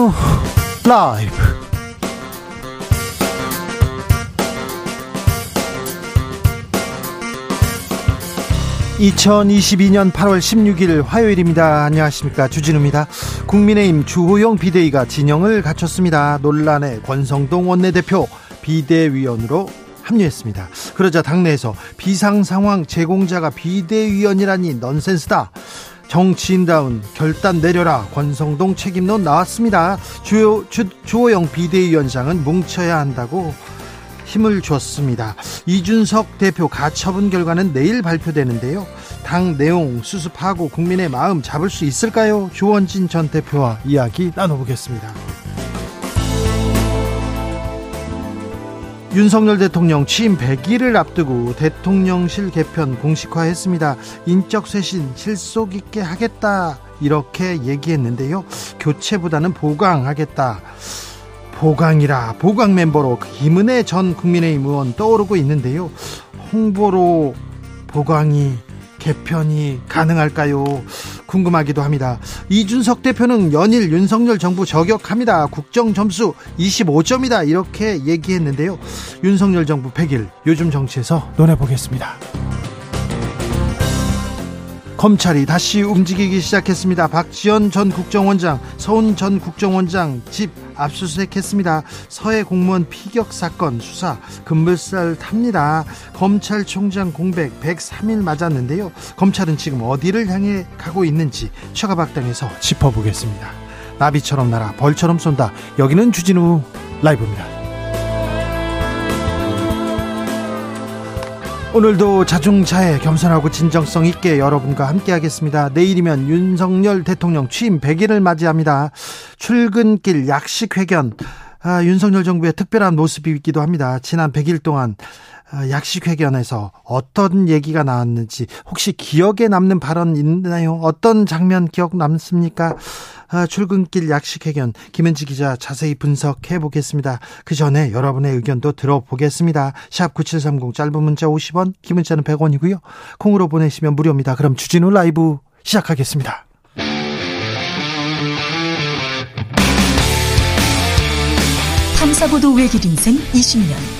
주진우 라이브 (2022년 8월 16일) 화요일입니다. 안녕하십니까. 주진우입니다. 국민의힘 주호영 비대위가 진영을 갖췄습니다. 논란의 권성동 원내대표 비대위원으로 합류했습니다. 그러자 당내에서 비상 상황 제공자가 비대위원이라니 넌센스다. 정치인다운 결단 내려라 권성동 책임론 나왔습니다. 주요, 주, 주호영 비대위원장은 뭉쳐야 한다고 힘을 줬습니다. 이준석 대표 가처분 결과는 내일 발표되는데요. 당 내용 수습하고 국민의 마음 잡을 수 있을까요? 조원진 전 대표와 이야기 나눠보겠습니다. 윤석열 대통령 취임 100일을 앞두고 대통령실 개편 공식화했습니다. 인적 쇄신 실속 있게 하겠다 이렇게 얘기했는데요. 교체보다는 보강하겠다. 보강이라 보강 멤버로 김은혜 전 국민의힘 의원 떠오르고 있는데요. 홍보로 보강이 개편이 가능할까요? 궁금하기도 합니다. 이준석 대표는 연일 윤석열 정부 저격합니다. 국정 점수 25점이다. 이렇게 얘기했는데요. 윤석열 정부 100일 요즘 정치에서 논해보겠습니다. 검찰이 다시 움직이기 시작했습니다. 박지원 전 국정원장, 서훈 전 국정원장 집 압수수색했습니다. 서해 공무원 피격 사건 수사 급물살 탑니다. 검찰총장 공백 103일 맞았는데요. 검찰은 지금 어디를 향해 가고 있는지 최가박당에서 짚어보겠습니다. 나비처럼 날아 벌처럼 쏜다. 여기는 주진우 라이브입니다. 오늘도 자중차에 겸손하고 진정성 있게 여러분과 함께하겠습니다. 내일이면 윤석열 대통령 취임 100일을 맞이합니다. 출근길 약식 회견 아, 윤석열 정부의 특별한 모습이 있기도 합니다. 지난 100일 동안 아, 약식회견에서 어떤 얘기가 나왔는지 혹시 기억에 남는 발언 있나요? 어떤 장면 기억 남습니까? 아, 출근길 약식회견 김은지 기자 자세히 분석해 보겠습니다. 그 전에 여러분의 의견도 들어보겠습니다. 샵 9730 짧은 문자 50원 긴 문자는 100원이고요. 콩으로 보내시면 무료입니다. 그럼 주진우 라이브 시작하겠습니다. 탐사보도 외길 인생 20년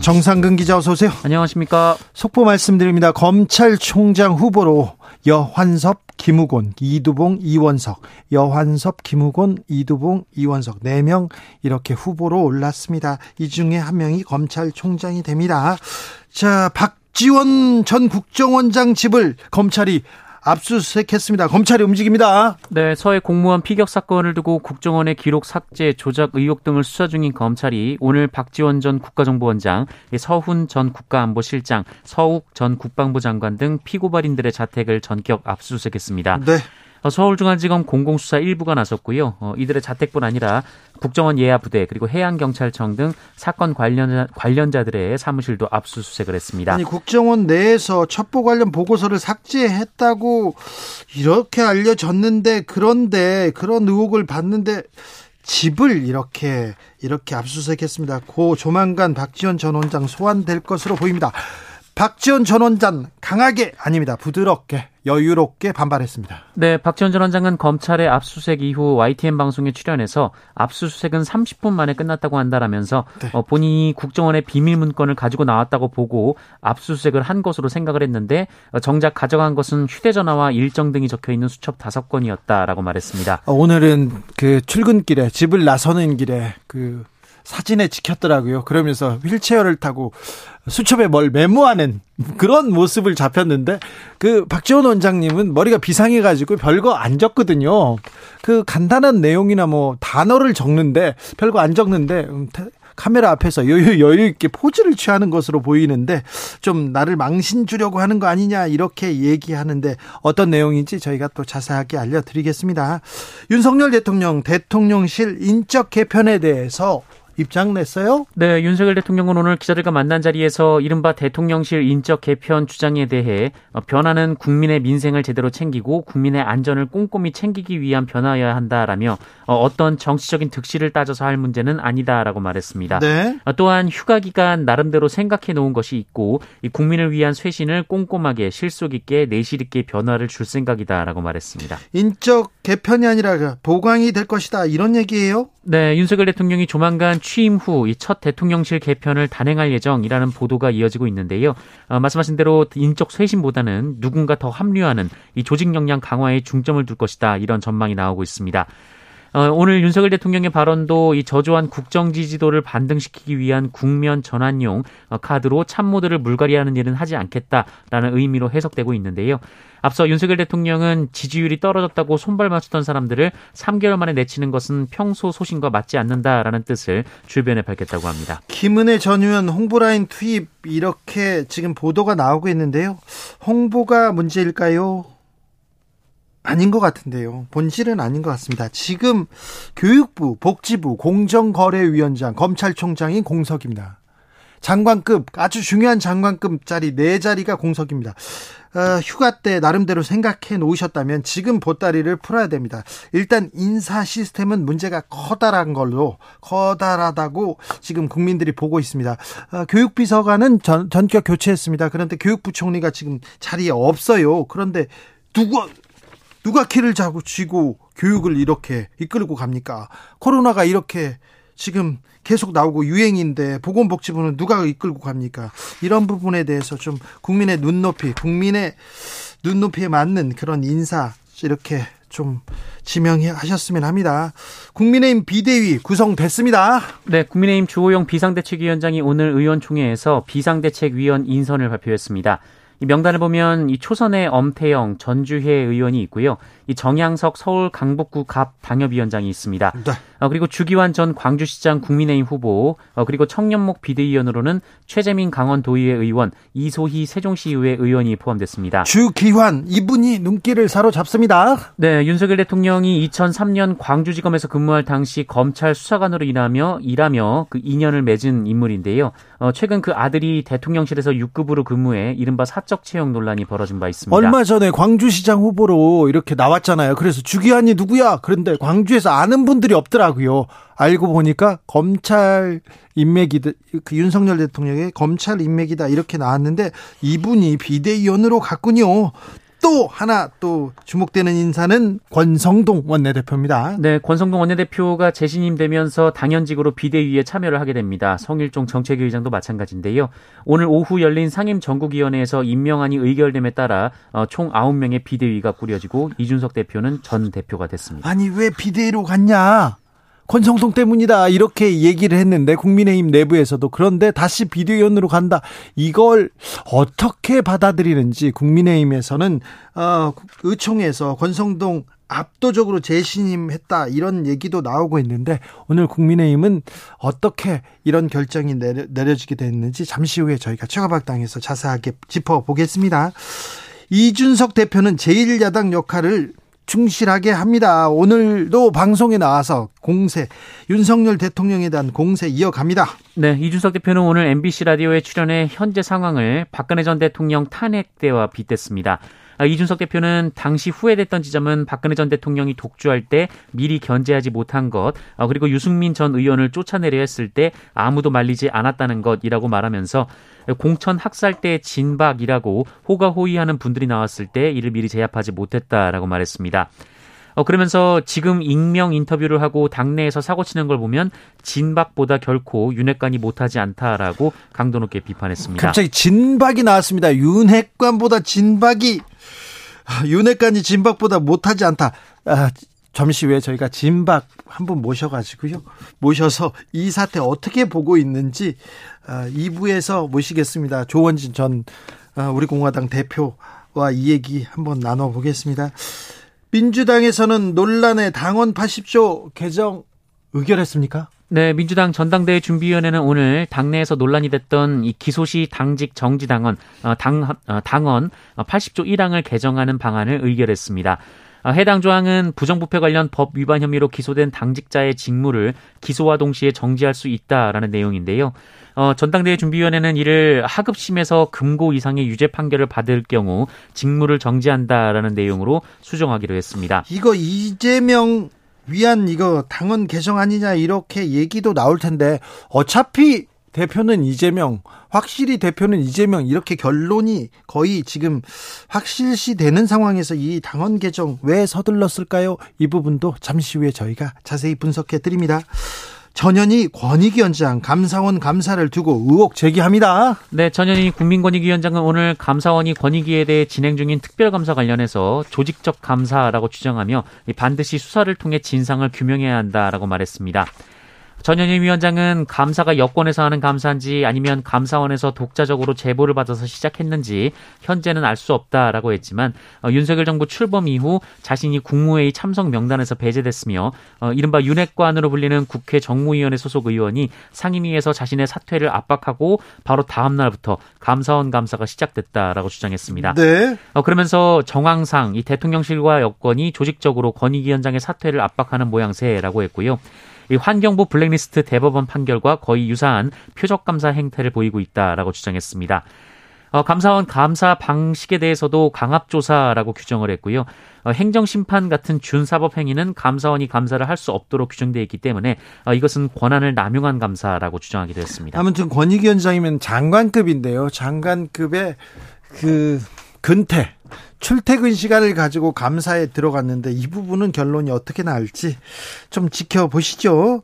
정상근 기자 어서 오세요. 안녕하십니까. 속보 말씀드립니다. 검찰총장 후보로 여환섭, 김우곤, 이두봉, 이원석, 여환섭, 김우곤, 이두봉, 이원석 4명 이렇게 후보로 올랐습니다. 이 중에 한 명이 검찰총장이 됩니다. 자, 박지원 전 국정원장 집을 검찰이 압수수색했습니다. 검찰이 움직입니다. 네, 서해 공무원 피격 사건을 두고 국정원의 기록 삭제, 조작 의혹 등을 수사 중인 검찰이 오늘 박지원 전 국가정보원장, 서훈 전 국가안보실장, 서욱 전 국방부 장관 등 피고발인들의 자택을 전격 압수수색했습니다. 네. 어, 서울중앙지검 공공수사 일부가 나섰고요. 어, 이들의 자택뿐 아니라 국정원 예하부대 그리고 해양경찰청 등 사건 관련 관련자들의 사무실도 압수수색을 했습니다. 아니 국정원 내에서 첩보 관련 보고서를 삭제했다고 이렇게 알려졌는데 그런데 그런 의혹을 받는데 집을 이렇게 이렇게 압수수색했습니다. 고 조만간 박지원 전 원장 소환될 것으로 보입니다. 박지원 전 원장 강하게 아닙니다. 부드럽게 여유롭게 반발했습니다. 네, 박지원 전 원장은 검찰의 압수수색 이후 YTN 방송에 출연해서 압수수색은 30분 만에 끝났다고 한다라면서 네. 어, 본인이 국정원의 비밀 문건을 가지고 나왔다고 보고 압수수색을 한 것으로 생각을 했는데 어, 정작 가져간 것은 휴대전화와 일정 등이 적혀 있는 수첩 다섯 건이었다라고 말했습니다. 어, 오늘은 그 출근길에 집을 나서는 길에 그 사진에 찍혔더라고요. 그러면서 휠체어를 타고 수첩에 뭘 메모하는 그런 모습을 잡혔는데 그 박지원 원장님은 머리가 비상해가지고 별거 안 적거든요. 그 간단한 내용이나 뭐 단어를 적는데 별거 안 적는데 음, 카메라 앞에서 여유 여유 있게 포즈를 취하는 것으로 보이는데 좀 나를 망신 주려고 하는 거 아니냐 이렇게 얘기하는데 어떤 내용인지 저희가 또 자세하게 알려드리겠습니다. 윤석열 대통령 대통령실 인적 개편에 대해서 입장 냈어요? 네, 윤석열 대통령은 오늘 기자들과 만난 자리에서 이른바 대통령실 인적 개편 주장에 대해 어, 변화는 국민의 민생을 제대로 챙기고 국민의 안전을 꼼꼼히 챙기기 위한 변화여야 한다라며 어, 어떤 정치적인 득실을 따져서 할 문제는 아니다라고 말했습니다. 네. 어, 또한 휴가 기간 나름대로 생각해 놓은 것이 있고 국민을 위한 쇄신을 꼼꼼하게 실속 있게 내실 있게 변화를 줄 생각이다라고 말했습니다. 인적 개편이 아니라 보강이 될 것이다 이런 얘기예요? 네, 윤석열 대통령이 조만간 취임 후첫 대통령실 개편을 단행할 예정이라는 보도가 이어지고 있는데요. 어, 말씀하신 대로 인적 쇄신보다는 누군가 더 합류하는 이 조직 역량 강화에 중점을 둘 것이다 이런 전망이 나오고 있습니다. 어, 오늘 윤석열 대통령의 발언도 이 저조한 국정 지지도를 반등시키기 위한 국면 전환용 어, 카드로 참모들을 물갈이하는 일은 하지 않겠다라는 의미로 해석되고 있는데요. 앞서 윤석열 대통령은 지지율이 떨어졌다고 손발 맞추던 사람들을 3개월 만에 내치는 것은 평소 소신과 맞지 않는다라는 뜻을 주변에 밝혔다고 합니다. 김은혜 전 의원 홍보라인 투입 이렇게 지금 보도가 나오고 있는데요. 홍보가 문제일까요? 아닌 것 같은데요. 본질은 아닌 것 같습니다. 지금 교육부, 복지부, 공정거래위원장, 검찰총장이 공석입니다. 장관급, 아주 중요한 장관급짜리 네 자리가 공석입니다. 어, 휴가 때 나름대로 생각해 놓으셨다면 지금 보따리를 풀어야 됩니다. 일단 인사 시스템은 문제가 커다란 걸로 커다라다고 지금 국민들이 보고 있습니다. 어, 교육비서관은 전, 전격 교체했습니다. 그런데 교육부 총리가 지금 자리에 없어요. 그런데 누가 누가 키를 자고 쥐고 교육을 이렇게 이끌고 갑니까? 코로나가 이렇게 지금 계속 나오고 유행인데 보건복지부는 누가 이끌고 갑니까? 이런 부분에 대해서 좀 국민의 눈높이, 국민의 눈높이에 맞는 그런 인사 이렇게 좀 지명하셨으면 합니다. 국민의힘 비대위 구성됐습니다. 네, 국민의힘 주호영 비상대책위원장이 오늘 의원총회에서 비상대책위원 인선을 발표했습니다. 이 명단을 보면 이 초선의 엄태영 전주회 의원이 있고요. 이 정양석 서울 강북구 갑 당협위원장이 있습니다. 네. 어, 그리고 주기환 전 광주시장 국민의힘 후보, 어, 그리고 청년목 비대위원으로는 최재민 강원도의회 의원, 이소희 세종시의회 의원이 포함됐습니다. 주기환 이분이 눈길을 사로잡습니다. 네, 윤석열 대통령이 2003년 광주지검에서 근무할 당시 검찰 수사관으로 일하며 일하며 그 인연을 맺은 인물인데요. 어, 최근 그 아들이 대통령실에서 6급으로 근무해 이른바 사적 채용 논란이 벌어진 바 있습니다. 얼마 전에 광주시장 후보로 이렇게 나왔잖아요. 그래서 주기환이 누구야? 그런데 광주에서 아는 분들이 없더라 고요. 알고 보니까 검찰 인맥이다. 그 윤석열 대통령의 검찰 인맥이다. 이렇게 나왔는데 이분이 비대위원으로 갔군요. 또 하나 또 주목되는 인사는 권성동 원내대표입니다. 네, 권성동 원내대표가 재신임되면서 당연직으로 비대위에 참여를 하게 됩니다. 성일종 정책위의장도 마찬가지인데요. 오늘 오후 열린 상임 전국위원회에서 임명안이 의결됨에 따라 어, 총 9명의 비대위가 꾸려지고 이준석 대표는 전 대표가 됐습니다. 아니 왜 비대위로 갔냐? 권성동 때문이다. 이렇게 얘기를 했는데 국민의힘 내부에서도 그런데 다시 비대위원으로 간다. 이걸 어떻게 받아들이는지 국민의힘에서는 어, 의총에서 권성동 압도적으로 재신임했다. 이런 얘기도 나오고 있는데 오늘 국민의힘은 어떻게 이런 결정이 내려, 내려지게 됐는지 잠시 후에 저희가 최가박당에서 자세하게 짚어보겠습니다. 이준석 대표는 제1야당 역할을 충실하게 합니다. 오늘도 방송에 나와서 공세 윤석열 대통령에 대한 공세 이어갑니다. 네, 이준석 대표는 오늘 MBC 라디오에 출연해 현재 상황을 박근혜 전 대통령 탄핵 때와 빗댔습니다. 아, 이준석 대표는 당시 후회됐던 지점은 박근혜 전 대통령이 독주할 때 미리 견제하지 못한 것, 아, 그리고 유승민 전 의원을 쫓아내려 했을 때 아무도 말리지 않았다는 것이라고 말하면서 공천 학살 때 진박이라고 호가호위하는 분들이 나왔을 때 이를 미리 제압하지 못했다라고 말했습니다. 어, 그러면서 지금 익명 인터뷰를 하고 당내에서 사고 치는 걸 보면 진박보다 결코 윤핵관이 못하지 않다라고 강도 높게 비판했습니다. 갑자기 진박이 나왔습니다. 윤핵관보다 진박이 아, 윤핵관이 진박보다 못하지 않다. 아, 잠시 후에 저희가 진박 한분 모셔가지고요. 모셔서 이 사태 어떻게 보고 있는지 2부에서 아, 모시겠습니다. 조원진 전 아, 우리 공화당 대표와 이 얘기 한번 나눠보겠습니다. 민주당에서는 논란의 당원 80조 개정 의결했습니까? 네, 민주당 전당대회 준비위원회는 오늘 당내에서 논란이 됐던 이 기소시 당직 정지 당원 어, 당 어, 당원 80조 1항을 개정하는 방안을 의결했습니다. 어, 해당 조항은 부정부패 관련 법 위반 혐의로 기소된 당직자의 직무를 기소와 동시에 정지할 수 있다라는 내용인데요. 어, 전당대회 준비위원회는 이를 하급심에서 금고 이상의 유죄 판결을 받을 경우 직무를 정지한다라는 내용으로 수정하기로 했습니다. 이거 이재명 위한 이거 당원 개정 아니냐 이렇게 얘기도 나올 텐데 어차피 대표는 이재명, 확실히 대표는 이재명 이렇게 결론이 거의 지금 확실시 되는 상황에서 이 당원 개정 왜 서둘렀을까요? 이 부분도 잠시 후에 저희가 자세히 분석해 드립니다. 전현희 권익위원장 감사원 감사를 두고 의혹 제기합니다. 네, 전현희 국민권익위원장은 오늘 감사원이 권익위에 대해 진행 중인 특별감사 관련해서 조직적 감사라고 주장하며 반드시 수사를 통해 진상을 규명해야 한다라고 말했습니다. 전현희 위원장은 감사가 여권에서 하는 감사인지 아니면 감사원에서 독자적으로 제보를 받아서 시작했는지 현재는 알 수 없다라고 했지만 어, 윤석열 정부 출범 이후 자신이 국무회의 참석 명단에서 배제됐으며 어, 이른바 윤핵관으로 불리는 국회 정무위원회 소속 의원이 상임위에서 자신의 사퇴를 압박하고 바로 다음 날부터 감사원 감사가 시작됐다라고 주장했습니다. 네. 어, 그러면서 정황상 이 대통령실과 여권이 조직적으로 권익위원장의 사퇴를 압박하는 모양새라고 했고요. 이 환경부 블랙리스트 대법원 판결과 거의 유사한 표적 감사 행태를 보이고 있다라고 주장했습니다. 어, 감사원 감사 방식에 대해서도 강압조사라고 규정을 했고요. 어, 행정심판 같은 준사법 행위는 감사원이 감사를 할 수 없도록 규정되어 있기 때문에 어, 이것은 권한을 남용한 감사라고 주장하기도 했습니다. 아무튼 권익위원장이면 장관급인데요. 장관급의 그 근태 출퇴근 시간을 가지고 감사에 들어갔는데 이 부분은 결론이 어떻게 나올지 좀 지켜보시죠.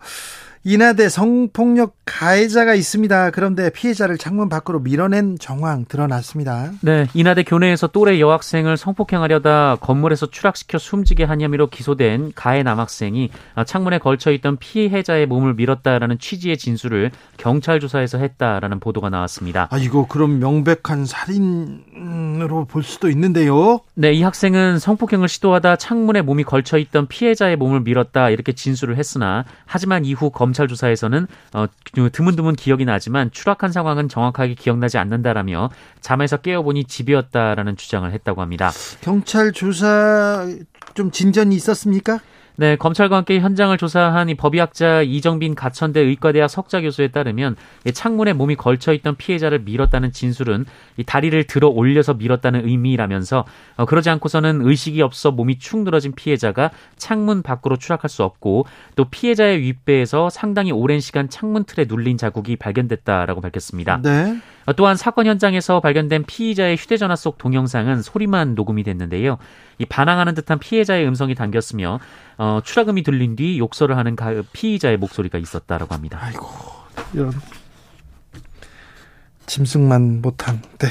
인하대 성폭력 가해자가 있습니다. 그런데 피해자를 창문 밖으로 밀어낸 정황 드러났습니다. 네, 인하대 교내에서 또래 여학생을 성폭행하려다 건물에서 추락시켜 숨지게 한 혐의로 기소된 가해 남학생이 창문에 걸쳐 있던 피해자의 몸을 밀었다라는 취지의 진술을 경찰 조사에서 했다라는 보도가 나왔습니다. 아, 이거 그럼 명백한 살인으로 볼 수도 있는데요. 네, 이 학생은 성폭행을 시도하다 창문에 몸이 걸쳐 있던 피해자의 몸을 밀었다 이렇게 진술을 했으나 하지만 이후 검 검찰 조사에서는 어, 드문드문 기억이 나지만 추락한 상황은 정확하게 기억나지 않는다라며 잠에서 깨어보니 집이었다라는 주장을 했다고 합니다. 경찰 조사 좀 진전이 있었습니까? 네, 검찰과 함께 현장을 조사한 이 법의학자 이정빈 가천대 의과대학 석자 교수에 따르면 창문에 몸이 걸쳐 있던 피해자를 밀었다는 진술은 이 다리를 들어 올려서 밀었다는 의미라면서 어, 그러지 않고서는 의식이 없어 몸이 축 늘어진 피해자가 창문 밖으로 추락할 수 없고 또 피해자의 윗배에서 상당히 오랜 시간 창문 틀에 눌린 자국이 발견됐다라고 밝혔습니다. 네. 어, 또한 사건 현장에서 발견된 피의자의 휴대전화 속 동영상은 소리만 녹음이 됐는데요. 이 반항하는 듯한 피해자의 음성이 담겼으며 어, 추락음이 들린 뒤 욕설을 하는 피의자의 목소리가 있었다라고 합니다. 아이고 이런 짐승만 못한 네.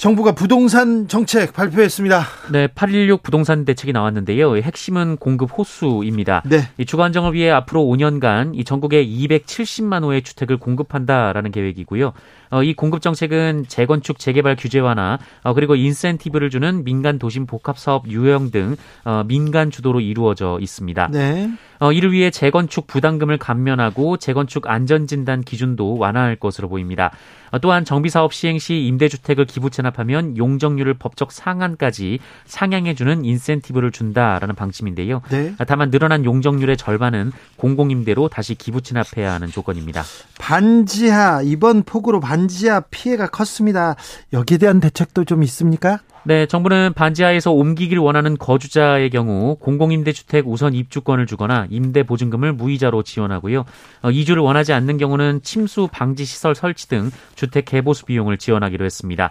정부가 부동산 정책 발표했습니다. 네, 816 부동산 대책이 나왔는데요. 핵심은 공급 호수입니다. 네. 이 주거 안정을 위해 앞으로 5년간 이 전국에 270만 호의 주택을 공급한다라는 계획이고요. 어, 이 공급 정책은 재건축 재개발 규제 완화 어, 그리고 인센티브를 주는 민간 도심 복합 사업 유형 등 어, 민간 주도로 이루어져 있습니다. 네. 어, 이를 위해 재건축 부담금을 감면하고 재건축 안전진단 기준도 완화할 것으로 보입니다. 어, 또한 정비사업 시행 시 임대주택을 기부 체납하면 용적률을 법적 상한까지 상향해주는 인센티브를 준다라는 방침인데요. 네. 다만 늘어난 용적률의 절반은 공공임대로 다시 기부 체납해야 하는 조건입니다. 반지하 이번 폭우로 반 지하 피해가 컸습니다. 여기에 대한 대책도 좀 있습니까? 네, 정부는 반지하에서 옮기길 원하는 거주자의 경우 공공임대주택 우선 입주권을 주거나 임대 보증금을 무이자로 지원하고요. 어, 이주를 원하지 않는 경우는 침수 방지 시설 설치 등 주택 개보수 비용을 지원하기로 했습니다.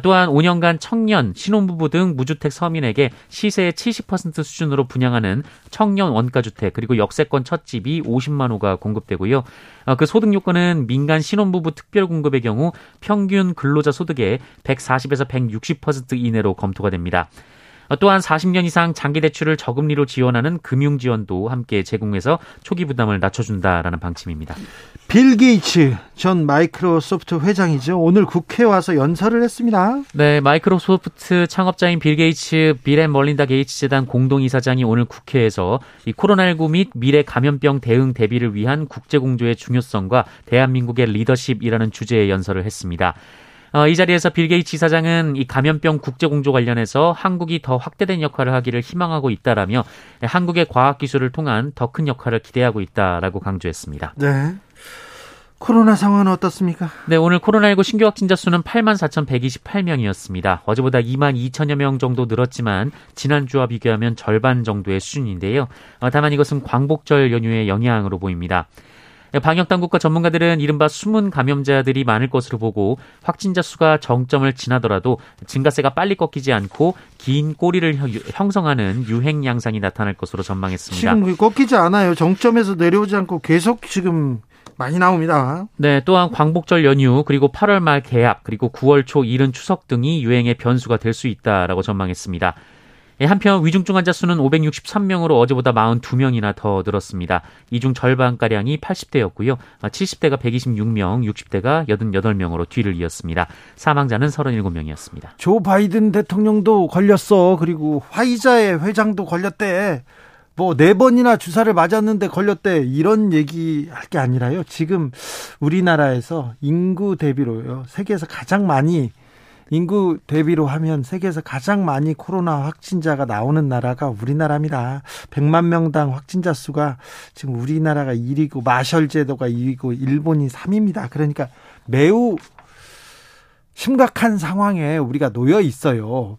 또한 5년간 청년, 신혼부부 등 무주택 서민에게 시세의 70% 수준으로 분양하는 청년 원가주택 그리고 역세권 첫 집이 50만 호가 공급되고요. 어, 그 소득 요건은 민간 신혼부부 특별 공급의 경우 평균 근로자 소득의 140에서 160% 이내로 검토가 됩니다. 또한 40년 이상 장기 대출을 저금리로 지원하는 금융 지원도 함께 제공해서 초기 부담을 낮춰준다라는 방침입니다. 빌 게이츠 전 마이크로소프트 회장이죠. 오늘 국회에 와서 연설을 했습니다. 네, 마이크로소프트 창업자인 빌 게이츠, 빌 앤 멀린다 게이츠 재단 공동 이사장이 오늘 국회에서 이 코로나19 및 미래 감염병 대응 대비를 위한 국제 공조의 중요성과 대한민국의 리더십이라는 주제의 연설을 했습니다. 어, 이 자리에서 빌 게이츠 이사장은 이 감염병 국제 공조 관련해서 한국이 더 확대된 역할을 하기를 희망하고 있다라며 한국의 과학 기술을 통한 더 큰 역할을 기대하고 있다라고 강조했습니다. 네. 코로나 상황은 어떻습니까? 네, 오늘 코로나19 신규 확진자 수는 8만 4,128명이었습니다. 어제보다 2만 2천여 명 정도 늘었지만 지난주와 비교하면 절반 정도의 수준인데요. 어, 다만 이것은 광복절 연휴의 영향으로 보입니다. 방역 당국과 전문가들은 이른바 숨은 감염자들이 많을 것으로 보고 확진자 수가 정점을 지나더라도 증가세가 빨리 꺾이지 않고 긴 꼬리를 형성하는 유행 양상이 나타날 것으로 전망했습니다. 지금 꺾이지 않아요. 정점에서 내려오지 않고 계속 지금 많이 나옵니다. 네, 또한 광복절 연휴 그리고 8월 말 개학 그리고 9월 초 이른 추석 등이 유행의 변수가 될 수 있다라고 전망했습니다. 예, 한편 위중증 환자 수는 563명으로 어제보다 42명이나 더 늘었습니다. 이중 절반가량이 80대였고요. 70대가 126명, 60대가 88명으로 뒤를 이었습니다. 사망자는 37명이었습니다. 조 바이든 대통령도 걸렸어. 그리고 화이자의 회장도 걸렸대. 뭐 네 번이나 주사를 맞았는데 걸렸대. 이런 얘기 할 게 아니라요. 지금 우리나라에서 인구 대비로요. 세계에서 가장 많이 인구 대비로 하면 세계에서 가장 많이 코로나 확진자가 나오는 나라가 우리나라입니다. 100만 명당 확진자 수가 지금 우리나라가 1위고 마셜 제도가 2위고 일본이 3위입니다. 그러니까 매우 심각한 상황에 우리가 놓여 있어요.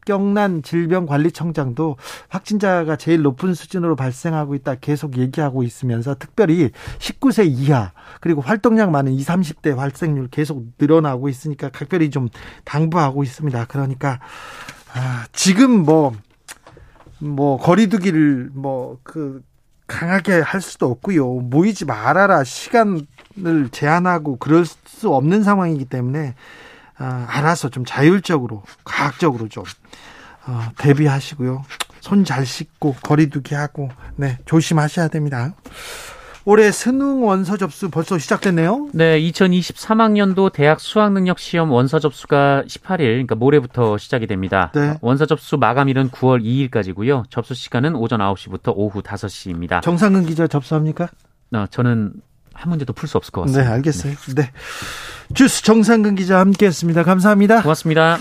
박경란 질병관리청장도 확진자가 제일 높은 수준으로 발생하고 있다 계속 얘기하고 있으면서 특별히 19세 이하 그리고 활동량 많은 20, 30대 발생률 계속 늘어나고 있으니까 각별히 좀 당부하고 있습니다. 그러니까 아, 지금 뭐뭐 뭐 거리두기를 뭐그 강하게 할 수도 없고요. 모이지 말아라 시간을 제한하고 그럴 수 없는 상황이기 때문에 아, 알아서 좀 자율적으로 과학적으로 좀 어, 대비하시고요. 손 잘 씻고 거리두기 하고 네 조심하셔야 됩니다. 올해 수능 원서 접수 벌써 시작됐네요. 네, 2023학년도 대학 수학 능력 시험 원서 접수가 18일, 그러니까 모레부터 시작이 됩니다. 네. 원서 접수 마감일은 9월 2일까지고요. 접수 시간은 오전 9시부터 오후 5시입니다. 정상근 기자 접수합니까? 어, 저는 한 문제도 풀 수 없을 것 같습니다. 네, 알겠어요. 네. 네. 주스 정상근 기자 함께 했습니다. 감사합니다. 고맙습니다.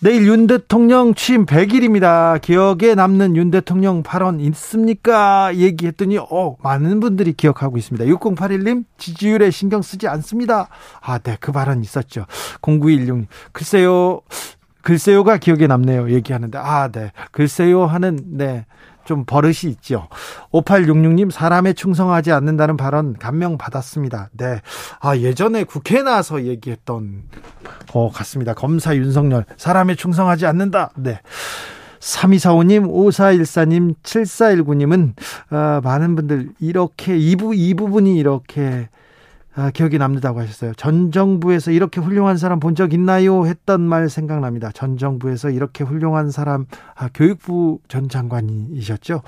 내일 윤 대통령 취임 100일입니다. 기억에 남는 윤 대통령 발언 있습니까? 얘기했더니 어, 많은 분들이 기억하고 있습니다. 6081님 지지율에 신경 쓰지 않습니다. 아, 네, 그 발언 있었죠. 0916 글쎄요. 글쎄요가 기억에 남네요. 얘기하는데 아, 네. 글쎄요 하는 네. 좀 버릇이 있죠. 5866님 사람에 충성하지 않는다는 발언 감명 받았습니다. 네. 아, 예전에 국회에 나와서 얘기했던 것 같습니다. 검사 윤석열 사람에 충성하지 않는다. 네. 3245님, 5414님, 7419님은, 어, 많은 분들, 이렇게, 이, 부, 이 부분이 이렇게 아, 기억이 남는다고 하셨어요. 전 정부에서 이렇게 훌륭한 사람 본 적 있나요? 했던 말 생각납니다. 전 정부에서 이렇게 훌륭한 사람, 아, 교육부 전 장관이셨죠.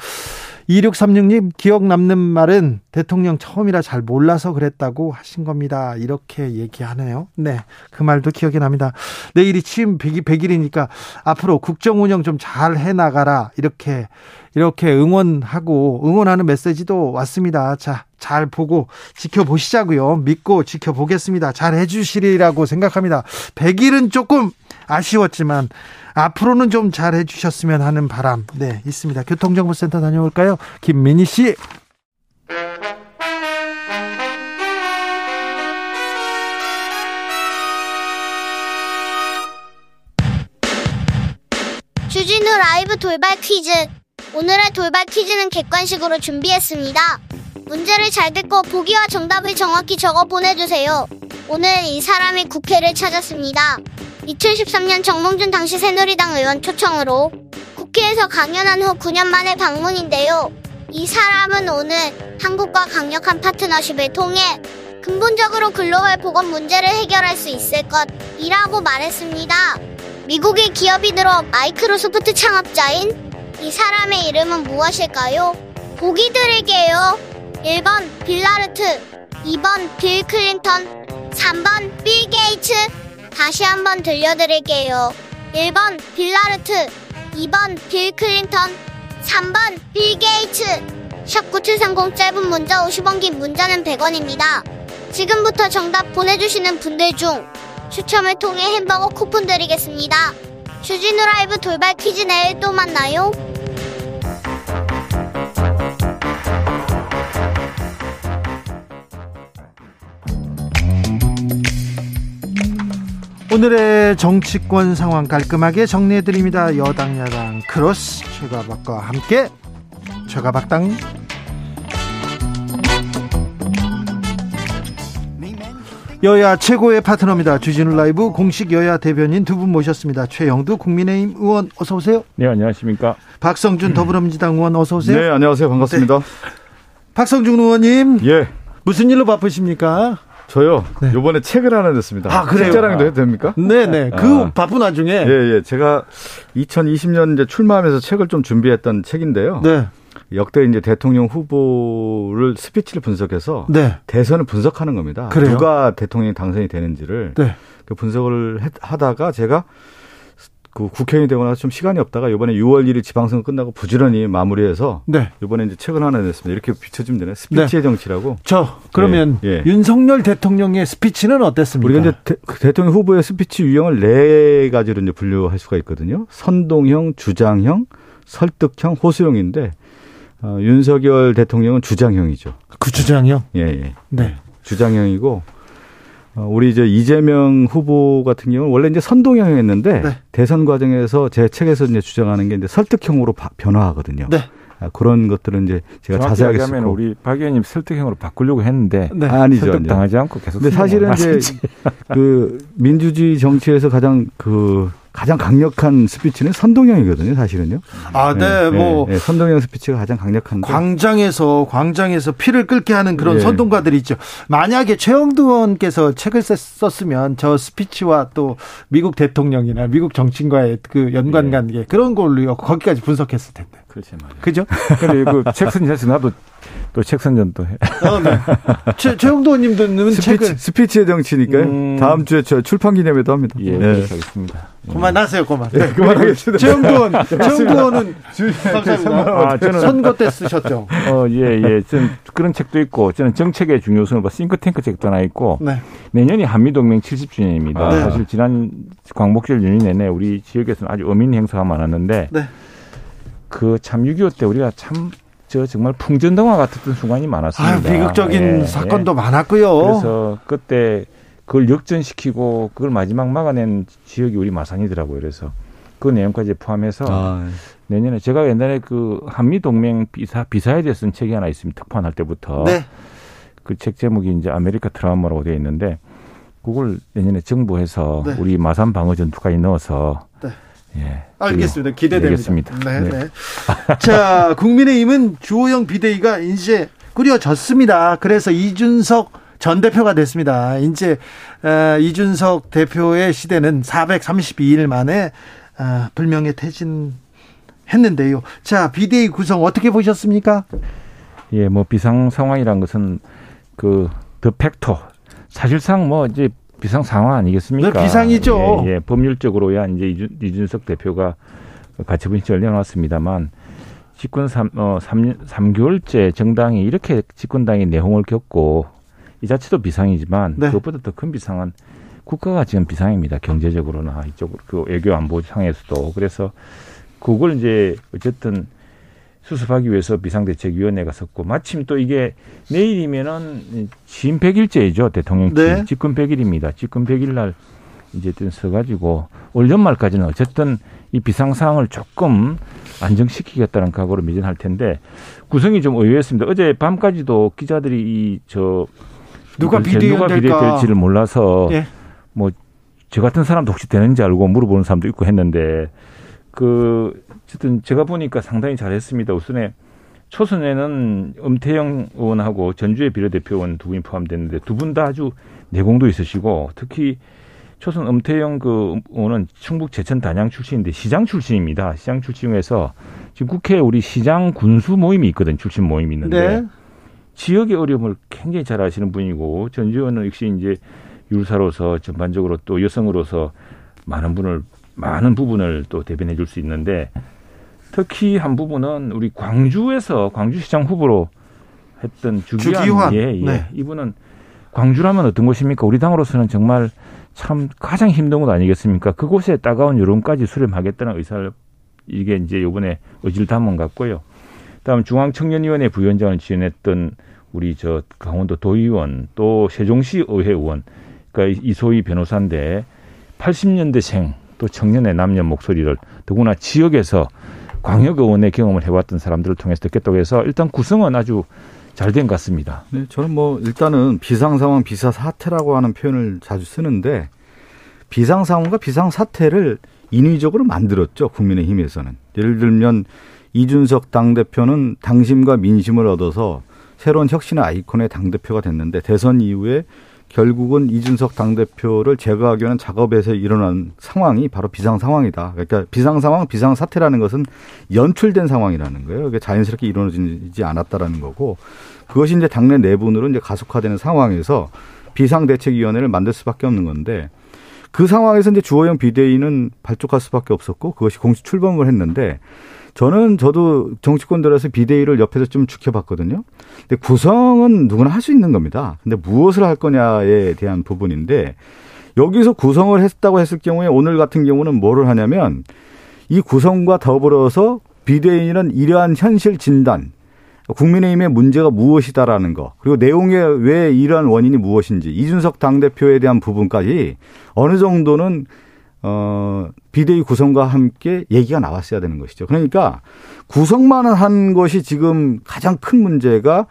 2636님, 기억 남는 말은 대통령 처음이라 잘 몰라서 그랬다고 하신 겁니다. 이렇게 얘기하네요. 네. 그 말도 기억이 납니다. 내일이 취임 100일, 100일이니까 앞으로 국정 운영 좀 잘 해 나가라. 이렇게, 이렇게 응원하고, 응원하는 메시지도 왔습니다. 자, 잘 보고 지켜보시자고요. 믿고 지켜보겠습니다. 잘 해주시리라고 생각합니다. 100일은 조금 아쉬웠지만 앞으로는 좀 잘 해 주셨으면 하는 바람 네 있습니다. 교통정보센터 다녀올까요? 김민희 씨. 주진우 라이브 돌발 퀴즈. 오늘의 돌발 퀴즈는 객관식으로 준비했습니다. 문제를 잘 듣고 보기와 정답을 정확히 적어 보내주세요. 오늘 이 사람이 국회를 찾았습니다. 2013년 정몽준 당시 새누리당 의원 초청으로 국회에서 강연한 후 9년 만에 방문인데요. 이 사람은 오늘 한국과 강력한 파트너십을 통해 근본적으로 글로벌 보건 문제를 해결할 수 있을 것이라고 말했습니다. 미국의 기업이 들어 마이크로소프트 창업자인 이 사람의 이름은 무엇일까요? 보기 드릴게요. 1번 빌라르트, 2번 빌 클린턴, 3번 빌 게이츠. 다시 한번 들려드릴게요. 1번 빌라르트, 2번 빌 클린턴, 3번 빌 게이츠. 샵9730 짧은 문자 50원 긴 문자는 100원입니다. 지금부터 정답 보내주시는 분들 중 추첨을 통해 햄버거 쿠폰 드리겠습니다. 주진우 라이브 돌발 퀴즈 내일 또 만나요. 오늘의 정치권 상황 깔끔하게 정리해드립니다. 여당 야당 크로스 최가박과 함께 최가박당 여야 최고의 파트너입니다. 주진우 라이브 공식 여야 대변인 두 분 모셨습니다. 최형두 국민의힘 의원 어서 오세요. 네, 안녕하십니까. 박성준 더불어민주당 의원 어서 오세요. 네, 안녕하세요. 반갑습니다. 네. 박성준 의원님 예. 무슨 일로 바쁘십니까? 저요. 네. 요번에 책을 하나 냈습니다. 아, 그래요? 책자랑도 해도 됩니까? 네 네. 그 아. 바쁜 와중에 예, 예. 제가 2020년 이제 출마하면서 책을 좀 준비했던 책인데요. 네. 역대 이제 대통령 후보를 스피치를 분석해서 네. 대선을 분석하는 겁니다. 그래요? 누가 대통령이 당선이 되는지를 네. 그 분석을 했- 하다가 제가 그 국회의원이 되고 나서 좀 시간이 없다가 이번에 6월 1일 지방선거 끝나고 부지런히 마무리해서 네. 이번에 이제 책을 하나 냈습니다. 이렇게 비춰주면 되네. 스피치의 정치라고. 저 그러면 예, 예. 윤석열 대통령의 스피치는 어땠습니까? 우리가 이제 대, 그 대통령 후보의 스피치 유형을 네 가지로 이제 분류할 수가 있거든요. 선동형, 주장형, 설득형, 호소형인데 어, 윤석열 대통령은 주장형이죠. 그 주장이요. 예, 예. 네. 주장형이고 어, 우리 이제 이재명 후보 같은 경우는 원래 이제 선동형이었는데 네. 대선 과정에서 제 책에서 이제 주장하는 게 이제 설득형으로 바- 변화하거든요. 네. 아, 그런 것들은 이제 제가 자세하게 쓰고 우리 박 의원님 설득형으로 바꾸려고 했는데 네. 아니죠. 설득. 당하지 않고 계속 근데 사실은 이제 그 민주주의 정치에서 가장 그 가장 강력한 스피치는 선동형이거든요, 사실은요. 아, 네, 뭐 네, 선동형 스피치가 가장 강력한데. 광장에서 광장에서 피를 끓게 하는 그런 예. 선동가들이 있죠. 만약에 최형두 의원께서 책을 썼- 썼으면 저 스피치와 또 미국 대통령이나 미국 정치인과의 그 연관 관계 그런 걸로 거기까지 분석했을 텐데. 그렇지 말이야. 그죠? 그리고 책 선전에서 나도 또 책 선전도 해. 어, 네. 최, 최형두 의원님들은 스피치, 책을 스피치의 정치니까요. 음. 다음 주에 저 출판 기념회도 합니다. 예, 네. 그렇게 하겠습니다. 그만하세요, 그만. 네, 그만하겠습니다. 최형두 의원, 최형두 의원은 감사합니다. 아, 저는 선거 때 쓰셨죠. 어, 예, 예. 저는 그런 책도 있고 저는 정책의 중요성을 봐 싱크탱크 책도 하나 있고 네. 내년이 한미동맹 70주년입니다. 아. 네. 사실 지난 광복절 연휴 내내 우리 지역에서는 아주 어민 행사가 많았는데 네. 그 참 6.25 때 우리가 참 저 정말 풍전등화 같았던 순간이 아, 많았습니다. 비극적인 예, 사건도 예. 많았고요. 그래서 그때 그걸 역전시키고 그걸 마지막 막아낸 지역이 우리 마산이더라고요. 그래서 그 내용까지 포함해서 아, 내년에 제가 옛날에 그 한미 동맹 비사 비사에 대해 쓴 책이 하나 있습니다. 특파할 때부터 네. 그 책 제목이 이제 아메리카 트라우마라고 되어 있는데 그걸 내년에 정부에서 네. 우리 마산 방어 전투까지 넣어서 네. 예. 알겠습니다. 기대됩니다. 네, 네. 네. 자, 국민의힘은 주호영 비대위가 이제 꾸려졌습니다. 그래서 이준석 전 대표가 됐습니다. 이제 어, 이준석 대표의 시대는 432일 만에 어, 불명예 퇴진했는데요. 자, 비대위 구성 어떻게 보셨습니까? 예, 뭐 비상 상황이란 것은 그 더 팩토 사실상 뭐 이제 비상 상황 아니겠습니까? 네, 비상이죠. 예, 예, 법률적으로야 이제 이준, 이준석 대표가 가처분신청을 내놨습니다만 집권 3, 어, 3년, 3개월째 정당이 이렇게 집권당이 내홍을 겪고 이 자체도 비상이지만 네. 그것보다 더 큰 비상은 국가가 지금 비상입니다. 경제적으로나 이쪽으로 그 외교 안보 상에서도 그래서 그걸 이제 어쨌든 수습하기 위해서 비상대책위원회가 섰고 마침 또 이게 내일이면은 취임 100일째이죠 대통령 취임 네. 집권 100일입니다. 집권 100일 날 이제 든 서가지고 올 연말까지는 어쨌든 이 비상 상황을 조금 안정시키겠다는 각오로 미진할 텐데 구성이 좀 의외였습니다. 어제 밤까지도 기자들이 이 저 누가 비대위원 누가 될까? 비대될지를 몰라서 예. 뭐저 같은 사람도 혹시 되는지 알고 물어보는 사람도 있고 했는데 그 어쨌든 제가 보니까 상당히 잘했습니다. 우선에 초선에는 엄태영 의원하고 전주의 비례대표 의원 두 분이 포함됐는데 두 분 다 아주 내공도 있으시고 특히 초선 엄태영 그 의원은 충북 제천 단양 출신인데 시장 출신입니다. 시장 출신에서 지금 국회에 우리 시장 군수 모임이 있거든. 출신 모임이 있는데 네. 지역의 어려움을 굉장히 잘 아시는 분이고 전 의원은 역시 이제 율사로서 전반적으로 또 여성으로서 많은 분을 많은 부분을 또 대변해 줄 수 있는데 특히 한 부분은 우리 광주에서 광주시장 후보로 했던 주기환, 주기환. 예, 예. 네. 이분은 광주라면 어떤 곳입니까? 우리 당으로서는 정말 참 가장 힘든 곳 아니겠습니까? 그곳에 따가운 여론까지 수렴하겠다는 의사를 이게 이제 요번에 의지를 담은 것 같고요. 다음 중앙청년위원회 부위원장을 지원했던 우리 저 강원도 도의원 또 세종시 의회 의원 그러니까 이소희 변호사인데 80년대생 또 청년의 남녀 목소리를 더구나 지역에서 광역 의원의 경험을 해왔던 사람들을 통해서 듣겠다고 해서 일단 구성은 아주 잘 된 것 같습니다. 네, 저는 뭐 일단은 비상 상황, 비상 사태라고 하는 표현을 자주 쓰는데 비상 상황과 비상 사태를 인위적으로 만들었죠 국민의힘에서는 예를 들면 이준석 당 대표는 당심과 민심을 얻어서 새로운 혁신의 아이콘의 당 대표가 됐는데 대선 이후에 결국은 이준석 당 대표를 제거하기 위한 작업에서 일어난 상황이 바로 비상 상황이다. 그러니까 비상 상황, 비상 사태라는 것은 연출된 상황이라는 거예요. 이게 자연스럽게 이루어지지 않았다라는 거고 그것이 이제 당내 내분으로 이제 가속화되는 상황에서 비상대책위원회를 만들 수밖에 없는 건데 그 상황에서 이제 주호영 비대위는 발족할 수밖에 없었고 그것이 공식 출범을 했는데 저는 저도 정치권들에서 비대위를 옆에서 좀 지켜봤거든요. 근데 구성은 누구나 할 수 있는 겁니다. 근데 무엇을 할 거냐에 대한 부분인데 여기서 구성을 했다고 했을 경우에 오늘 같은 경우는 뭐를 하냐면 이 구성과 더불어서 비대위는 이러한 현실 진단, 국민의힘의 문제가 무엇이다라는 거, 그리고 내용에 왜 이러한 원인이 무엇인지, 이준석 당대표에 대한 부분까지 어느 정도는 어, 비대위 구성과 함께 얘기가 나왔어야 되는 것이죠. 그러니까 구성만 한 것이 지금 가장 큰 문제가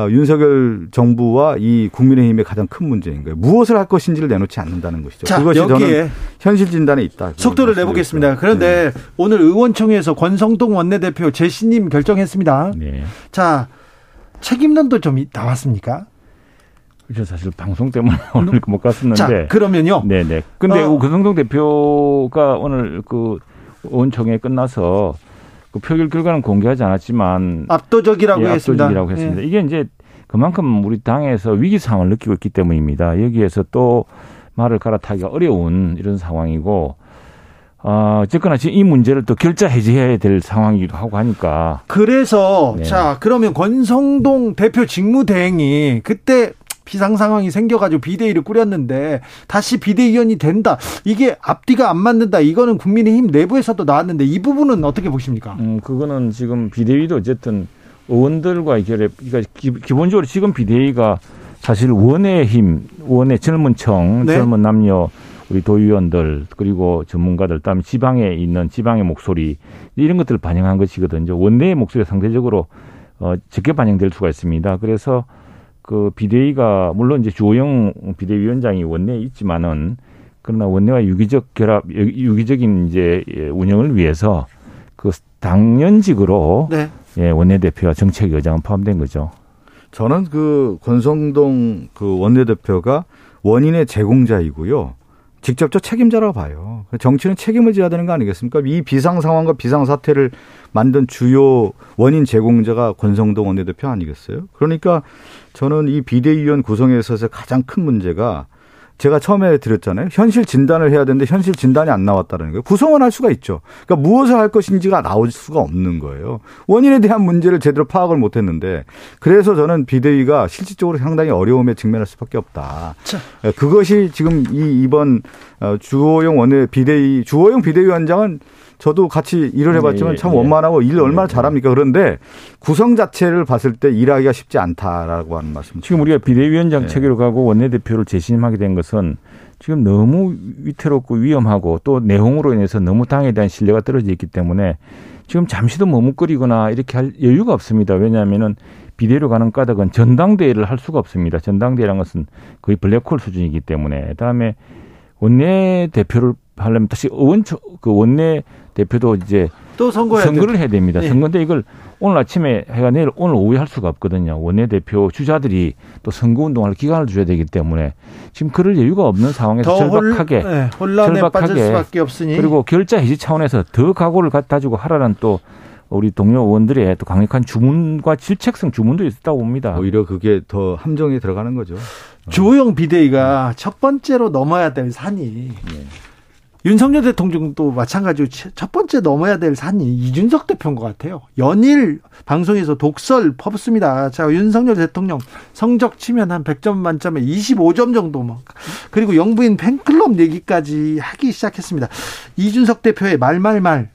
어, 윤석열 정부와 이 국민의힘의 가장 큰 문제인 거예요. 무엇을 할 것인지를 내놓지 않는다는 것이죠. 자, 그것이 저는 여기에 현실 진단에 있다. 속도를 내보겠습니다. 말씀드리고요. 그런데 오늘 의원총회에서 권성동 원내대표 재신임 결정했습니다. 네. 자, 책임론도 좀 나왔습니까? 그렇죠. 사실 방송 때문에 오늘 못 갔었는데. 자, 그러면요. 네네. 근데 어. 권성동 대표가 오늘 그 의원총회 끝나서 그 표결 결과는 공개하지 않았지만 압도적이라고 예, 했습니다. 압도적이라고 했습니다. 예. 이게 이제 그만큼 우리 당에서 위기 상황을 느끼고 있기 때문입니다. 여기에서 또 말을 갈아타기가 어려운 이런 상황이고 어, 어쨌거나 지금 이 문제를 또 결자 해제해야 될 상황이기도 하고 하니까 그래서 네. 자 그러면 권성동 대표 직무대행이 그때 비상 상황이 생겨가지고 비대위를 꾸렸는데 다시 비대위원이 된다. 이게 앞뒤가 안 맞는다. 이거는 국민의힘 내부에서도 나왔는데 이 부분은 어떻게 보십니까? 음, 그거는 지금 비대위도 어쨌든 의원들과 결합, 그러니까 기, 기본적으로 지금 비대위가 사실 원의 힘, 원의 젊은 청, 네. 젊은 남녀, 우리 도의원들, 그리고 전문가들, 다음에 지방에 있는 지방의 목소리, 이런 것들을 반영한 것이거든요. 원내의 목소리가 상대적으로 어, 적게 반영될 수가 있습니다. 그래서 그 비대위가, 물론 이제 주호영 비대위원장이 원내에 있지만은 그러나 원내와 유기적 결합, 유기적인 이제 예, 운영을 위해서 그 당연직으로 네. 예, 원내대표와 정책위원장은 포함된 거죠. 저는 그 권성동 그 원내대표가 원인의 제공자이고요. 직접적 책임자라고 봐요. 정치는 책임을 져야 되는 거 아니겠습니까? 이 비상 상황과 비상 사태를 만든 주요 원인 제공자가 권성동 원내대표 아니겠어요? 그러니까 저는 이 비대위원 구성에 있어서 가장 큰 문제가 제가 처음에 드렸잖아요. 현실 진단을 해야 되는데 현실 진단이 안 나왔다는 거예요. 구성은 할 수가 있죠. 그러니까 무엇을 할 것인지가 나올 수가 없는 거예요. 원인에 대한 문제를 제대로 파악을 못 했는데 그래서 저는 비대위가 실질적으로 상당히 어려움에 직면할 수밖에 없다. 자. 예, 그것이 지금 이 이번 어, 주호영 원내 비대위 주호영 비대위원장은 저도 같이 일을 해봤지만 예, 참 예. 원만하고 일 얼마나 예, 잘합니까? 그런데 구성 자체를 봤을 때 일하기가 쉽지 않다라고 하는 말씀. 지금 우리가 비대위원장 네. 체계로 가고 원내대표를 재신임하게 된 것은 지금 너무 위태롭고 위험하고 또 내홍으로 인해서 너무 당에 대한 신뢰가 떨어져 있기 때문에 지금 잠시도 머뭇거리거나 이렇게 할 여유가 없습니다. 왜냐하면은 비대로 가는 까닭은 전당대회를 할 수가 없습니다. 전당대회라는 것은 거의 블랙홀 수준이기 때문에 그다음에 원내 대표를 하려면 다시 의원 그 원내 대표도 이제 또 선거해야 선거를 해야 됩니다. 예. 선거인데 이걸 오늘 아침에 해가 내일 오늘 오후에 할 수가 없거든요. 원내 대표 주자들이 또 선거 운동할 기간을 줘야 되기 때문에 지금 그럴 여유가 없는 상황에서 더 홀- 절박하게 예, 혼란에 빠질 절박하게 수밖에 없으니 그리고 결자 해지 차원에서 더 각오를 갖다 주고 하라는 또 우리 동료 의원들의 또 강력한 주문과 질책성 주문도 있었다고 봅니다. 오히려 그게 더 함정에 들어가는 거죠. 주호영 비대위가 첫 번째로 넘어야 될 산이 윤석열 대통령도 마찬가지로 치- 첫 번째 넘어야 될 산이 이준석 대표인 것 같아요. 연일 방송에서 독설 퍼붓습니다. 자, 윤석열 대통령 성적 치면 한 100점 만점에 25점 정도 뭐. 그리고 영부인 팬클럽 얘기까지 하기 시작했습니다. 이준석 대표의 말말말.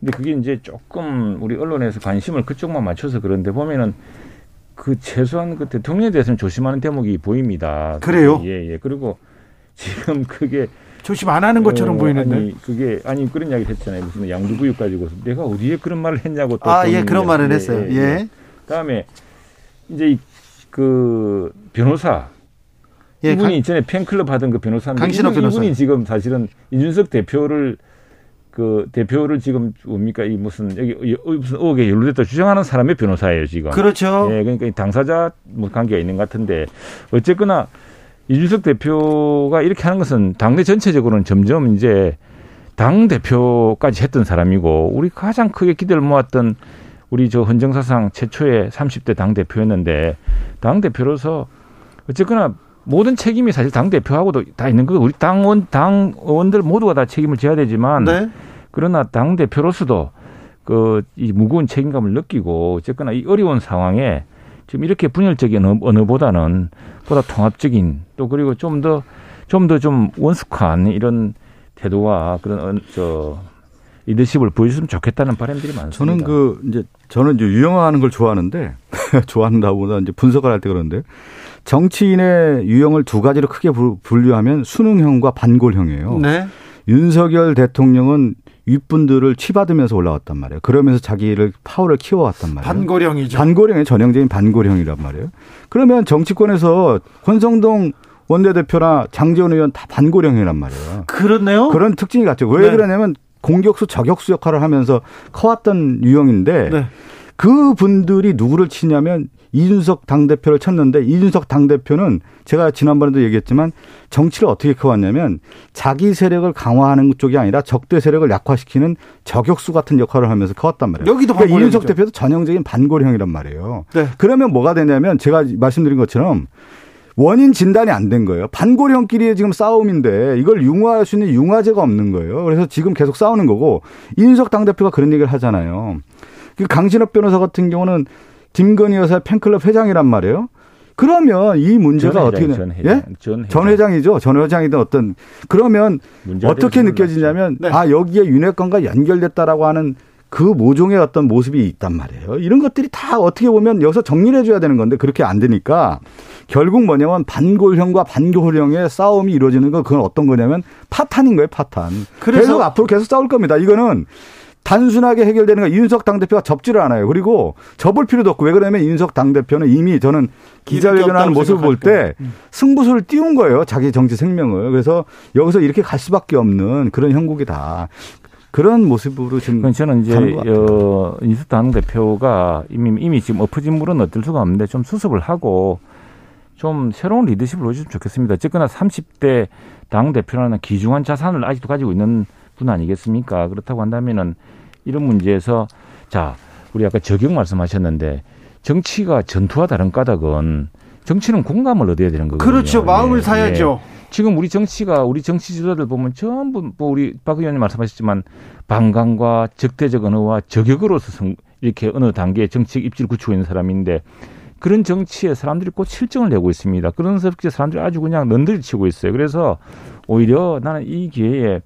근데 그게 이제 조금 우리 언론에서 관심을 그쪽만 맞춰서 그런데 보면은 그 최소한 그 대통령에 대해서는 조심하는 대목이 보입니다. 그래요? 예, 예. 그리고 지금 그게 조심 안 하는 것처럼 어, 보이는데. 아니 그게 아니 그런 이야기 했잖아요. 무슨 양두구육 가지고 내가 어디에 그런 말을 했냐고 또 아, 예, 그런 말을 예, 했어요. 예, 예. 그다음에 이제 이그 변호사 예, 이분이 강- 이전에 팬클럽 하던 그 변호사인데 강신업 이분, 변호사. 이분이 지금 사실은 이준석 대표를 그 대표를 지금 뭡니까 이 무슨 여기 무슨 의혹에 연루됐다 주장하는 사람의 변호사예요 지금. 그렇죠. 예, 그러니까 이 당사자 뭐 관계가 있는 것 같은데 어쨌거나 이준석 대표가 이렇게 하는 것은 당내 전체적으로는 점점 이제 당 대표까지 했던 사람이고 우리 가장 크게 기대를 모았던 우리 저 헌정사상 최초의 30대 당 대표였는데 당 대표로서 어쨌거나 모든 책임이 사실 당 대표하고도 다 있는 거 우리 당원 당 의원들 모두가 다 책임을 져야 되지만 네. 그러나 당 대표로서도 그 이 무거운 책임감을 느끼고 어쨌거나 이 어려운 상황에 지금 이렇게 분열적인 언어- 언어보다는 보다 통합적인 또 그리고 좀 더 좀 더좀 원숙한 이런 태도와 그런 어, 저 리더십을 보여줬으면 좋겠다는 바람들이 많습니다. 저는 그 이제 저는 이제 유형화하는 걸 좋아하는데 좋아한다보다 이제 분석을 할 때 그런데 정치인의 유형을 두 가지로 크게 부- 분류하면 수능형과 반골형이에요. 네. 윤석열 대통령은 윗분들을 치받으면서 올라왔단 말이에요. 그러면서 자기를 파워를 키워왔단 말이에요. 반고령이죠. 반고령의 전형적인 반고령이란 말이에요. 그러면 정치권에서 권성동 원내대표나 장재원 의원 다 반고령이란 말이에요. 그렇네요. 그런 특징이 같죠. 왜 네. 그러냐면 공격수 저격수 역할을 하면서 커왔던 유형인데 네. 그 분들이 누구를 치냐면 이준석 당대표를 쳤는데 이준석 당대표는 제가 지난번에도 얘기했지만 정치를 어떻게 커왔냐면 자기 세력을 강화하는 쪽이 아니라 적대 세력을 약화시키는 저격수 같은 역할을 하면서 커왔단 말이에요. 여기도 그러니까. 이준석 대표도 전형적인 반고령이란 말이에요. 네. 그러면 뭐가 되냐면 제가 말씀드린 것처럼 원인 진단이 안 된 거예요. 반고령끼리의 지금 싸움인데 이걸 융화할 수 있는 융화제가 없는 거예요. 그래서 지금 계속 싸우는 거고 이준석 당대표가 그런 얘기를 하잖아요. 그 강신업 변호사 같은 경우는 김건희 여사 팬클럽 회장이란 말이에요. 그러면 이 문제가 전 어떻게 전 회장, 예? 전 회장. 전 회장이죠. 전 회장이든 어떤 그러면 어떻게 느껴지냐면 네. 아 여기에 윤핵관과 연결됐다라고 하는 그 모종의 어떤 모습이 있단 말이에요. 이런 것들이 다 어떻게 보면 여기서 정리를 해줘야 되는 건데 그렇게 안 되니까 결국 뭐냐면 반골형과 반교형의 싸움이 이루어지는 건 그건 어떤 거냐면 파탄인 거예요, 파탄. 그래서- 계속 앞으로 계속 싸울 겁니다. 이거는 단순하게 해결되는 거 이윤석 당대표가 접지를 않아요. 그리고 접을 필요도 없고 왜 그러냐면 이윤석 당대표는 이미 저는 기자회견하는 모습을 볼 때 승부수를 띄운 거예요. 자기 정치 생명을. 그래서 여기서 이렇게 갈 수밖에 없는 그런 형국이다. 그런 모습으로 지금 저는 이제. 어, 인수당 대표가 이미 이미 지금 엎어진 물은 어쩔 수가 없는데 좀 수습을 하고 좀 새로운 리더십을 보여주면 좋겠습니다. 어쨌거나 30대 당 대표라는 귀중한 자산을 아직도 가지고 있는 분 아니겠습니까? 그렇다고 한다면은 이런 문제에서 자 우리 아까 저격 말씀하셨는데 정치가 전투와 다른 까닭은 정치는 공감을 얻어야 되는 거거든요. 그렇죠. 마음을 예, 사야죠. 예. 지금 우리 정치가 우리 정치 지도자들 보면 전부 뭐 우리 박 의원님 말씀하셨지만 반감과 적대적 언어와 저격으로서 성- 이렇게 어느 단계의 정치적 입지를 굳히고 있는 사람인데 그런 정치에 사람들이 꼭 실정을 내고 있습니다. 그런 섭게 사람들이 아주 그냥 넌들이 치고 있어요. 그래서 오히려 나는 이 기회에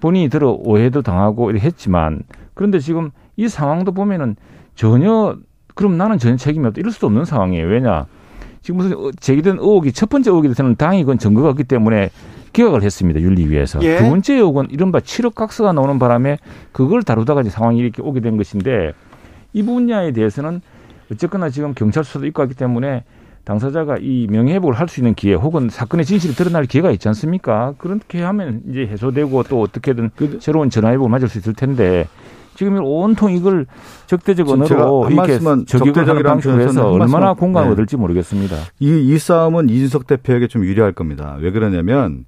본인이 들어 오해도 당하고 이렇게 했지만 그런데 지금 이 상황도 보면은 전혀 그럼 나는 전혀 책임이 없다 이럴 수도 없는 상황이에요. 왜냐? 지금 무슨 어- 제기된 의혹이 첫 번째 의혹이 돼서는 당이 그건 증거가 없기 때문에 기각을 했습니다. 윤리위에서. 예. 두 번째 의혹은 이른바 7억 각서가 나오는 바람에 그걸 다루다가 이제 상황이 이렇게 오게 된 것인데 이 분야에 대해서는 어쨌거나 지금 경찰 수사도 있고 하기 때문에 당사자가 이 명예회복을 할 수 있는 기회 혹은 사건의 진실이 드러날 기회가 있지 않습니까? 그렇게 하면 이제 해소되고 또 어떻게든 새로운 전화회복을 맞을 수 있을 텐데 지금 온통 이걸 적대적 언어로 한 이렇게 적대적이라는 방식으로 해서 한 얼마나 공감을 네. 얻을지 모르겠습니다. 이, 이 싸움은 이준석 대표에게 좀 유리할 겁니다. 왜 그러냐면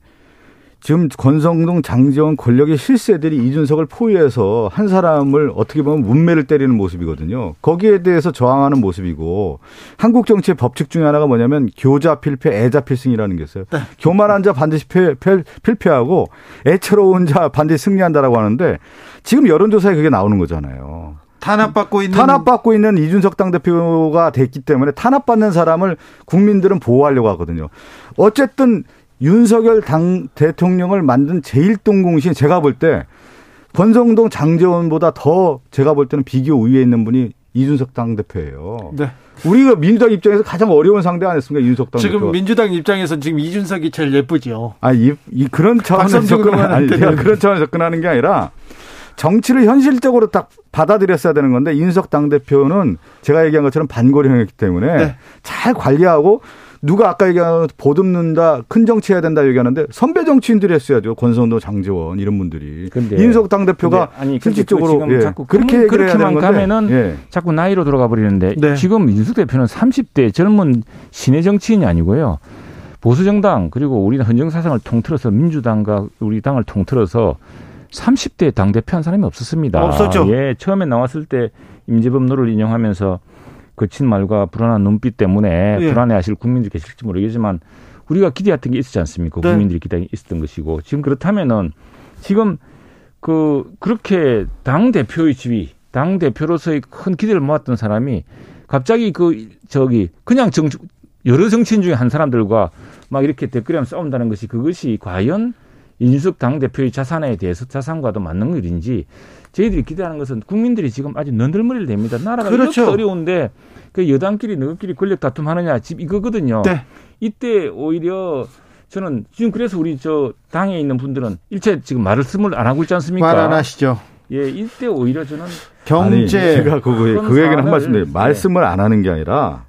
지금 권성동, 장지원 권력의 실세들이 이준석을 포위해서 한 사람을 어떻게 보면 문매를 때리는 모습이거든요. 거기에 대해서 저항하는 모습이고 한국 정치의 법칙 중에 하나가 뭐냐면 교자 필패, 애자 필승이라는 게 있어요. 교만한 자 반드시 패, 패, 필패하고 애처로운 자 반드시 승리한다라고 하는데 지금 여론조사에 그게 나오는 거잖아요. 탄압받고 있는 탄압받고 있는 이준석 당대표가 됐기 때문에 탄압받는 사람을 국민들은 보호하려고 하거든요. 어쨌든 윤석열 당 대통령을 만든 제1동공신 제가 볼 때 권성동 장재원보다 더 제가 볼 때는 비교 우위에 있는 분이 이준석 당대표예요. 네. 우리가 민주당 입장에서 가장 어려운 상대 아니었습니까? 이준석 당대표. 지금 민주당 입장에선 지금 이준석이 제일 예쁘죠. 아, 이, 이 그런 차원에서 박선종으로만 접근, 아니, 할 제가 때는. 그런 차원에서 접근하는 게 아니라 정치를 현실적으로 딱 받아들였어야 되는 건데 이준석 당대표는 제가 얘기한 것처럼 반고령이기 때문에 네. 잘 관리하고 누가 아까 얘기한 보듬는다 큰 정치 해야 된다 얘기하는데 선배 정치인들이 했어야죠 권선도 장재원 이런 분들이 근데- 당대표가 근데 아니, 근데 실질적으로 그 예, 자꾸 그렇게 그렇게만 가면은 예. 자꾸 나이로 돌아가 버리는데 네. 지금 준석 대표는 30대 젊은 신예 정치인이 아니고요. 보수 정당 그리고 우리 헌정 사상을 통틀어서 민주당과 우리 당을 통틀어서 30대 당 대표 한 사람이 없었습니다. 없었죠. 예, 처음에 나왔을 때 임재범 노를 인용하면서 거친 말과 불안한 눈빛 때문에 예. 불안해하실 국민들이 계실지 모르겠지만 우리가 기대했던 게 있었지 않습니까? 네. 국민들이 기대했던 게 있었던 것이고 지금 그렇다면은 지금 그 그렇게 당 대표의 지위, 당 대표로서의 큰 기대를 모았던 사람이 갑자기 그 저기 그냥 정 여러 정치인 중에 한 사람들과 막 이렇게 댓글에 싸운다는 것이 그것이 과연 인숙 당 대표의 자산에 대해서 자산과도 맞는 일인지 저희들이 기대하는 것은 국민들이 지금 아주 너덜머리를 댑니다. 나라가 그렇죠. 이렇게 어려운데 그 여당끼리 너희끼리 권력 다툼하느냐 집 이거거든요. 네. 이때 오히려 저는 지금 그래서 우리 저 당에 있는 분들은 일체 지금 말씀을 안 하고 있지 않습니까? 말 안 하시죠. 예, 이때 오히려 저는 아니, 경제 제가 그거 그 얘기는 한 사안을- 말씀 드려요. 네. 말씀을 안 하는 게 아니라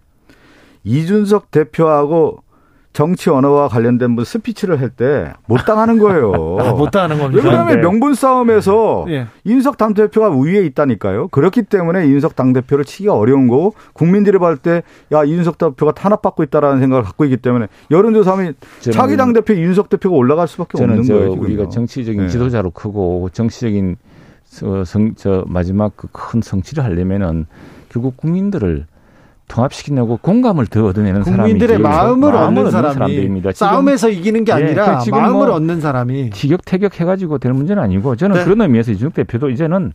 이준석 대표하고 정치 언어와 관련된 분 스피치를 할 때 못 당하는 거예요. 아, 못하는 왜 겁니다. 그러면 네. 명분 싸움에서 예. 인석 당대표가 우위에 있다니까요. 그렇기 때문에 인석 당대표를 치기가 어려운 거고 국민들이 볼때야 이준석 대표가 탄압받고 있다라는 생각을 갖고 있기 때문에 여론조사하면 차기 당대표 이준석 대표가 올라갈 수밖에 저는 없는 저 거예요. 지금요. 우리가 정치적인 네. 지도자로 크고 정치적인 저, 성, 저 마지막 그 큰 성취를 하려면은 결국 국민들을 통합시키려고 공감을 더 얻어내는 국민들의 사람이지. 마음을 얻는 사람이. 지금 싸움에서 이기는 게 예, 아니라 그 지금 마음을 뭐 얻는 사람이 티격태격 해가지고 될 문제는 아니고 저는 네. 그런 의미에서 이준석 대표도 이제는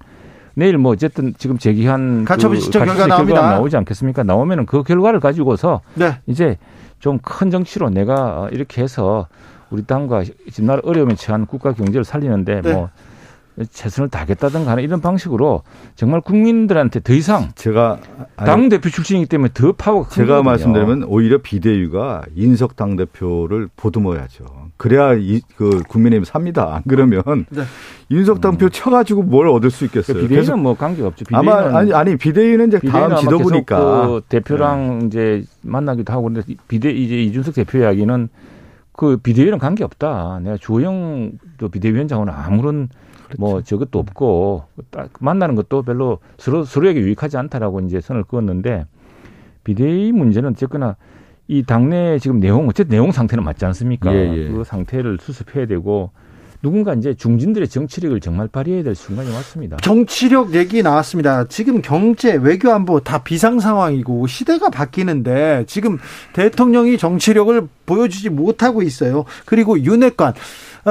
내일 뭐 어쨌든 지금 제기한 가처분 그 결과 나옵니다. 나오지 않겠습니까? 나오면은 그 결과를 가지고서 네. 이제 좀 큰 정치로 내가 이렇게 해서 우리 당과 지금 나라 어려움에 처한 국가 경제를 살리는데 네. 뭐 최선을 다하겠다든가 하는 이런 방식으로 정말 국민들한테 더 이상 제가 당 대표 출신이기 때문에 더 파워가 큰 제가. 말씀드리면 오히려 비대위가 인석 당 대표를 보듬어야죠. 그래야 이, 그 국민의힘 삽니다. 안 그러면 네. 인석 당표 쳐가지고 뭘 얻을 수 있겠어요. 그 비대위는 뭐 관계가 없죠. 비대위는 아마 아니 아니 비대위는 이제 비대위는 다음 지도부니까 계속 그 대표랑 이제 만나기도 하고 근데 비대 이제 이준석 대표 이야기는 그 비대위는 관계 없다. 내가 주호영 또 비대위원장은 아무런 뭐 저것도 없고 딱 만나는 것도 별로 서로 서로에게 유익하지 않다라고 이제 선을 그었는데 비대위 문제는 어쨌거나 이 당내 지금 내용 어쨌든 내용 상태는 맞지 않습니까? 예, 예. 그 상태를 수습해야 되고 누군가 이제 중진들의 정치력을 정말 발휘해야 될 순간이 왔습니다. 정치력 얘기 나왔습니다. 지금 경제, 외교 안보 다 비상 상황이고 시대가 바뀌는데 지금 대통령이 정치력을 보여주지 못하고 있어요. 그리고 윤핵관 어,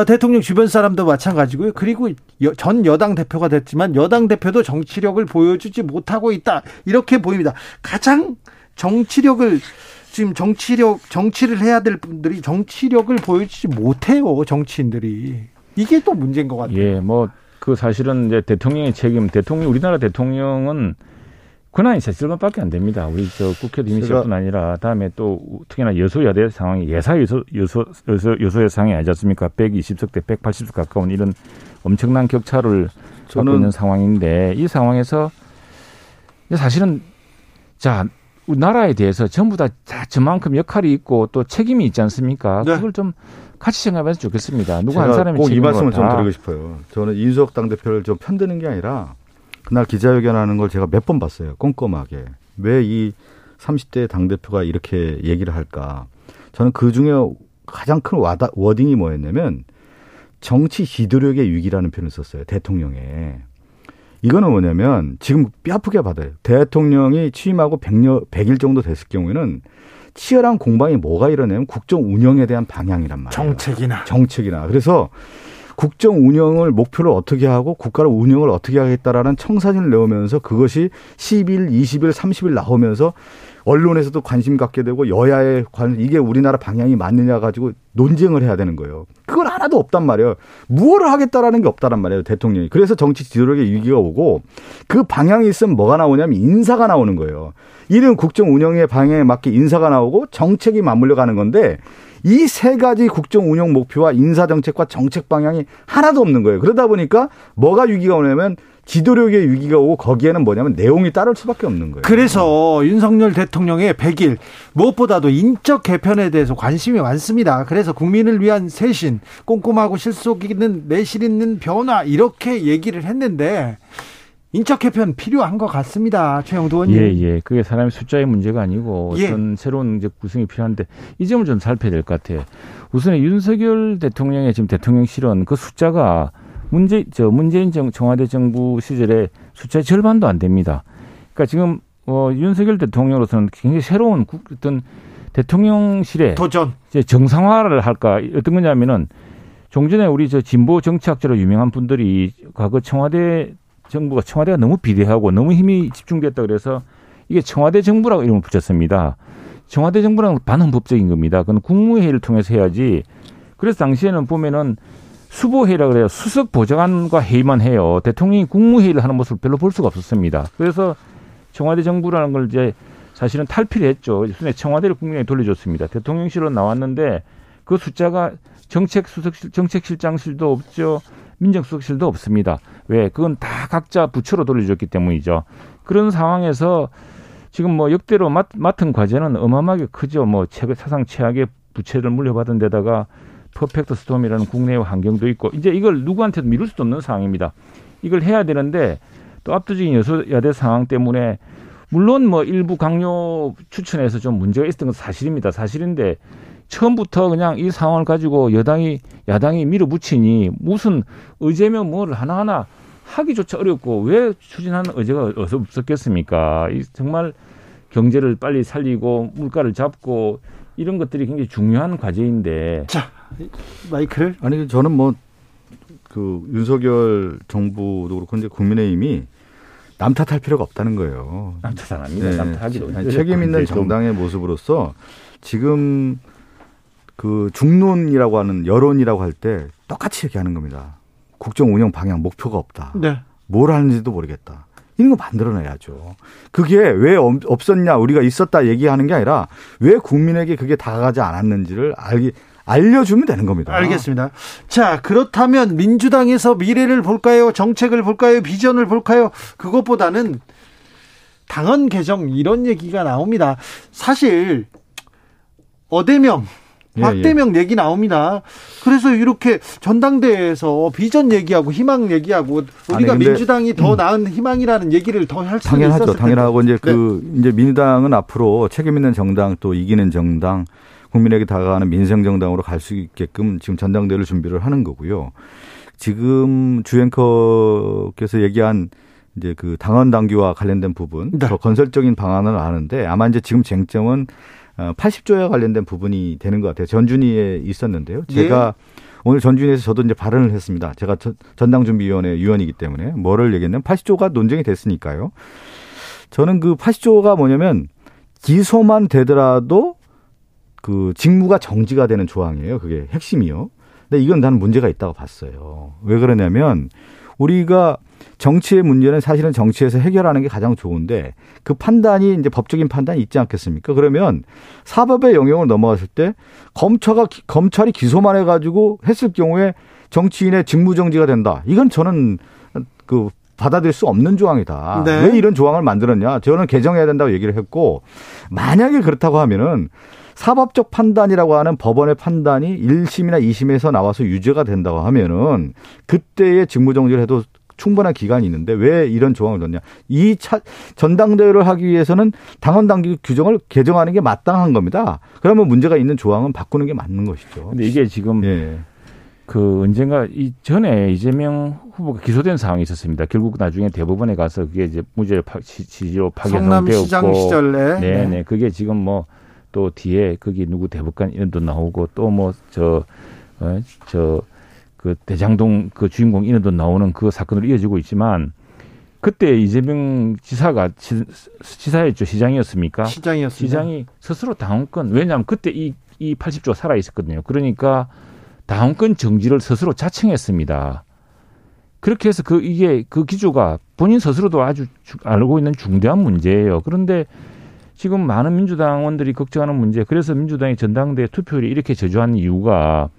대통령 주변 사람도 마찬가지고요. 그리고 여- 전 여당 대표가 됐지만 여당 대표도 정치력을 보여주지 못하고 있다. 이렇게 보입니다. 가장 정치력을 지금 정치력 정치를 해야 될 분들이 정치력을 보여주지 못해요. 정치인들이 이게 또 문제인 것 같아요. 예, 뭐 그 사실은 이제 대통령의 책임, 대통령 우리나라 대통령은 권한이 세실만밖에 안 됩니다. 우리 저 국회도 이미 시뿐 아니라 다음에 또 특히나 여소야대 상황이 예사 여소 여소 여소 여소야 상황이 아니지 않습니까? 120석 대 180석 가까운 이런 엄청난 격차를 갖고 있는 상황인데 이 상황에서 사실은 자 나라에 대해서 전부 다, 다 저만큼 역할이 있고 또 책임이 있지 않습니까? 네. 그걸 좀 같이 생각하면 좋겠습니다. 누구 한 사람이 꼭이 책임으로 말씀을 좀다 드리고 싶어요. 저는 이준석 당 대표를 좀 편드는 게 아니라 그날 기자회견하는 걸 제가 몇 번 봤어요. 꼼꼼하게. 왜 이 30대 당대표가 이렇게 얘기를 할까. 저는 그 중에 가장 큰 와다, 워딩이 뭐였냐면 정치 지도력의 위기라는 표현을 썼어요. 대통령에. 이거는 뭐냐면 지금 뼈아프게 받아요. 대통령이 취임하고 100여, 100일 정도 됐을 경우에는 치열한 공방이 뭐가 일어나면 국정 운영에 대한 방향이란 말이에요. 정책이나. 정책이나. 그래서 국정 운영을 목표를 어떻게 하고 국가를 운영을 어떻게 하겠다라는 청사진을 내오면서 그것이 10일, 20일, 30일 나오면서 언론에서도 관심 갖게 되고 여야의 관 이게 우리나라 방향이 맞느냐 가지고 논쟁을 해야 되는 거예요. 그건 하나도 없단 말이에요. 무엇을 하겠다라는 게 없다란 말이에요, 대통령이. 그래서 정치 지도력의 위기가 오고 그 방향이 있으면 뭐가 나오냐면 인사가 나오는 거예요. 이런 국정 운영의 방향에 맞게 인사가 나오고 정책이 맞물려 가는 건데 이 세 가지 국정 운영 목표와 인사 정책과 정책 방향이 하나도 없는 거예요. 그러다 보니까 뭐가 위기가 오냐면 지도력의 위기가 오고 거기에는 뭐냐면 내용이 따를 수밖에 없는 거예요. 그래서 윤석열 대통령의 100일 무엇보다도 인적 개편에 대해서 관심이 많습니다. 그래서 국민을 위한 쇄신, 꼼꼼하고 실속 있는 내실 있는 변화 이렇게 얘기를 했는데 인적 개편 필요한 것 같습니다. 최영도 의원님. 예, 예. 그게 사람의 숫자의 문제가 아니고 예. 어떤 새로운 이제 구성이 필요한데 이 점을 좀 살펴야 될 것 같아요. 우선에 윤석열 대통령의 지금 대통령 실은 그 숫자가 문제 저 문재인 정, 청와대 정부 시절에 숫자의 절반도 안 됩니다. 그러니까 지금 어, 윤석열 대통령으로서는 굉장히 새로운 국, 어떤 대통령실에 도전. 이제 정상화를 할까 어떤 거냐면은 종전에 우리 저 진보 정치학자로 유명한 분들이 과거 청와대 정부가 청와대가 너무 비대하고 너무 힘이 집중됐다 그래서 이게 청와대 정부라고 이름을 붙였습니다. 청와대 정부는 반헌법적인 겁니다. 그건 국무회의를 통해서 해야지. 그래서 당시에는 보면은 수보회의라 그래요. 수석 보좌관과 회의만 해요. 대통령이 국무회의를 하는 모습을 별로 볼 수가 없었습니다. 그래서 청와대 정부라는 걸 이제 사실은 탈피를 했죠. 순에 청와대를 국민에게 돌려줬습니다. 대통령실로 나왔는데 그 숫자가 정책 수석실, 정책실장실도 없죠. 민정수석실도 없습니다. 왜? 그건 다 각자 부처로 돌려줬기 때문이죠. 그런 상황에서 지금 뭐 역대로 맡, 맡은 과제는 어마어마하게 크죠. 뭐 최, 사상 최악의 부채를 물려받은 데다가 perfect storm이라는 국내의 환경도 있고 이제 이걸 누구한테도 미룰 수도 없는 상황입니다. 이걸 해야 되는데 또 압도적인 여소야대 상황 때문에 물론 뭐 일부 강요 추천에서 좀 문제가 있었던 건 사실입니다. 사실인데 처음부터 그냥 이 상황을 가지고 여당이 야당이 밀어붙이니 무슨 의제면 뭐를 하나하나 하기조차 어렵고 왜 추진하는 의제가 어서 없었겠습니까? 이 정말 경제를 빨리 살리고 물가를 잡고 이런 것들이 굉장히 중요한 과제인데 자, 마이크를 아니 저는 뭐 그 윤석열 정부도 그렇고 이제 국민의힘이 남 탓할 필요가 없다는 거예요. 남탓 안 합니다. 네. 남탓하기도 아니, 책임 있는 정당의 모습으로서 지금 그 중론이라고 하는 여론이라고 할 때 똑같이 얘기하는 겁니다. 국정 운영 방향 목표가 없다. 네. 뭘 하는지도 모르겠다. 이런 거 만들어내야죠. 그게 왜 없- 없었냐, 우리가 있었다 얘기하는 게 아니라 왜 국민에게 그게 다가가지 않았는지를 알기, 알려주면 되는 겁니다. 알겠습니다. 자, 그렇다면 민주당에서 미래를 볼까요? 정책을 볼까요? 비전을 볼까요? 그것보다는 당헌 개정 이런 얘기가 나옵니다. 사실 어대명 예, 박대명 얘기 나옵니다. 그래서 이렇게 전당대회에서 비전 얘기하고 희망 얘기하고 우리가 아니, 음. 민주당이 더 나은 희망이라는 얘기를 더 할 수 있었을 당연하죠. 텐데. 당연하고 이제 네. 그 이제 민주당은 앞으로 책임 있는 정당 또 이기는 정당 국민에게 다가가는 민생 정당으로 갈 수 있게끔 지금 전당대회를 준비를 하는 거고요. 지금 주앵커께서 얘기한 이제 그 당원 당규와 관련된 부분 네. 더 건설적인 방안을 아는데 아마 이제 지금 쟁점은 80조에 관련된 부분이 되는 것 같아요. 전준위에 있었는데요. 예. 제가 오늘 전준위에서 저도 이제 발언을 했습니다. 제가 전- 전당준비위원회 위원이기 때문에 뭐를 얘기했냐면 80조가 논쟁이 됐으니까요. 저는 그 80조가 뭐냐면 기소만 되더라도 그 직무가 정지가 되는 조항이에요. 그게 핵심이요. 근데 이건 나는 문제가 있다고 봤어요. 왜 그러냐면 우리가 정치의 문제는 사실은 정치에서 해결하는 게 가장 좋은데 그 판단이 이제 법적인 판단이 있지 않겠습니까? 그러면 사법의 영역을 넘어갔을 때 검찰가 검찰이 기소만 해가지고 했을 경우에 정치인의 직무 정지가 된다. 이건 저는 그 받아들일 수 없는 조항이다. 네. 왜 이런 조항을 만들었냐? 저는 개정해야 된다고 얘기를 했고 만약에 그렇다고 하면은 사법적 판단이라고 하는 법원의 판단이 1심이나 2심에서 나와서 유죄가 된다고 하면은 그때의 직무정지를 해도 충분한 기간이 있는데 왜 이런 조항을 넣냐? 이 차, 전당대회를 하기 위해서는 당원 당규 규정을 개정하는 게 마땅한 겁니다. 그러면 문제가 있는 조항은 바꾸는 게 맞는 것이죠. 근데 이게 지금 예. 그 언젠가 이 전에 이재명 후보가 기소된 상황이 있었습니다. 결국 나중에 대법원에 가서 그게 이제 무죄 파, 지지로 성남시장 시절에 네, 네. 그게 지금 뭐 또 뒤에 거기 누구 대법관 이름도 나오고 또 뭐 저 어, 저 그 대장동 그 주인공 이름도 나오는 그 사건으로 이어지고 있지만 그때 이재명 지사가 지, 지사였죠 시장이었습니까? 시장이었습니다. 시장이 스스로 당원권 왜냐하면 그때 이 이 80조 살아 있었거든요. 그러니까 당원권 정지를 스스로 자청했습니다. 그렇게 해서 그 이게 그 기조가 본인 스스로도 아주 주- 알고 있는 중대한 문제예요. 그런데 지금 많은 민주당원들이 걱정하는 문제, 그래서 민주당이 전당대회 투표율이 이렇게 저조한 이유가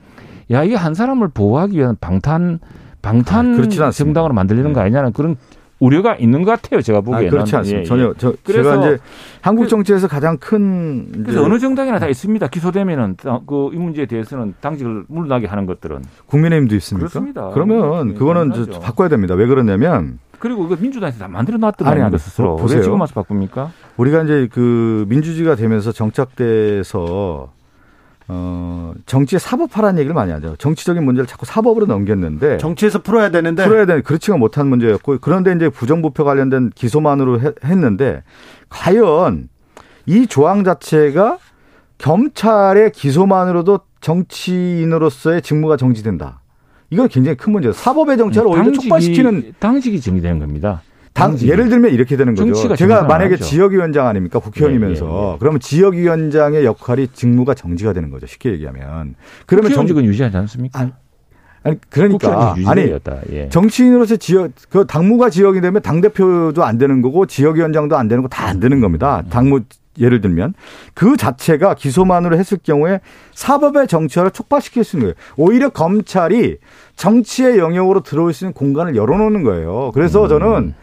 야 이게 한 사람을 보호하기 위한 방탄 방탄 아. 정당으로 만들려는 거 아니냐는 그런 우려가 있는 것 같아요. 제가 아, 보기에는 그렇지 않습니다. 예, 예. 전혀 저, 그래서 제가 이제 한국 그- 정치에서 가장 큰 그래서 어느 정당이나 다 있습니다. 기소되면은 그 이 문제에 대해서는 당직을 물러나게 하는 것들은 국민의힘도 있습니까? 그렇습니다. 그러면 네, 그거는 저- 당연하죠. 바꿔야 됩니다. 왜 그러냐면 그리고 이거 민주당에서 다 만들어 놨던 아니, 거 아니, 아닌가 스스로 보- 보세요. 왜 지금 와서 바꿉니까? 우리가 이제 그 민주주의가 되면서 정착돼서 어 정치에 사법화라는 얘기를 많이 하죠. 정치적인 문제를 자꾸 사법으로 넘겼는데 정치에서 풀어야 되는데 풀어야 되는 그렇지가 못한 문제였고 그런데 이제 부정부패 관련된 기소만으로 해- 했는데 과연 이 조항 자체가 검찰의 기소만으로도 정치인으로서의 직무가 정지된다. 이건 굉장히 큰 문제예요. 사법의 정치를 오히려 촉발시키는 당직이 정리되는 겁니다. 당. 예를 들면 이렇게 되는 거죠. 제가 만약에. 지역위원장 아닙니까 국회의원이면서 예, 예, 예. 그러면 지역위원장의 역할이 직무가 정지가 되는 거죠. 쉽게 얘기하면 그러면 정, 국회의원직은 유지하지 않습니까? 아니, 아니 그러니까 아니. 예. 정치인으로서 지역 그 당무가 지역이 되면 당 대표도 안 되는 거고 지역위원장도 안 되는 거 다 안 되는 겁니다. 당무 예를 들면 그 자체가 기소만으로 했을 경우에 사법의 정치화를 촉발시킬 수 있는 거예요. 오히려 검찰이 정치의 영역으로 들어올 수 있는 공간을 열어놓는 거예요. 그래서 음. 저는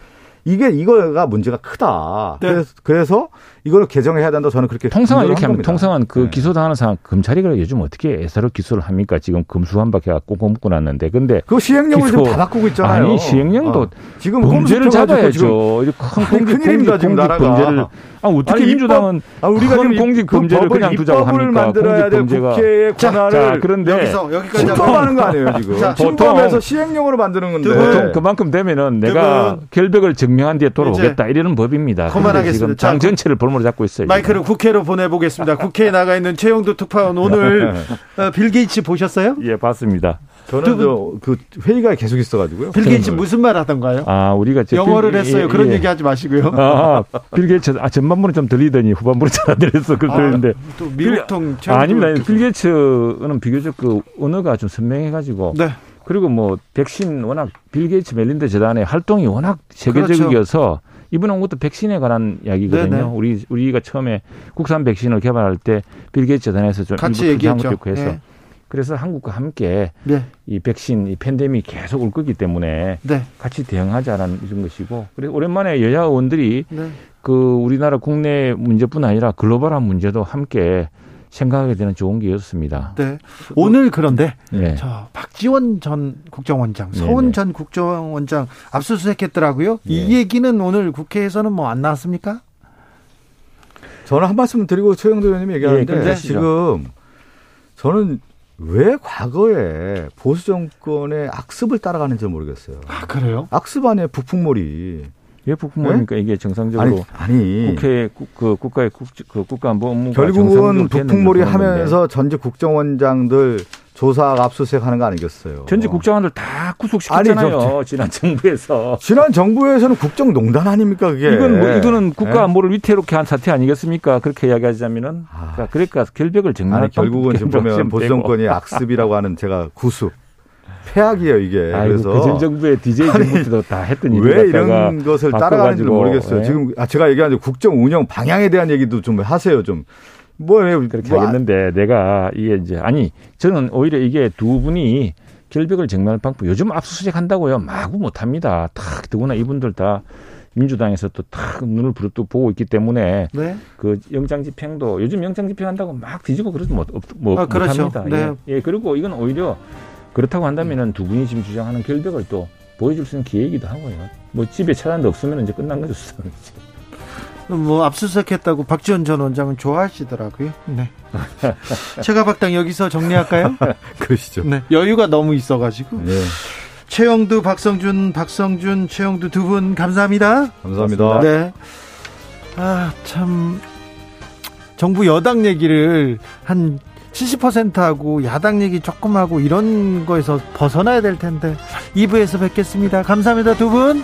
이게 이거가 문제가 크다. 네. 그래서, 그래서 이걸 개정해야 된다. 저는 그렇게 통상은 이렇게 겁니다. 통상은 그 네. 기소당하는 사람 검찰이 그래 요즘 어떻게 애사로 기소를 합니까? 지금 금수한박 해 갖고 꽁꽁 놨는데 근데 그 시행령을 기소- 지금 다 바꾸고 있잖아요. 아니 시행령도 어. 지금 범죄를 잡아야죠. 큰 큰일입니다, 지금 나라가. 범죄를 아 어떻게 아니, 민주당은 아, 우리가 큰 지금 공직 그 범죄를 법을, 그냥 두자고 합니까? 만들어야 공직 될 범죄가 국회의 자, 권한을 자 그런데 여기서 여기까지 침범하는 거 아니에요 지금? 자, 침범해서 시행령으로 만드는 건데. 보통 그만큼 되면은 내가 분. 결백을 증명한 뒤에 돌아오겠다 이러는 법입니다. 그만하겠습니다. 지금 자, 당 전체를 볼모로 잡고 있어요. 마이크를 국회로 보내보겠습니다. 국회에 나가 있는 최영도 특파원 오늘 어, 빌 게이츠 보셨어요? 예, 봤습니다. 저는 저그 회의가 계속 있어가지고 빌 게이츠 무슨 말 하던가요? 아, 우리가 저 영어를 빌- 했어요. 예, 그런 예. 얘기 하지 마시고요. 아, 빌 게이츠 아 전반부는 좀 들리더니 후반부는 잘 안 들렸어. 그랬는데 또 미국통 아, 아닙니다. 빌 게이츠는 비교적 그 언어가 좀 선명해가지고 네. 그리고 뭐 백신 워낙 빌 게이츠 멜린다 재단의 활동이 워낙 그렇죠. 세계적이어서 이번 온 것도 백신에 관한 이야기거든요. 네네. 우리 우리가 처음에 국산 백신을 개발할 때 빌 게이츠 재단에서 좀 같이 얘기했죠. 해서 네. 그래서 한국과 함께 네. 이 백신 이 팬데믹이 계속 올 거기 때문에 네. 같이 대응하자라는 이런 것이고 그래서 오랜만에 여야 의원들이 네. 그 우리나라 국내 문제뿐 아니라 글로벌한 문제도 함께 생각하게 되는 좋은 기회였습니다. 네. 오늘 그런데 네. 저 박지원 전 국정원장, 네네. 서훈 전 국정원장 압수수색했더라고요. 이 네. 얘기는 오늘 국회에서는 뭐 안 나왔습니까? 저는 한 말씀 드리고 최영도 의원님이 얘기하는데 예, 지금 저는 왜 과거에 보수 정권의 악습을 따라가는지 모르겠어요. 아 그래요? 악습 안에 북풍몰이. 왜 북풍입니까? 이게 정상적으로 아니 아니. 국회 국, 그 국가의 국, 그 국가안보 업무가 결국은 북풍몰이 하면서 전직 국정원장들 조사 압수수색하는 거 아니겠어요? 전직 국장관들 다 구속시켰잖아요. 아니, 지난 정부에서. 지난 정부에서는 국정농단 아닙니까 그게? 이건 뭐 이거는 예? 국가 안보를 위태롭게 한 사태 아니겠습니까? 그렇게 이야기하자면은 아. 그러니까, 그러니까 정리하는 아니 결국은 지금 보면 보수 정권이 악습이라고 하는 제가 구수 폐악이에요 이게. 아이고, 그래서 그 전 정부의 DJ 아니, 정부 때도 다 했던 왜 이런 것을 따라가는지 모르겠어요. 예? 지금 아, 제가 얘기하는 국정 운영 방향에 대한 얘기도 좀 하세요 좀. 뭐 그렇게 뭐, 하겠는데 내가 이게 이제 아니 저는 오히려 이게 두 분이 결백을 정리하는 방법 요즘 압수수색 한다고요 마구 못합니다. 탁 더구나 이분들 다 민주당에서 또 탁 눈을 부릅뜨고 보고 있기 때문에 네. 그 영장 집행도 요즘 영장 집행한다고 막 뒤지고 그러지 못, 없- 뭐, 아, 그렇죠. 못 합니다. 네. 예. 예, 그리고 이건 오히려 그렇다고 한다면은 두 분이 지금 주장하는 결백을 또 보여줄 수 있는 기회이기도 하고요. 뭐 집에 차단도 없으면 이제 끝난 거죠 수사는. 뭐 압수수색했다고 박지원 전 원장은 좋아하시더라고요. 네. 최가박당 여기서 정리할까요? 그러시죠. 네. 여유가 너무 있어가지고. 네. 최영두, 박성준, 박성준, 최영두 두 분 감사합니다. 감사합니다. 네. 아, 참. 정부 여당 얘기를 한 70% 하고 야당 얘기 조금 하고 이런 거에서 벗어나야 될 텐데 2부에서 뵙겠습니다. 감사합니다, 두 분.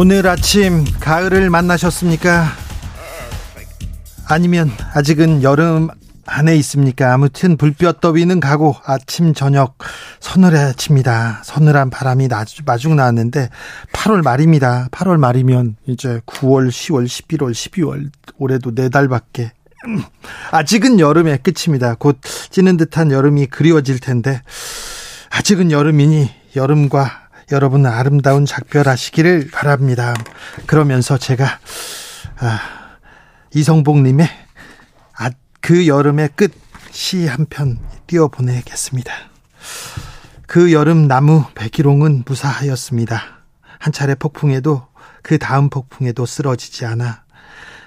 오늘 아침 가을을 만나셨습니까? 아니면 아직은 여름 안에 있습니까? 아무튼 불볕 더위는 가고 아침 저녁 서늘해집니다. 서늘한 바람이 마중 나왔는데 8월 말입니다. 8월 말이면 이제 9월, 10월, 11월, 12월 올해도 네 달밖에 아직은 여름의 끝입니다. 곧 찌는 듯한 여름이 그리워질 텐데 아직은 여름이니 여름과 여러분 아름다운 작별하시기를 바랍니다. 그러면서 제가 아, 이성복님의 아, 그 여름의 끝 시 한 편 띄워보내겠습니다. 그 여름 나무 백일홍은 무사하였습니다. 한 차례 폭풍에도 그 다음 폭풍에도 쓰러지지 않아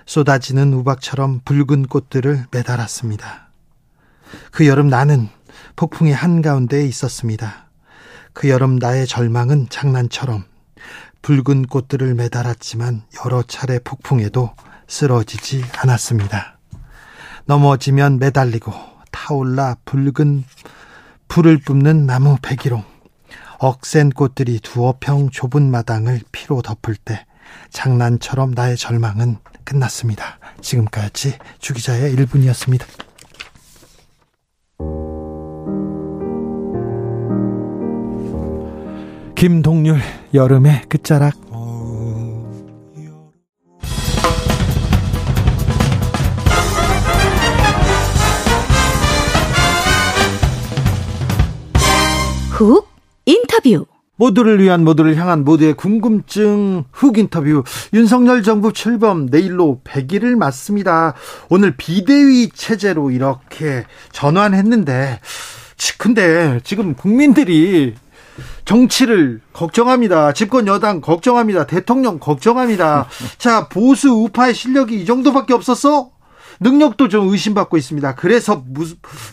쏟아지는 우박처럼 붉은 꽃들을 매달았습니다. 그 여름 나는 폭풍의 한가운데에 있었습니다. 그 여름 나의 절망은 장난처럼 붉은 꽃들을 매달았지만 여러 차례 폭풍에도 쓰러지지 않았습니다. 넘어지면 매달리고 타올라 붉은 불을 뿜는 나무 백일홍. 억센 꽃들이 두어 평 좁은 마당을 피로 덮을 때 장난처럼 나의 절망은 끝났습니다. 지금까지 주기자의 1분이었습니다. 김동률 여름의 끝자락. 훅 인터뷰. 모두를 위한 모두를 향한 모두의 궁금증 훅 인터뷰. 윤석열 정부 출범 내일로 100일을 맞습니다. 오늘 비대위 체제로 이렇게 전환했는데 근데 지금 국민들이 정치를 걱정합니다. 집권 여당 걱정합니다. 대통령 걱정합니다. 자, 보수 우파의 실력이 이 정도밖에 없었어? 능력도 좀 의심받고 있습니다. 그래서 무,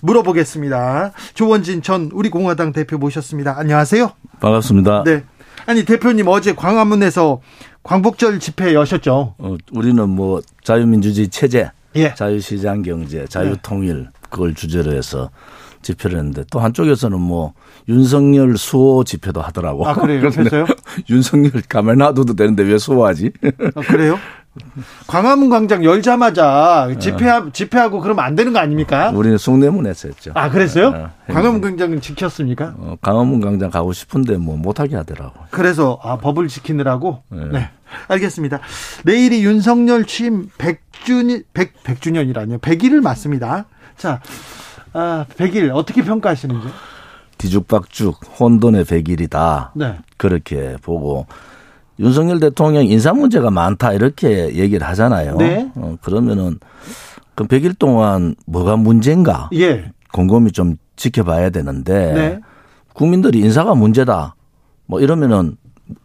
물어보겠습니다. 조원진 전 우리 공화당 대표 모셨습니다. 안녕하세요. 반갑습니다. 네. 아니 대표님 어제 광화문에서 광복절 집회 여셨죠? 어, 우리는 뭐 자유민주주의 체제, 예. 자유시장 경제, 자유통일 그걸 주제로 해서 집회를 했는데 또 한쪽에서는 뭐 윤석열 수호 집회도 하더라고. 아 그래요? 했어요? 윤석열 가만 놔둬도 되는데 왜 수호하지? 아, 그래요? 광화문 광장 열자마자 집회 집회하고 그러면 안 되는 거 아닙니까? 우리는 숭례문에서 했죠. 아 그랬어요? 어, 광화문 광장은 지켰습니까? 어, 강화문 광장 가고 싶은데 뭐 못하게 하더라고. 그래서 아 법을 지키느라고. 네. 네. 알겠습니다. 내일이 윤석열 취임 100주년 100 100주년이라뇨. 100일을 맞습니다. 자, 아, 100일 어떻게 평가하시는지? 뒤죽박죽 혼돈의 100일이다. 네. 그렇게 보고 윤석열 대통령 인사 문제가 많다 이렇게 얘기를 하잖아요. 네. 어, 그러면은 그 100일 동안 뭐가 문제인가 예. 곰곰이 좀 지켜봐야 되는데 네. 국민들이 인사가 문제다 뭐 이러면은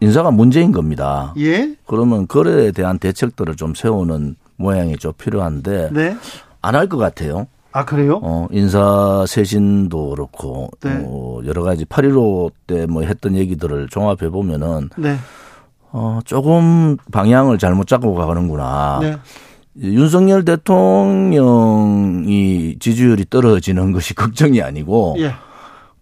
인사가 문제인 겁니다. 예. 그러면 그에 대한 대책들을 좀 세우는 모양이 좀 필요한데 네. 안할 것 같아요. 아, 그래요? 어, 인사 쇄신도 그렇고 네. 어, 여러 가지 8.15 때 뭐 했던 얘기들을 종합해 보면은 네. 어, 조금 방향을 잘못 잡고 가는구나. 네. 윤석열 대통령이 지지율이 떨어지는 것이 걱정이 아니고 예.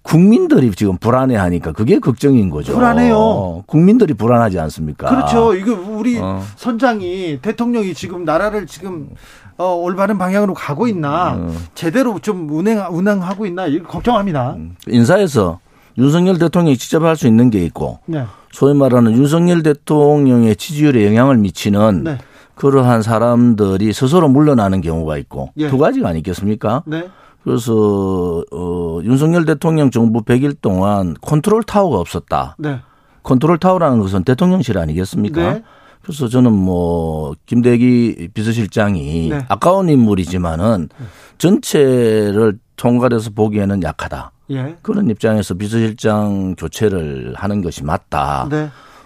국민들이 지금 불안해하니까 그게 걱정인 거죠. 불안해요. 어, 국민들이 불안하지 않습니까? 그렇죠. 이거 우리 어. 선장이 대통령이 지금 나라를 지금 어, 올바른 방향으로 가고 있나 어. 제대로 좀 운행 운행하고 있나 이거 걱정합니다. 인사에서 윤석열 대통령이 직접 할 수 있는 게 있고 네. 소위 말하는 윤석열 대통령의 지지율에 영향을 미치는 네. 그러한 사람들이 스스로 물러나는 경우가 있고 예. 두 가지가 아니겠습니까? 네. 그래서 어, 윤석열 대통령 정부 100일 동안 컨트롤 타워가 없었다. 네. 컨트롤 타워라는 것은 대통령실 아니겠습니까? 네. 그래서 저는 뭐 김대기 비서실장이 네. 아까운 인물이지만은 전체를 통괄해서 보기에는 약하다. 예. 그런 입장에서 비서실장 교체를 하는 것이 맞다.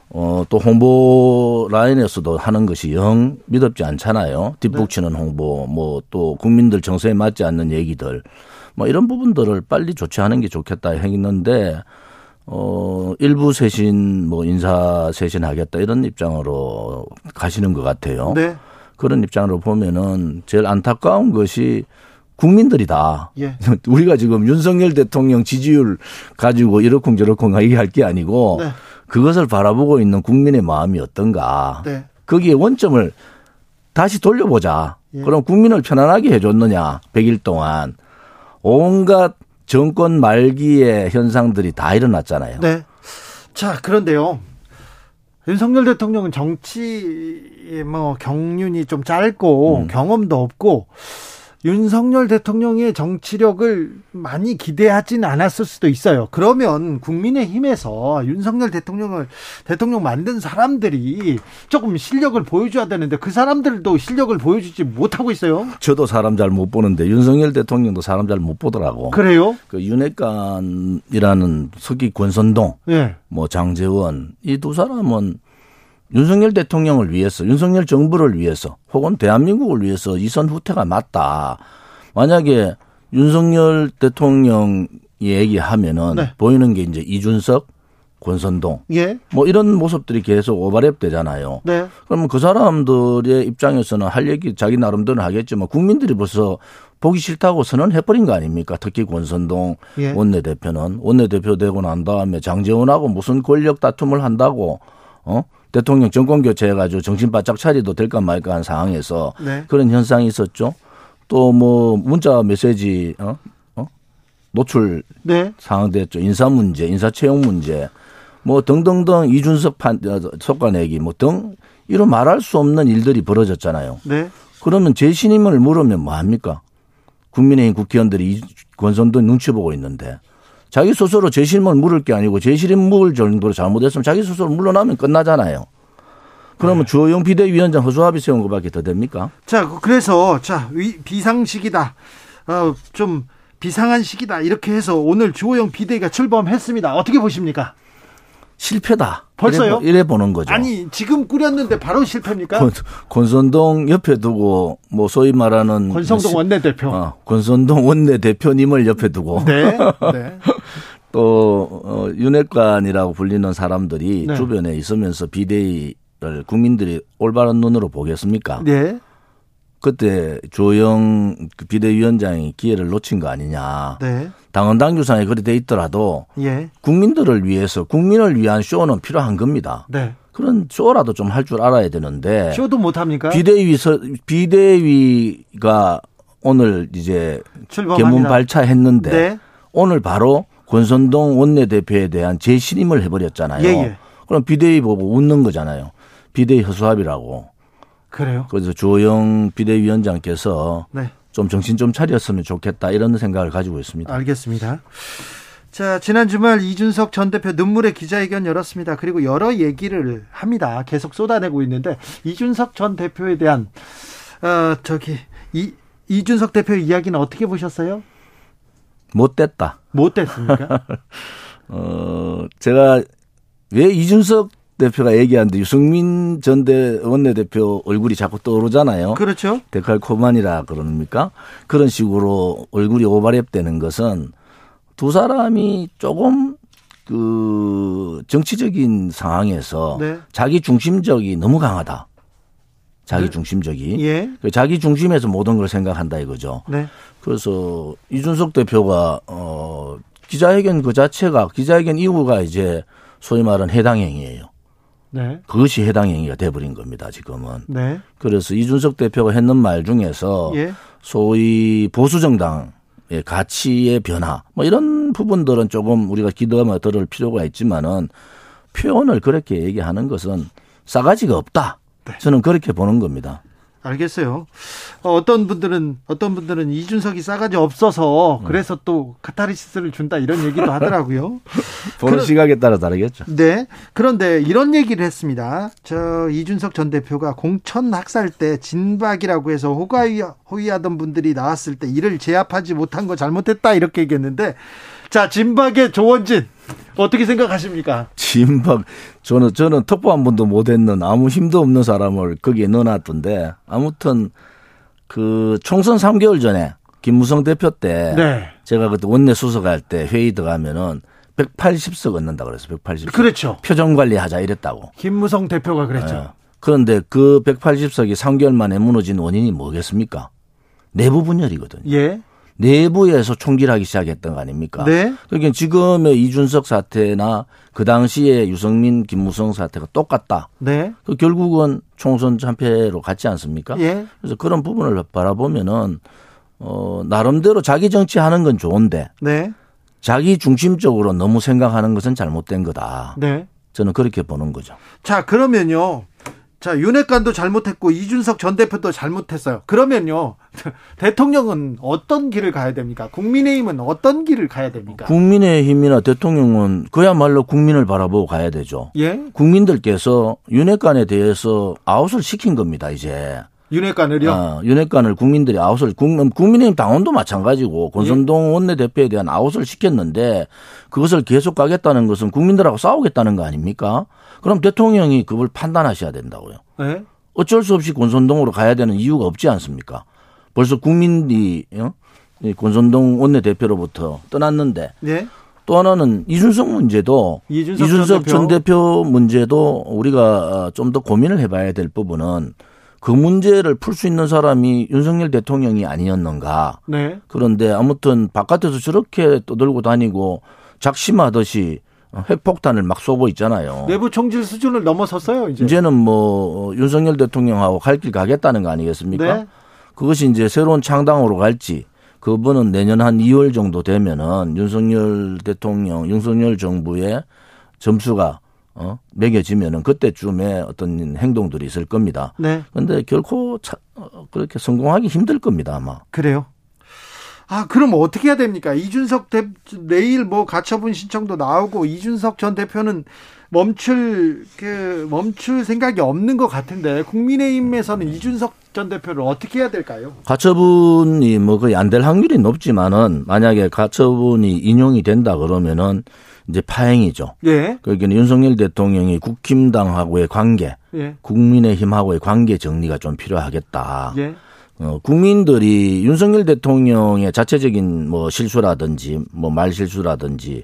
네. 어, 또 홍보 라인에서도 하는 것이 영 믿업지 않잖아요. 뒷북치는 네. 홍보, 뭐 또 국민들 정서에 맞지 않는 얘기들, 뭐 이런 부분들을 빨리 조치하는 게 좋겠다 했는데, 어, 일부 쇄신, 뭐 인사 쇄신하겠다 이런 입장으로 가시는 것 같아요. 네. 그런 입장으로 보면은 제일 안타까운 것이 국민들이다. 예. 우리가 지금 윤석열 대통령 지지율 가지고 이러쿵 저러쿵 얘기할 게 아니고 네. 그것을 바라보고 있는 국민의 마음이 어떤가. 네. 거기에 원점을 다시 돌려보자. 예. 그럼 국민을 편안하게 해줬느냐. 100일 동안. 온갖 정권 말기의 현상들이 다 일어났잖아요. 네. 자, 그런데요. 윤석열 대통령은 정치의 뭐 경륜이 좀 짧고 음. 경험도 없고 윤석열 대통령의 정치력을 많이 기대하진 않았을 수도 있어요. 그러면 국민의힘에서 윤석열 대통령을 대통령 만든 사람들이 조금 실력을 보여줘야 되는데 그 사람들도 실력을 보여주지 못하고 있어요. 저도 사람 잘 못 보는데 윤석열 대통령도 사람 잘 못 보더라고. 그래요? 그 윤핵관이라는 서기 권선동 예. 뭐 장재원 이 두 사람은 윤석열 대통령을 위해서 윤석열 정부를 위해서 혹은 대한민국을 위해서 이선 후퇴가 맞다. 만약에 윤석열 대통령 얘기하면은 네. 보이는 게 이제 이준석, 권선동 예. 뭐 이런 모습들이 계속 오버랩 되잖아요. 네. 그러면 그 사람들의 입장에서는 할 얘기 자기 나름대로 하겠지만 국민들이 벌써 보기 싫다고 선언해버린 거 아닙니까? 특히 권선동 예. 원내대표는 원내대표 되고 난 다음에 장재원하고 무슨 권력 다툼을 한다고 어 대통령 정권 교체해가지고 정신 바짝 차리도 될까 말까 한 상황에서 네. 그런 현상이 있었죠. 또 뭐 문자 메시지 어? 어? 노출 네. 상황 됐죠. 인사 문제, 인사 채용 문제, 뭐 등등등 이준석 판 어, 속가내기 뭐 등 이런 말할 수 없는 일들이 벌어졌잖아요. 네. 그러면 재신임을 물으면 뭐 합니까? 국민의힘 국회의원들이 이 권선동 눈치 보고 있는데 자기 스스로 재신임을 물을 게 아니고 재신임 물을 정도로 잘못했으면 자기 스스로 물러나면 끝나잖아요. 그러면 주호영 비대위원장 허수아비 세운 것밖에 더 됩니까? 자, 그래서 자 위- 비상식이다. 어, 좀 비상한 시기다. 이렇게 해서 오늘 주호영 비대위가 출범했습니다. 어떻게 보십니까? 실패다. 벌써요? 이래, 이래 보는 거죠. 아니 지금 꾸렸는데 바로 실패입니까? 권, 권선동 옆에 두고 뭐 소위 말하는 권성동 시- 원내대표. 어, 권선동 원내 대표님을 옆에 두고 네. 네. 또 어, 윤핵관이라고 불리는 사람들이 네. 주변에 있으면서 비대위를 국민들이 올바른 눈으로 보겠습니까? 네. 그때 조영 그 비대위원장이 기회를 놓친 거 아니냐. 네. 당헌 당규상에 그리 돼 있더라도 예. 국민들을 위해서 국민을 위한 쇼는 필요한 겁니다. 네. 그런 쇼라도 좀 할 줄 알아야 되는데 쇼도 못 합니까? 비대위 서 비대위가 오늘 이제. 개문 발차했는데 네. 오늘 바로 권선동 원내대표에 대한 재신임을 해버렸잖아요. 예, 예. 그럼 비대위 보고 웃는 거잖아요. 비대위 허수아비라고. 그래요. 그래서 주호영 비대위원장께서 네. 좀 정신 좀 차렸으면 좋겠다 이런 생각을 가지고 있습니다. 알겠습니다. 자, 지난 주말 이준석 전 대표 눈물의 기자회견 열었습니다. 그리고 여러 얘기를 합니다. 계속 쏟아내고 있는데 이준석 전 대표에 대한 어, 저기 이 이준석 대표 이야기는 어떻게 보셨어요? 못 됐다. 못 됐습니까? 어, 제가 왜 이준석 대표가 얘기하는데 유승민 전 대 원내대표 얼굴이 자꾸 떠오르잖아요. 그렇죠? 데칼코만이라 그럽니까? 그런 식으로 얼굴이 오버랩 되는 것은 두 사람이 조금 그 정치적인 상황에서 네. 자기 중심적이 너무 강하다. 자기 중심적이. 예. 그 자기 중심에서 모든 걸 생각한다 이거죠. 네. 그래서 이준석 대표가 어 기자회견 그 자체가 기자회견 이후가 이제 소위 말하는 해당 행위예요. 네. 그것이 해당 행위가 돼버린 겁니다. 지금은. 네. 그래서 이준석 대표가 했는 말 중에서 예. 소위 보수 정당 의 가치의 변화 뭐 이런 부분들은 조금 우리가 기도하며 들을 필요가 있지만은 표현을 그렇게 얘기하는 것은 싸가지가 없다. 네. 저는 그렇게 보는 겁니다. 알겠어요. 어, 어떤 분들은 어떤 분들은 이준석이 싸가지 없어서 그래서 또 카타르시스를 준다 이런 얘기도 하더라고요. 보는 그럼- 시각에 따라 다르겠죠. 네. 그런데 이런 얘기를 했습니다. 저 이준석 전 대표가 공천 학살 때 진박이라고 해서 호가이, 호위하던 분들이 나왔을 때 이를 제압하지 못한 거 잘못했다 이렇게 얘기했는데 자 진박의 조원진 어떻게 생각하십니까? 진박 저는 저는 특보 한 번도 못 했는 아무 힘도 없는 사람을 거기에 넣어놨던데 아무튼 그 총선 3개월 전에 김무성 대표 때 네. 제가 그때 원내 수석할 때 회의 들어가면은 180석 얻는다 그래서 180석 그렇죠. 표정 관리하자 이랬다고. 김무성 대표가 그랬죠. 예. 그런데 그 180석이 3개월 만에 무너진 원인이 뭐겠습니까? 내부 분열이거든요. 예. 내부에서 총질하기 시작했던 거 아닙니까? 네. 그러니까 지금의 이준석 사태나 그 당시에 유성민, 김무성 사태가 똑같다. 네. 그 결국은 총선 참패로 갔지 않습니까? 예. 그래서 그런 부분을 바라보면은 어 나름대로 자기 정치하는 건 좋은데 네. 자기 중심적으로 너무 생각하는 것은 잘못된 거다. 네. 저는 그렇게 보는 거죠. 자, 그러면요. 자, 윤핵관도 잘못했고 이준석 전 대표도 잘못했어요. 그러면요. 대통령은 어떤 길을 가야 됩니까? 국민의힘은 어떤 길을 가야 됩니까? 국민의힘이나 대통령은 그야말로 국민을 바라보고 가야 되죠. 예? 국민들께서 윤핵관에 대해서 아웃을 시킨 겁니다, 이제. 윤핵관을요? 어, 윤핵관을 국민들이 아웃을 국- 국민의힘 당원도 마찬가지고 권성동 원내대표에 대한 아웃을 시켰는데 그것을 계속 가겠다는 것은 국민들하고 싸우겠다는 거 아닙니까? 그럼 대통령이 그걸 판단하셔야 된다고요. 네. 어쩔 수 없이 권선동으로 가야 되는 이유가 없지 않습니까? 벌써 국민이 어? 이 권선동 원내대표로부터 떠났는데 네. 또 하나는 이준석 문제도 이준석 이준석, 전전 대표 문제도 우리가 좀 더 고민을 해봐야 될 부분은 그 문제를 풀 수 있는 사람이 윤석열 대통령이 아니었는가. 네. 그런데 아무튼 바깥에서 저렇게 떠들고 다니고 작심하듯이 핵폭탄을 막 쏘고 있잖아요. 내부 총질 수준을 넘어섰어요, 이제. 이제는 뭐 윤석열 대통령하고 갈 길 가겠다는 거 아니겠습니까? 네. 그것이 이제 새로운 창당으로 갈지 그분은 내년 한 2월 정도 되면은 윤석열 대통령, 윤석열 정부의 점수가 어, 매겨지면은 그때쯤에 어떤 행동들이 있을 겁니다. 네. 근데 결코 차, 어, 그렇게 성공하기 힘들 겁니다, 아마. 그래요. 아, 그럼 어떻게 해야 됩니까? 이준석 대, 내일 뭐 가처분 신청도 나오고 이준석 전 대표는 멈출 그 멈출 생각이 없는 것 같은데 국민의힘에서는 이준석 전 대표를 어떻게 해야 될까요? 가처분이 뭐 거의 안 될 확률이 높지만은 만약에 가처분이 인용이 된다 그러면은 이제 파행이죠. 예. 그러니까 윤석열 대통령이 국힘당하고의 관계, 예. 국민의힘하고의 관계 정리가 좀 필요하겠다. 예. 어, 국민들이 윤석열 대통령의 자체적인 뭐 실수라든지 뭐 말 실수라든지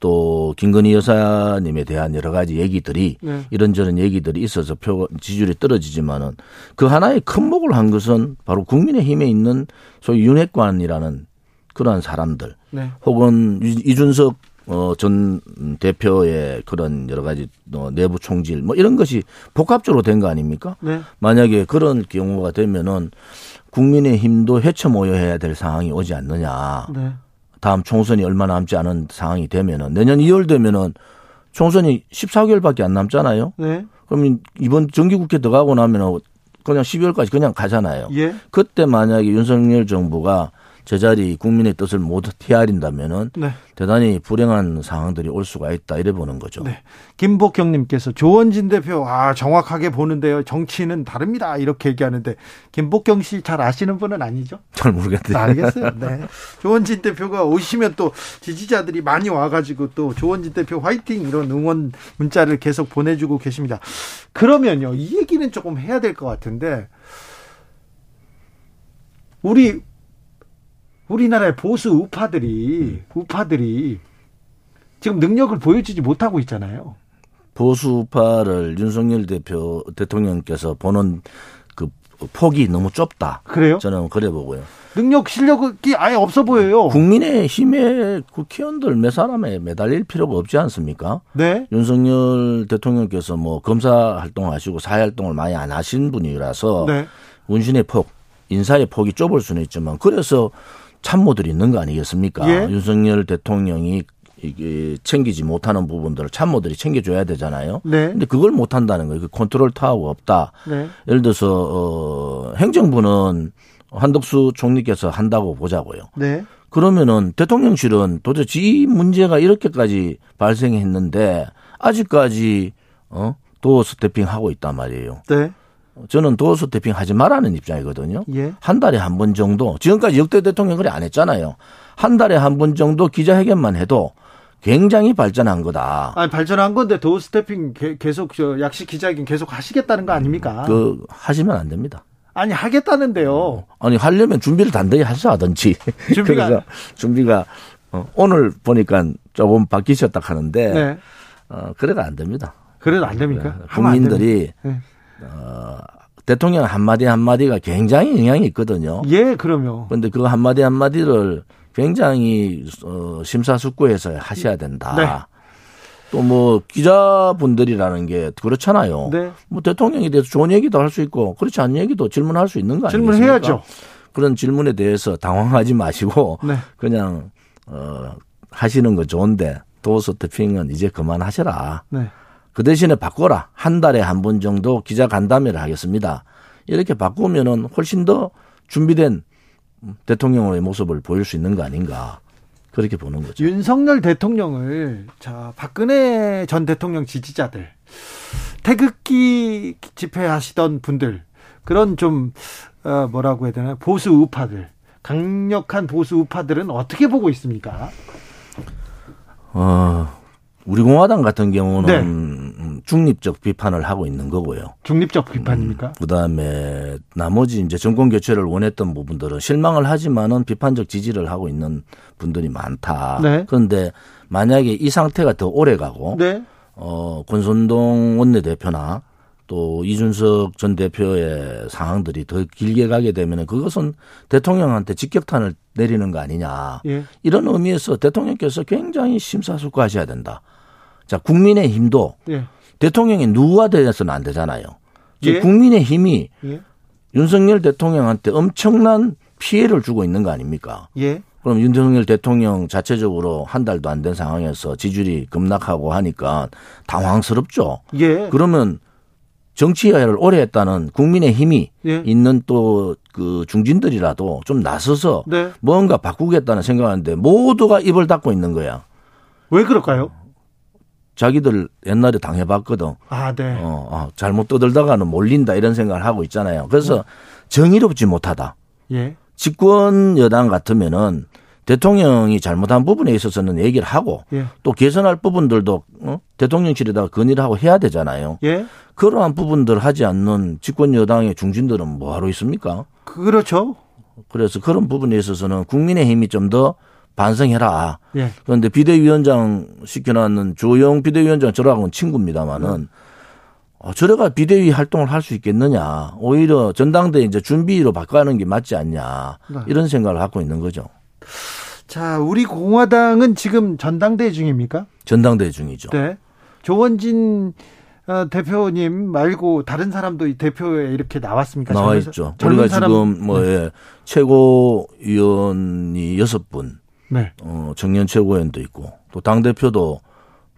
또 김건희 여사님에 대한 여러 가지 얘기들이 네. 이런저런 얘기들이 있어서 표 지지율이 떨어지지만은 그 하나의 큰 목을 한 것은 바로 국민의힘에 있는 소위 윤핵관이라는 그러한 사람들 네. 혹은 이- 이준석 어, 전 대표의 그런 여러 가지 어, 내부 총질 뭐 이런 것이 복합적으로 된 거 아닙니까? 네. 만약에 그런 경우가 되면은 국민의 힘도 헤쳐 모여야 될 상황이 오지 않느냐. 네. 다음 총선이 얼마 남지 않은 상황이 되면은 내년 2월 되면은 총선이 14개월밖에 안 남잖아요. 네. 그러면 이번 정기국회 들어가고 나면 그냥 12월까지 그냥 가잖아요. 예. 그때 만약에 윤석열 정부가 제자리 국민의 뜻을 모두 헤아린다면은 네. 대단히 불행한 상황들이 올 수가 있다 이래 보는 거죠. 네. 김복경님께서 조원진 대표 아 정확하게 보는데요. 정치는 다릅니다. 이렇게 얘기하는데 김복경 씨 잘 아시는 분은 아니죠? 잘 모르겠네요. 알겠어요. 네. 조원진 대표가 오시면 또 지지자들이 많이 와가지고 또 조원진 대표 화이팅 이런 응원 문자를 계속 보내주고 계십니다. 그러면요 이 얘기는 조금 해야 될 것 같은데 우리 우리나라의 보수 우파들이 우파들이 지금 능력을 보여주지 못하고 있잖아요. 보수파를 윤석열 대표 대통령께서 보는 그 폭이 너무 좁다. 그래요? 저는 그래 보고요. 능력 실력이 아예 없어 보여요. 국민의 힘에 국회의원들 몇 사람에 매달릴 필요가 없지 않습니까? 네. 윤석열 대통령께서 뭐 검사 활동을 하시고 사회 활동을 많이 안 하신 분이라서 네. 운신의 폭, 인사의 폭이 좁을 수는 있지만 그래서 참모들이 있는 거 아니겠습니까? 예. 윤석열 대통령이 이게 챙기지 못하는 부분들을 참모들이 챙겨줘야 되잖아요. 네. 근데 그걸 못 한다는 거예요. 그 컨트롤 타워가 없다. 네. 예를 들어서 어 행정부는 한덕수 총리께서 한다고 보자고요. 네. 그러면은 대통령실은 도대체 이 문제가 이렇게까지 발생했는데 아직까지 어 doorstepping 하고 있단 말이에요. 네. 저는 doorstepping 하지 말라는 입장이거든요. 예. 한 달에 한 번 정도 지금까지 역대 대통령 그래 안 했잖아요. 한 달에 한 번 정도 기자회견만 해도 굉장히 발전한 거다. 아니 발전한 건데 doorstepping 게- 계속 저 약식 기자회견 계속 하시겠다는 거 아닙니까? 그 하시면 안 됩니다. 아니 하겠다는데요. 아니 하려면 준비를 단단히 하셔야든지. 준비가- 그래서 준비가 어, 오늘 보니까 조금 바뀌셨다 하는데 네. 어, 그래가 안 됩니다. 그래도 안 됩니까? 네, 하면 안 국민들이 네. 어, 대통령 한마디 한마디가 굉장히 영향이 있거든요. 예, 그럼요. 그런데 그 한마디 한마디를 굉장히 어, 심사숙고해서 하셔야 된다. 네. 또뭐 기자분들이라는 게 그렇잖아요. 네. 뭐 대통령에 대해서 좋은 얘기도 할 수 있고 그렇지 않은 얘기도 질문할 수 있는 거 아니겠습니까? 질문해야죠. 그런 질문에 대해서 당황하지 마시고 네. 그냥 어, 하시는 거 좋은데 도어 스태핑은 이제 그만하셔라. 네. 그 대신에 바꿔라. 한 달에 한 번 정도 기자 간담회를 하겠습니다. 이렇게 바꾸면은 훨씬 더 준비된 대통령의 모습을 보일 수 있는 거 아닌가. 그렇게 보는 거죠. 윤석열 대통령을 자 박근혜 전 대통령 지지자들 태극기 집회하시던 분들 그런 좀 어, 뭐라고 해야 되나 보수 우파들 강력한 보수 우파들은 어떻게 보고 있습니까? 어, 우리 공화당 같은 경우는 네. 음, 중립적 비판을 하고 있는 거고요. 중립적 비판입니까? 그 다음에 나머지 이제 정권 교체를 원했던 부분들은 실망을 하지만은 비판적 지지를 하고 있는 분들이 많다. 네. 그런데 만약에 이 상태가 더 오래 가고 네. 어, 권선동 원내대표나 또 이준석 전 대표의 상황들이 더 길게 가게 되면 그것은 대통령한테 직격탄을 내리는 거 아니냐. 예. 이런 의미에서 대통령께서 굉장히 심사숙고하셔야 된다. 자, 국민의 힘도 예. 대통령이 누가 되어서는 안 되잖아요. 예. 국민의 힘이 예. 윤석열 대통령한테 엄청난 피해를 주고 있는 거 아닙니까? 예. 그럼 윤석열 대통령 자체적으로 한 달도 안 된 상황에서 지지율이 급락하고 하니까 당황스럽죠. 예. 그러면 정치화를 오래 했다는 국민의 힘이 예. 있는 또 그 중진들이라도 좀 나서서 네. 뭔가 바꾸겠다는 생각하는데 모두가 입을 닫고 있는 거야. 왜 그럴까요? 자기들 옛날에 당해봤거든. 아, 네. 어, 어, 잘못 떠들다가는 몰린다 이런 생각을 하고 있잖아요. 그래서 정의롭지 못하다. 예. 집권 여당 같으면은 대통령이 잘못한 부분에 있어서는 얘기를 하고 예. 또 개선할 부분들도 어? 대통령실에다가 건의를 하고 해야 되잖아요. 예. 그러한 부분들 하지 않는 집권 여당의 중진들은 뭐하러 있습니까? 그렇죠. 그래서 그런 부분에 있어서는 국민의 힘이 좀 더 반성해라. 예. 그런데 비대위원장 시켜놨는 조영 비대위원장 저랑은 친구입니다만은 어, 저래가 비대위 활동을 할 수 있겠느냐. 오히려 전당대 이제 준비로 바꿔가는 게 맞지 않냐. 네. 이런 생각을 갖고 있는 거죠. 자, 우리 공화당은 지금 전당대회 중입니까? 전당대 중이죠. 네. 조원진 어, 대표님 말고 다른 사람도 이 대표에 이렇게 나왔습니까? 나와 있죠. 우리가 사람- 지금 뭐 예, 최고위원이 여섯 분, 네. 어, 청년 최고위원도 있고 또 당 대표도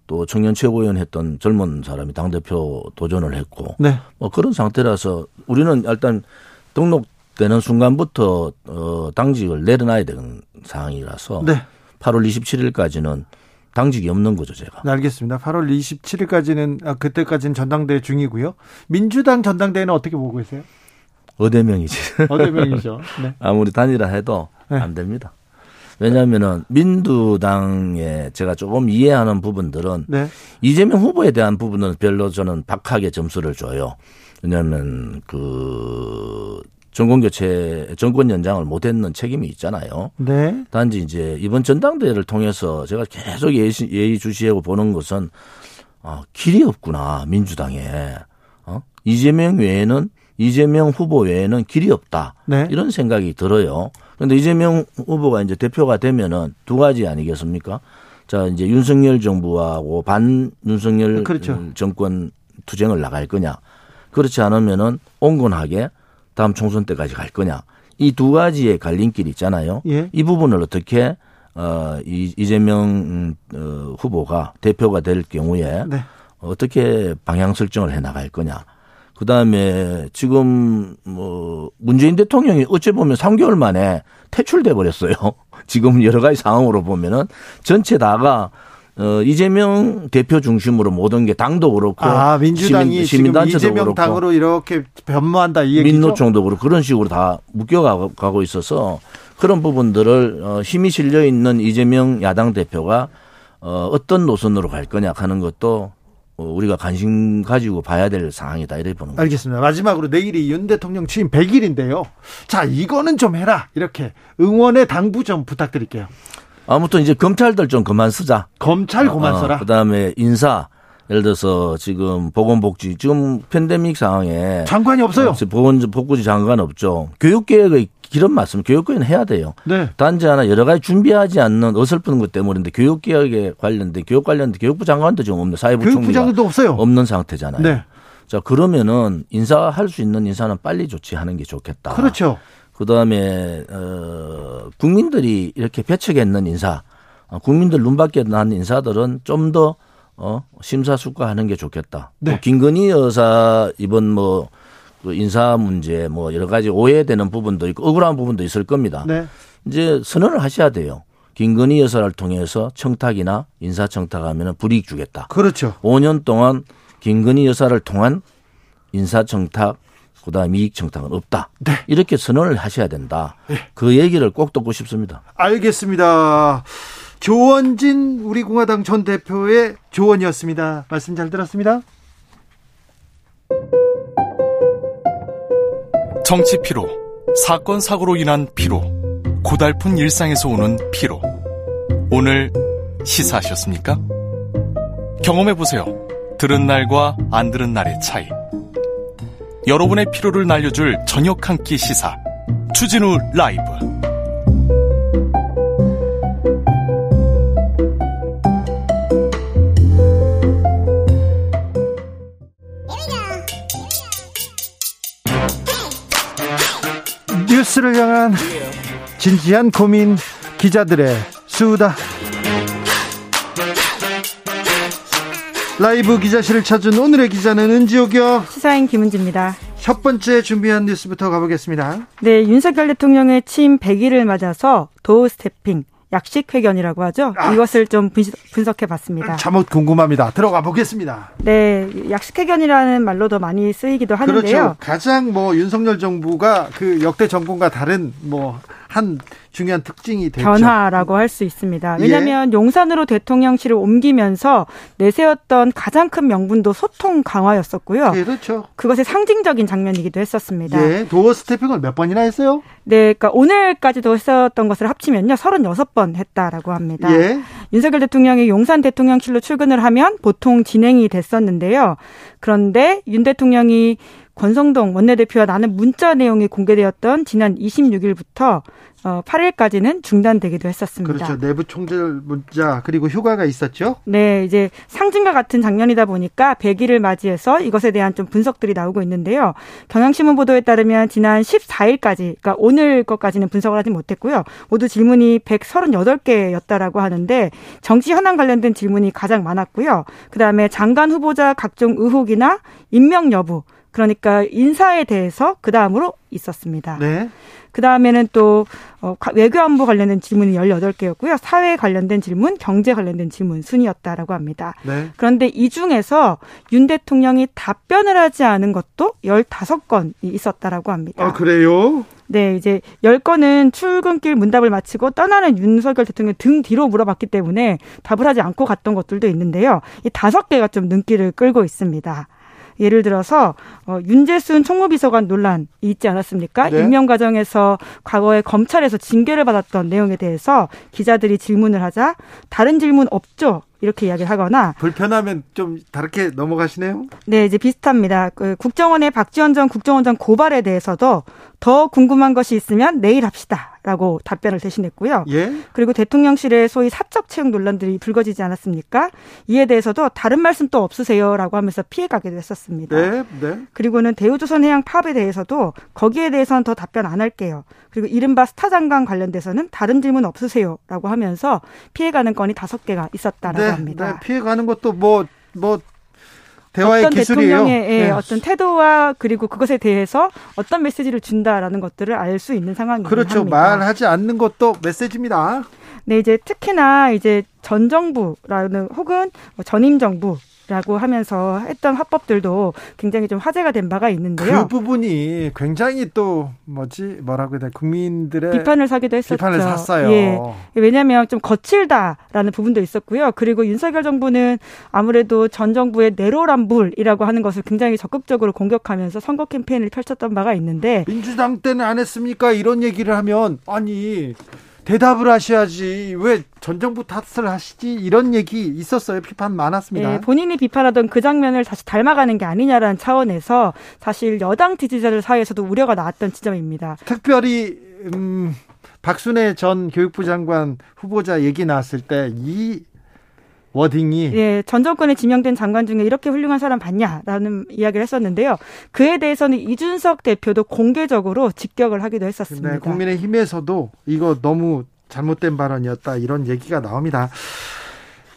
또 청년 최고위원 했던 젊은 사람이 당 대표 도전을 했고 네. 뭐 그런 상태라서 우리는 일단 등록되는 순간부터 어, 당직을 내려놔야 되는 상황이라서 네. 8월 27일까지는 당직이 없는 거죠 제가. 네, 알겠습니다. 8월 27일까지는 아, 그때까지는 전당대회 중이고요. 민주당 전당대회는 어떻게 보고 계세요? 어대명이지. 어느 명이죠? 네. 아무리 단일화 해도 네. 안 됩니다. 왜냐하면은 민주당에 제가 조금 이해하는 부분들은 네. 이재명 후보에 대한 부분은 별로 저는 박하게 점수를 줘요. 왜냐하면 그 정권 교체 정권 연장을 못했는 책임이 있잖아요. 네. 단지 이제 이번 전당대회를 통해서 제가 계속 예의, 예의 주시하고 보는 것은 어, 길이 없구나 민주당에 어? 이재명 외에는 이재명 후보 외에는 길이 없다. 네. 이런 생각이 들어요. 그런데 이재명 후보가 이제 대표가 되면은 두 가지 아니겠습니까? 자, 이제 윤석열 정부하고 반 윤석열 그렇죠. 정권 투쟁을 나갈 거냐. 그렇지 않으면은 온건하게 다음 총선 때까지 갈 거냐. 이 두 가지의 갈림길이 있잖아요. 예. 이 부분을 어떻게 어, 이, 이재명 음, 어, 후보가 대표가 될 경우에 네. 어떻게 방향 설정을 해 나갈 거냐. 그 다음에 지금 뭐 문재인 대통령이 어찌 보면 3개월 만에 퇴출돼 버렸어요. 지금 여러 가지 상황으로 보면은 전체 다가 어 이재명 대표 중심으로 모든 게 당도 그렇고 아, 민주당이 시민, 시민단체도 이재명 그렇고 당으로 이렇게 변모한다 이 얘기죠. 민노총도 그렇고 그런 식으로 다 묶여가고 가고 있어서 그런 부분들을 어, 힘이 실려 있는 이재명 야당 대표가 어, 어떤 노선으로 갈 거냐 하는 것도 어, 우리가 관심 가지고 봐야 될 상황이다 이렇게 보는 거죠. 알겠습니다. 마지막으로 내일이 윤 대통령 취임 100일인데요. 자, 이거는 좀 해라. 이렇게 응원의 당부 좀 부탁드릴게요. 아무튼 이제 검찰들 좀 그만 쓰자. 검찰 그만 써라. 그 다음에 인사. 예를 들어서 지금 보건복지 지금 팬데믹 상황에 장관이 없어요. 보건 복구지 장관 없죠. 교육계획의 길은 맞습니다. 교육계획은 해야 돼요. 네. 단지 하나 여러 가지 준비하지 않는 어설픈 것 때문인데 교육개혁에 관련된 교육 관련된 교육부 장관도 지금 없는 사회부 장관도 없어요. 없는 상태잖아요. 네. 자 그러면은 인사할 수 있는 인사는 빨리 조치하는 게 좋겠다. 그렇죠. 그 다음에 어 국민들이 이렇게 배척했는 인사, 어, 국민들 눈밖에 난 인사들은 좀더 어, 심사숙고하는 게 좋겠다. 네. 또 김건희 여사 이번 뭐그 인사 문제 뭐 여러 가지 오해되는 부분도 있고 억울한 부분도 있을 겁니다. 네. 이제 선언을 하셔야 돼요. 김건희 여사를 통해서 청탁이나 인사 청탁하면 불이익 주겠다. 그렇죠. 5년 동안 김건희 여사를 통한 인사 청탁 그다음 이익 청탁은 없다. 네. 이렇게 선언을 하셔야 된다. 그 얘기를 꼭 듣고 싶습니다. 알겠습니다. 조원진 우리 공화당 전 대표의 조언이었습니다. 말씀 잘 들었습니다. 정치 피로, 사건 사고로 인한 피로, 고달픈 일상에서 오는 피로. 오늘 시사하셨습니까? 경험해 보세요. 들은 날과 안 들은 날의 차이. 여러분의 피로를 날려줄 저녁 한 끼 시사. 추진우 라이브. 뉴스를 향한 진지한 고민 기자들의 수다. 라이브 기자실을 찾은 오늘의 기자는 은지옥이요. 시사인 김은지입니다. 첫 번째 준비한 뉴스부터 가보겠습니다. 네, 윤석열 대통령의 취임 100일을 맞아서 doorstepping, 약식 회견이라고 하죠. 아. 이것을 좀 분석해 봤습니다. 자못 궁금합니다. 들어가 보겠습니다. 네, 약식 회견이라는 말로도 많이 쓰이기도 하는데요. 그렇죠. 가장 뭐 윤석열 정부가 그 역대 정권과 다른 뭐한 중요한 특징이 됐죠. 변화라고 할 수 있습니다. 예. 왜냐하면 용산으로 대통령실을 옮기면서 내세웠던 가장 큰 명분도 소통 강화였었고요. 그렇죠. 그것의 상징적인 장면이기도 했었습니다. 예, 도어 스태핑을 몇 번이나 했어요? 네, 그러니까 오늘까지도 했었던 것을 합치면요, 36번 했다라고 합니다. 예. 윤석열 대통령이 용산 대통령실로 출근을 하면 보통 진행이 됐었는데요. 그런데 윤 대통령이 권성동 원내대표와 나는 문자 내용이 공개되었던 지난 26일부터 어, 8일까지는 중단되기도 했었습니다. 그렇죠. 내부 총질 문자 그리고 휴가가 있었죠. 네, 이제 상징과 같은 장면이다 보니까 100일을 맞이해서 이것에 대한 좀 분석들이 나오고 있는데요. 경향신문 보도에 따르면 지난 14일까지, 그러니까 오늘 것까지는 분석을 하지 못했고요. 모두 질문이 138개였다라고 하는데 정치 현안 관련된 질문이 가장 많았고요. 그 다음에 장관 후보자 각종 의혹이나 임명 여부, 그러니까 인사에 대해서 그 다음으로 있었습니다. 네. 그 다음에는 또 어, 외교안보 관련된 질문이 18개였고요. 사회 관련된 질문, 경제 관련된 질문 순이었다라고 합니다. 네. 그런데 이 중에서 윤 대통령이 답변을 하지 않은 것도 15건이 있었다라고 합니다. 아, 그래요? 네, 이제 10건은 출근길 문답을 마치고 떠나는 윤석열 대통령 등 뒤로 물어봤기 때문에 답을 하지 않고 갔던 것들도 있는데요. 이 다섯 개가 좀 눈길을 끌고 있습니다. 예를 들어서 어, 윤재순 총무비서관 논란이 있지 않았습니까? 네. 임명 과정에서 과거에 검찰에서 징계를 받았던 내용에 대해서 기자들이 질문을 하자 다른 질문 없죠. 이렇게 이야기를 하거나 불편하면 좀 다르게 넘어가시네요. 네, 이제 비슷합니다. 그 국정원의 박지원 전 국정원장 고발에 대해서도 더 궁금한 것이 있으면 내일 합시다라고 답변을 대신했고요. 예. 그리고 대통령실의 소위 사적 채용 논란들이 불거지지 않았습니까? 이에 대해서도 다른 말씀 또 없으세요라고 하면서 피해가기도 했었습니다. 네, 네. 그리고는 대우조선해양 파업에 대해서도 거기에 대해서는 더 답변 안 할게요. 그리고 이른바 스타 장관 관련돼서는 다른 질문 없으세요라고 하면서 피해가는 건이 다섯 개가 있었다라고 네, 합니다. 네, 피해가는 것도 뭐, 뭐, 대화의 어떤 기술이에요. 대통령의 예, 네. 어떤 태도와 그리고 그것에 대해서 어떤 메시지를 준다라는 것들을 알 수 있는 상황입니다. 그렇죠. 말하지 않는 것도 메시지입니다. 네, 이제 특히나 이제 전 정부라는 혹은 뭐 전임 정부 라고 하면서 했던 화법들도 굉장히 좀 화제가 된 바가 있는데요. 그 부분이 굉장히 또 뭐지 뭐라고 해야 돼 국민들의 비판을 사기도 했었죠. 비판을 샀어요. 예. 왜냐하면 좀 거칠다라는 부분도 있었고요. 그리고 윤석열 정부는 아무래도 전 정부의 내로남불이라고 하는 것을 굉장히 적극적으로 공격하면서 선거 캠페인을 펼쳤던 바가 있는데 민주당 때는 안 했습니까? 이런 얘기를 하면 아니 대답을 하셔야지 왜 전 정부 탓을 하시지 이런 얘기 있었어요. 비판 많았습니다. 예, 본인이 비판하던 그 장면을 다시 닮아가는 게 아니냐라는 차원에서 사실 여당 지지자들 사이에서도 우려가 나왔던 지점입니다. 특별히 음, 박순애 전 교육부 장관 후보자 얘기 나왔을 때 이 워딩이 예, 전 정권에 지명된 장관 중에 이렇게 훌륭한 사람 봤냐라는 이야기를 했었는데요. 그에 대해서는 이준석 대표도 공개적으로 직격을 하기도 했었습니다. 네, 국민의힘에서도 이거 너무 잘못된 발언이었다 이런 얘기가 나옵니다.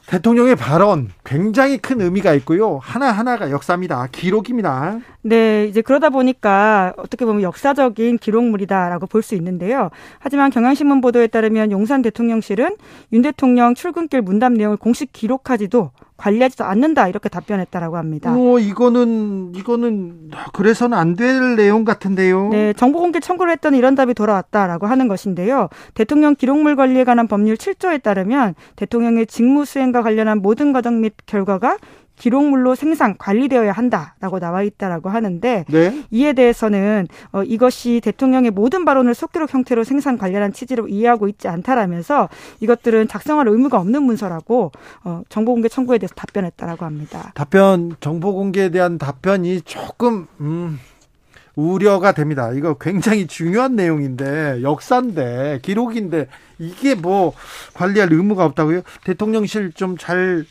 대통령의 발언 굉장히 큰 의미가 있고요. 하나하나가 역사입니다. 기록입니다. 네, 이제 그러다 보니까 어떻게 보면 역사적인 기록물이다라고 볼 수 있는데요. 하지만 경향신문 보도에 따르면 용산 대통령실은 윤 대통령 출근길 문답 내용을 공식 기록하지도 관리하지도 않는다 이렇게 답변했다라고 합니다. 어, 이거는 이거는 그래서는 안 될 내용 같은데요. 네, 정보 공개 청구를 했더니 이런 답이 돌아왔다라고 하는 것인데요. 대통령 기록물 관리에 관한 법률 7조에 따르면 대통령의 직무 수행과 관련한 모든 과정 및 결과가 기록물로 생산 관리되어야 한다라고 나와 있다라고 하는데 네. 이에 대해서는 어, 이것이 대통령의 모든 발언을 속기록 형태로 생산 관련한 취지로 이해하고 있지 않다라면서 이것들은 작성할 의무가 없는 문서라고 어, 정보 공개 청구에 대해서 답변했다라고 합니다. 답변 정보 공개에 대한 답변이 조금 음, 우려가 됩니다. 이거 굉장히 중요한 내용인데 역사인데 기록인데 이게 뭐 관리할 의무가 없다고요? 대통령실 좀잘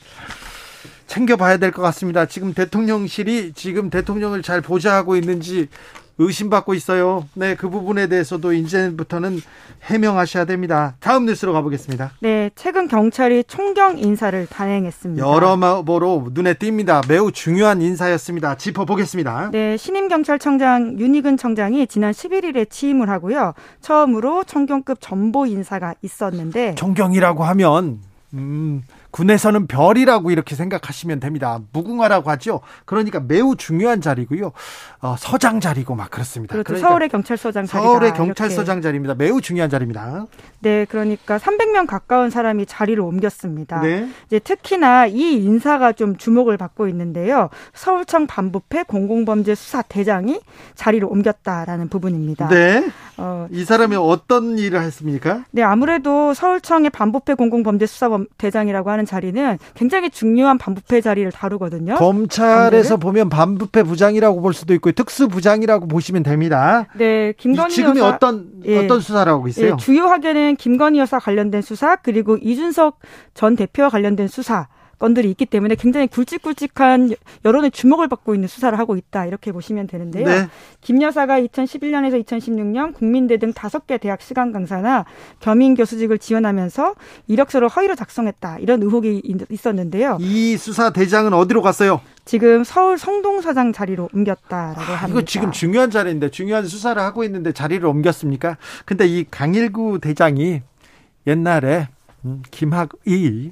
챙겨봐야 될 것 같습니다. 지금 대통령실이 지금 대통령을 잘 보좌하고 있는지 의심받고 있어요. 네, 그 부분에 대해서도 이제부터는 해명하셔야 됩니다. 다음 뉴스로 가보겠습니다. 네, 최근 경찰이 총경 인사를 단행했습니다. 여러모로 눈에 띕니다. 매우 중요한 인사였습니다. 짚어보겠습니다. 네, 신임 경찰청장 윤희근 청장이 지난 11일에 취임을 하고요. 처음으로 총경급 전보 인사가 있었는데 총경이라고 하면 음, 군에서는 별이라고 이렇게 생각하시면 됩니다. 무궁화라고 하죠. 그러니까 매우 중요한 자리고요. 어, 서장 자리고 막 그렇습니다. 그렇죠. 그러니까 서울의 경찰서장 자리다. 서울의 이렇게. 경찰서장 자리입니다. 매우 중요한 자리입니다. 네, 그러니까 300명 가까운 사람이 자리를 옮겼습니다. 네. 이제 특히나 이 인사가 좀 주목을 받고 있는데요. 서울청 반부패 공공범죄 수사 대장이 자리를 옮겼다라는 부분입니다. 네. 어, 이 사람이 어떤 일을 했습니까? 네, 아무래도 서울청의 반부패 공공범죄 수사 대장이라고 하는 자리는 굉장히 중요한 반부패 자리를 다루거든요. 검찰에서 관계를? 보면 반부패 부장이라고 볼 수도 있고 특수부장이라고 보시면 됩니다. 네, 김건희 이- 지금이 여사 어떤 예. 어떤 수사를 하고 있어요? 예, 주요하게는 김건희 여사 관련된 수사 그리고 이준석 전 대표와 관련된 수사 건들이 있기 때문에 굉장히 굵직굵직한 여론의 주목을 받고 있는 수사를 하고 있다 이렇게 보시면 되는데요. 네. 김 여사가 2011년에서 2016년 국민대 등 다섯 개 대학 시간 강사나 겸임 교수직을 지원하면서 이력서를 허위로 작성했다 이런 의혹이 있- 있었는데요. 이 수사 대장은 어디로 갔어요? 지금 서울 성동사장 자리로 옮겼다라고 아, 합니다. 이거 지금 중요한 자리인데 중요한 수사를 하고 있는데 자리를 옮겼습니까? 근데 이 강일구 대장이 옛날에 음, 김학의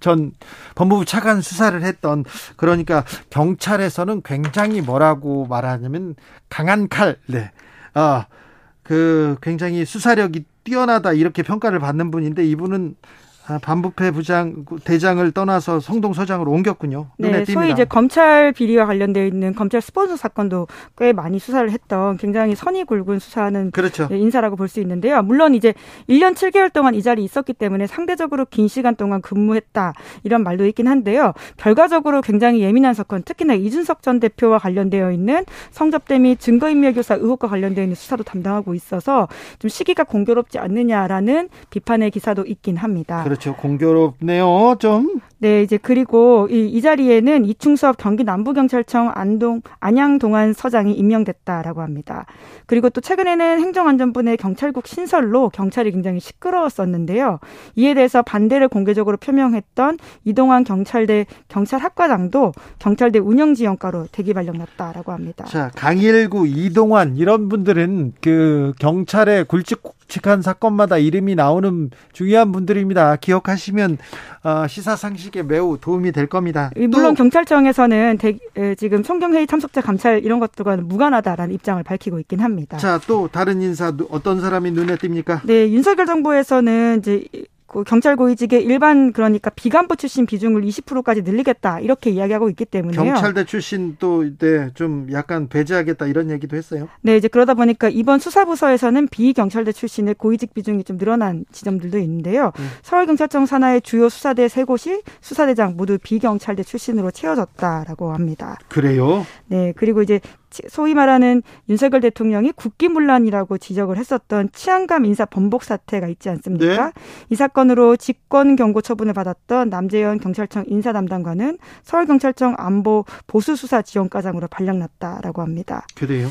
전 법무부 차관 수사를 했던 그러니까 경찰에서는 굉장히 뭐라고 말하냐면 강한 칼, 네, 아그 굉장히 수사력이 뛰어나다 이렇게 평가를 받는 분인데 이분은 아, 반부패 부장 대장을 떠나서 성동서장으로 옮겼군요. 네, 띕니다. 소위 이제 검찰 비리와 관련되어 있는 검찰 스폰서 사건도 꽤 많이 수사를 했던 굉장히 선이 굵은 수사하는 그렇죠. 네, 인사라고 볼 수 있는데요. 물론 이제 1년 7개월 동안 이 자리에 있었기 때문에 상대적으로 긴 시간 동안 근무했다 이런 말도 있긴 한데요. 결과적으로 굉장히 예민한 사건, 특히나 이준석 전 대표와 관련되어 있는 성접대 및 증거인멸 교사 의혹과 관련되어 있는 수사도 담당하고 있어서 좀 시기가 공교롭지 않느냐라는 비판의 기사도 있긴 합니다. 그렇죠. 공교롭네요. 좀. 네, 이제 그리고 이, 이 자리에는 이충섭 경기 남부경찰청 안동 안양 동안 서장이 임명됐다라고 합니다. 그리고 또 최근에는 행정안전부 내 경찰국 신설로 경찰이 굉장히 시끄러웠었는데요. 이에 대해서 반대를 공개적으로 표명했던 이동환 경찰대 경찰학과장도 경찰대 운영지원과로 대기 발령났다라고 합니다. 자, 강일구, 이동환 이런 분들은 그 경찰의 굵직굵직한 사건마다 이름이 나오는 중요한 분들입니다. 기억하시면 어, 시사 상식 에 매우 도움이 될 겁니다. 이, 물론 경찰청에서는 대, 에, 지금 총경회의 참석자 감찰 이런 것들과는 무관하다라는 입장을 밝히고 있긴 합니다. 자, 또 다른 인사 누- 어떤 사람이 눈에 띕니까? 네, 윤석열 정부에서는 이제 그 경찰 고위직의 일반 그러니까 비간부 출신 비중을 20%까지 늘리겠다 이렇게 이야기하고 있기 때문에요. 경찰대 출신 또 네, 좀 약간 배제하겠다 이런 얘기도 했어요. 네, 이제 그러다 보니까 이번 수사부서에서는 비경찰대 출신의 고위직 비중이 좀 늘어난 지점들도 있는데요. 음. 서울경찰청 산하의 주요 수사대 세 곳이 수사대장 모두 비경찰대 출신으로 채워졌다라고 합니다. 그래요? 네, 그리고 이제 치- 소위 말하는 윤석열 대통령이 국기문란이라고 지적을 했었던 치안감 인사 번복 사태가 있지 않습니까? 네. 이 사건으로 직권 경고 처분을 받았던 남재현 경찰청 인사 담당관은 서울 경찰청 안보 보수 수사 지원과장으로 발령났다라고 합니다. 그래요?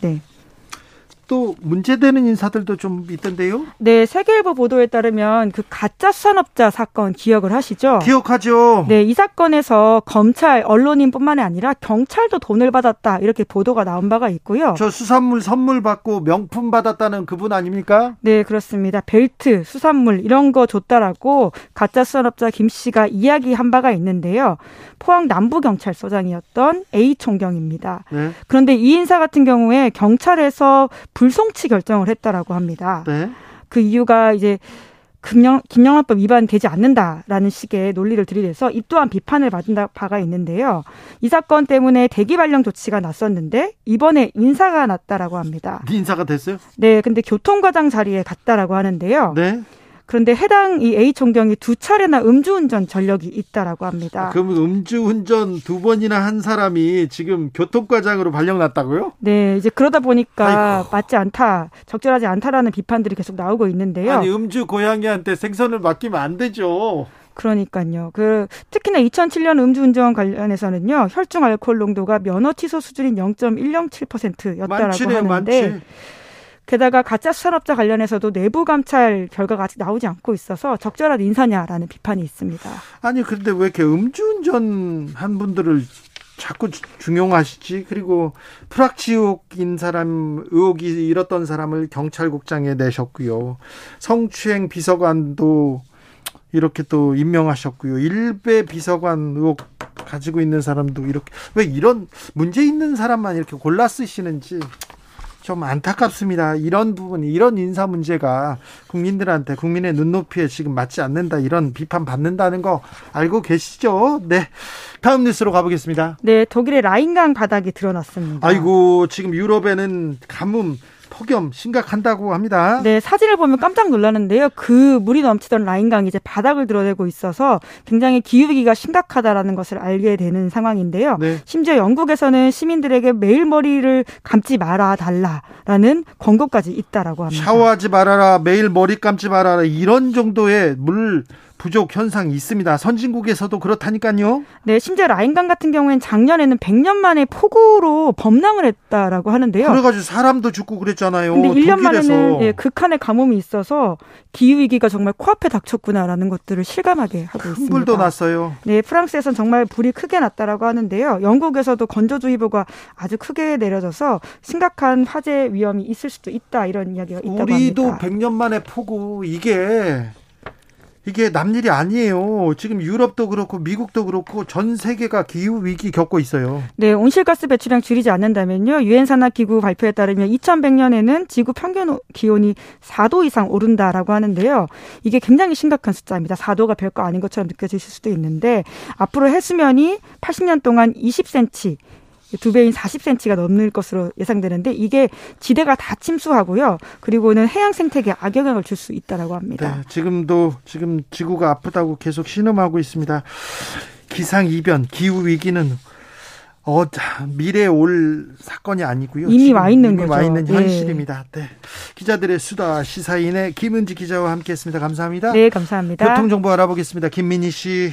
네. 또 문제되는 인사들도 좀 있던데요? 네, 세계일보 보도에 따르면 그 가짜 수산업자 사건 기억을 하시죠? 기억하죠? 네, 이 사건에서 검찰, 언론인뿐만이 아니라 경찰도 돈을 받았다 이렇게 보도가 나온 바가 있고요. 저 수산물 선물 받고 명품 받았다는 그분 아닙니까? 네, 그렇습니다. 벨트, 수산물 이런 거 줬다라고 가짜 수산업자 김 씨가 이야기한 바가 있는데요. 포항 남부경찰서장이었던 A 총경입니다. 네. 그런데 이 인사 같은 경우에 경찰에서 불 송치 결정을 했다라고 합니다. 네. 그 이유가 이제 금영, 김영란법 위반되지 않는다라는 식의 논리를 들이대서 이 또한 비판을 받은 바가 있는데요. 이 사건 때문에 대기 발령 조치가 났었는데 이번에 인사가 났다라고 합니다. 인사가 됐어요? 네, 근데 교통과장 자리에 갔다라고 하는데요. 네. 그런데 해당 이 A 총경이 두 차례나 음주운전 전력이 있다라고 합니다. 그럼 음주운전 두 번이나 한 사람이 지금 교통과장으로 발령났다고요? 네, 이제 그러다 보니까 아이고. 맞지 않다, 적절하지 않다라는 비판들이 계속 나오고 있는데요. 아니 음주 고양이한테 생선을 맡기면 안 되죠. 그러니까요. 그 특히나 2007년 음주운전 관련해서는요. 혈중 알코올 농도가 면허 취소 수준인 0.107%였다라고 많지네요, 하는데 많지. 게다가 가짜 수산업자 관련해서도 내부 감찰 결과가 아직 나오지 않고 있어서 적절한 인사냐라는 비판이 있습니다. 아니 그런데 왜 이렇게 음주운전 한 분들을 자꾸 주- 중용하시지? 그리고 프락치 의혹인 사람 의혹이 일었던 사람을 경찰국장에 내셨고요. 성추행 비서관도 이렇게 또 임명하셨고요. 일베 비서관 의혹 가지고 있는 사람도 이렇게 왜 이런 문제 있는 사람만 이렇게 골라 쓰시는지 좀 안타깝습니다. 이런 부분이 이런 인사 문제가 국민들한테 국민의 눈높이에 지금 맞지 않는다 이런 비판 받는다는 거 알고 계시죠? 네. 다음 뉴스로 가보겠습니다. 네, 독일의 라인강 바닥이 드러났습니다. 아이고 지금 유럽에는 가뭄 폭염 심각한다고 합니다. 네, 사진을 보면 깜짝 놀랐는데요. 그 물이 넘치던 라인강이 이제 바닥을 드러내고 있어서 굉장히 기후위기가 심각하다라는 것을 알게 되는 상황인데요. 네. 심지어 영국에서는 시민들에게 매일 머리를 감지 말아 달라라는 권고까지 있다라고 합니다. 샤워하지 말아라 매일 머리 감지 말아라 이런 정도의 물 부족 현상이 있습니다. 선진국에서도 그렇다니까요. 네, 심지어 라인강 같은 경우에는 작년에는 100년 만에 폭우로 범람을 했다라고 하는데요. 그래가지고 사람도 죽고 그랬잖아요. 근데 1년 독일에서. 만에는 예, 극한의 가뭄이 있어서 기후 위기가 정말 코앞에 닥쳤구나라는 것들을 실감하게 하고 있습니다. 불도 났어요. 네, 프랑스에선 정말 불이 크게 났다라고 하는데요. 영국에서도 건조주의보가 아주 크게 내려져서 심각한 화재 위험이 있을 수도 있다 이런 이야기가 있다고 우리도 합니다. 100년 만에 폭우 이게 이게 남일이 아니에요. 지금 유럽도 그렇고 미국도 그렇고 전 세계가 기후 위기 겪고 있어요. 네, 온실가스 배출량 줄이지 않는다면요. 유엔 산하 기구 발표에 따르면 2100년에는 지구 평균 기온이 4도 이상 오른다라고 하는데요. 이게 굉장히 심각한 숫자입니다. 4도가 별거 아닌 것처럼 느껴지실 수도 있는데 앞으로 해수면이 80년 동안 20cm 두 배인 40cm가 넘는 것으로 예상되는데 이게 지대가 다 침수하고요. 그리고는 해양 생태계에 악영향을 줄 수 있다라고 합니다. 네, 지금도 지금 지구가 아프다고 계속 신음하고 있습니다. 기상 이변, 기후 위기는 어, 미래에 올 사건이 아니고요. 이미 와 있는 이미 거죠. 와 있는 네. 현실입니다. 네. 기자들의 수다 시사인의 김은지 기자와 함께했습니다. 감사합니다. 네, 감사합니다. 교통 정보 알아보겠습니다. 김민희 씨.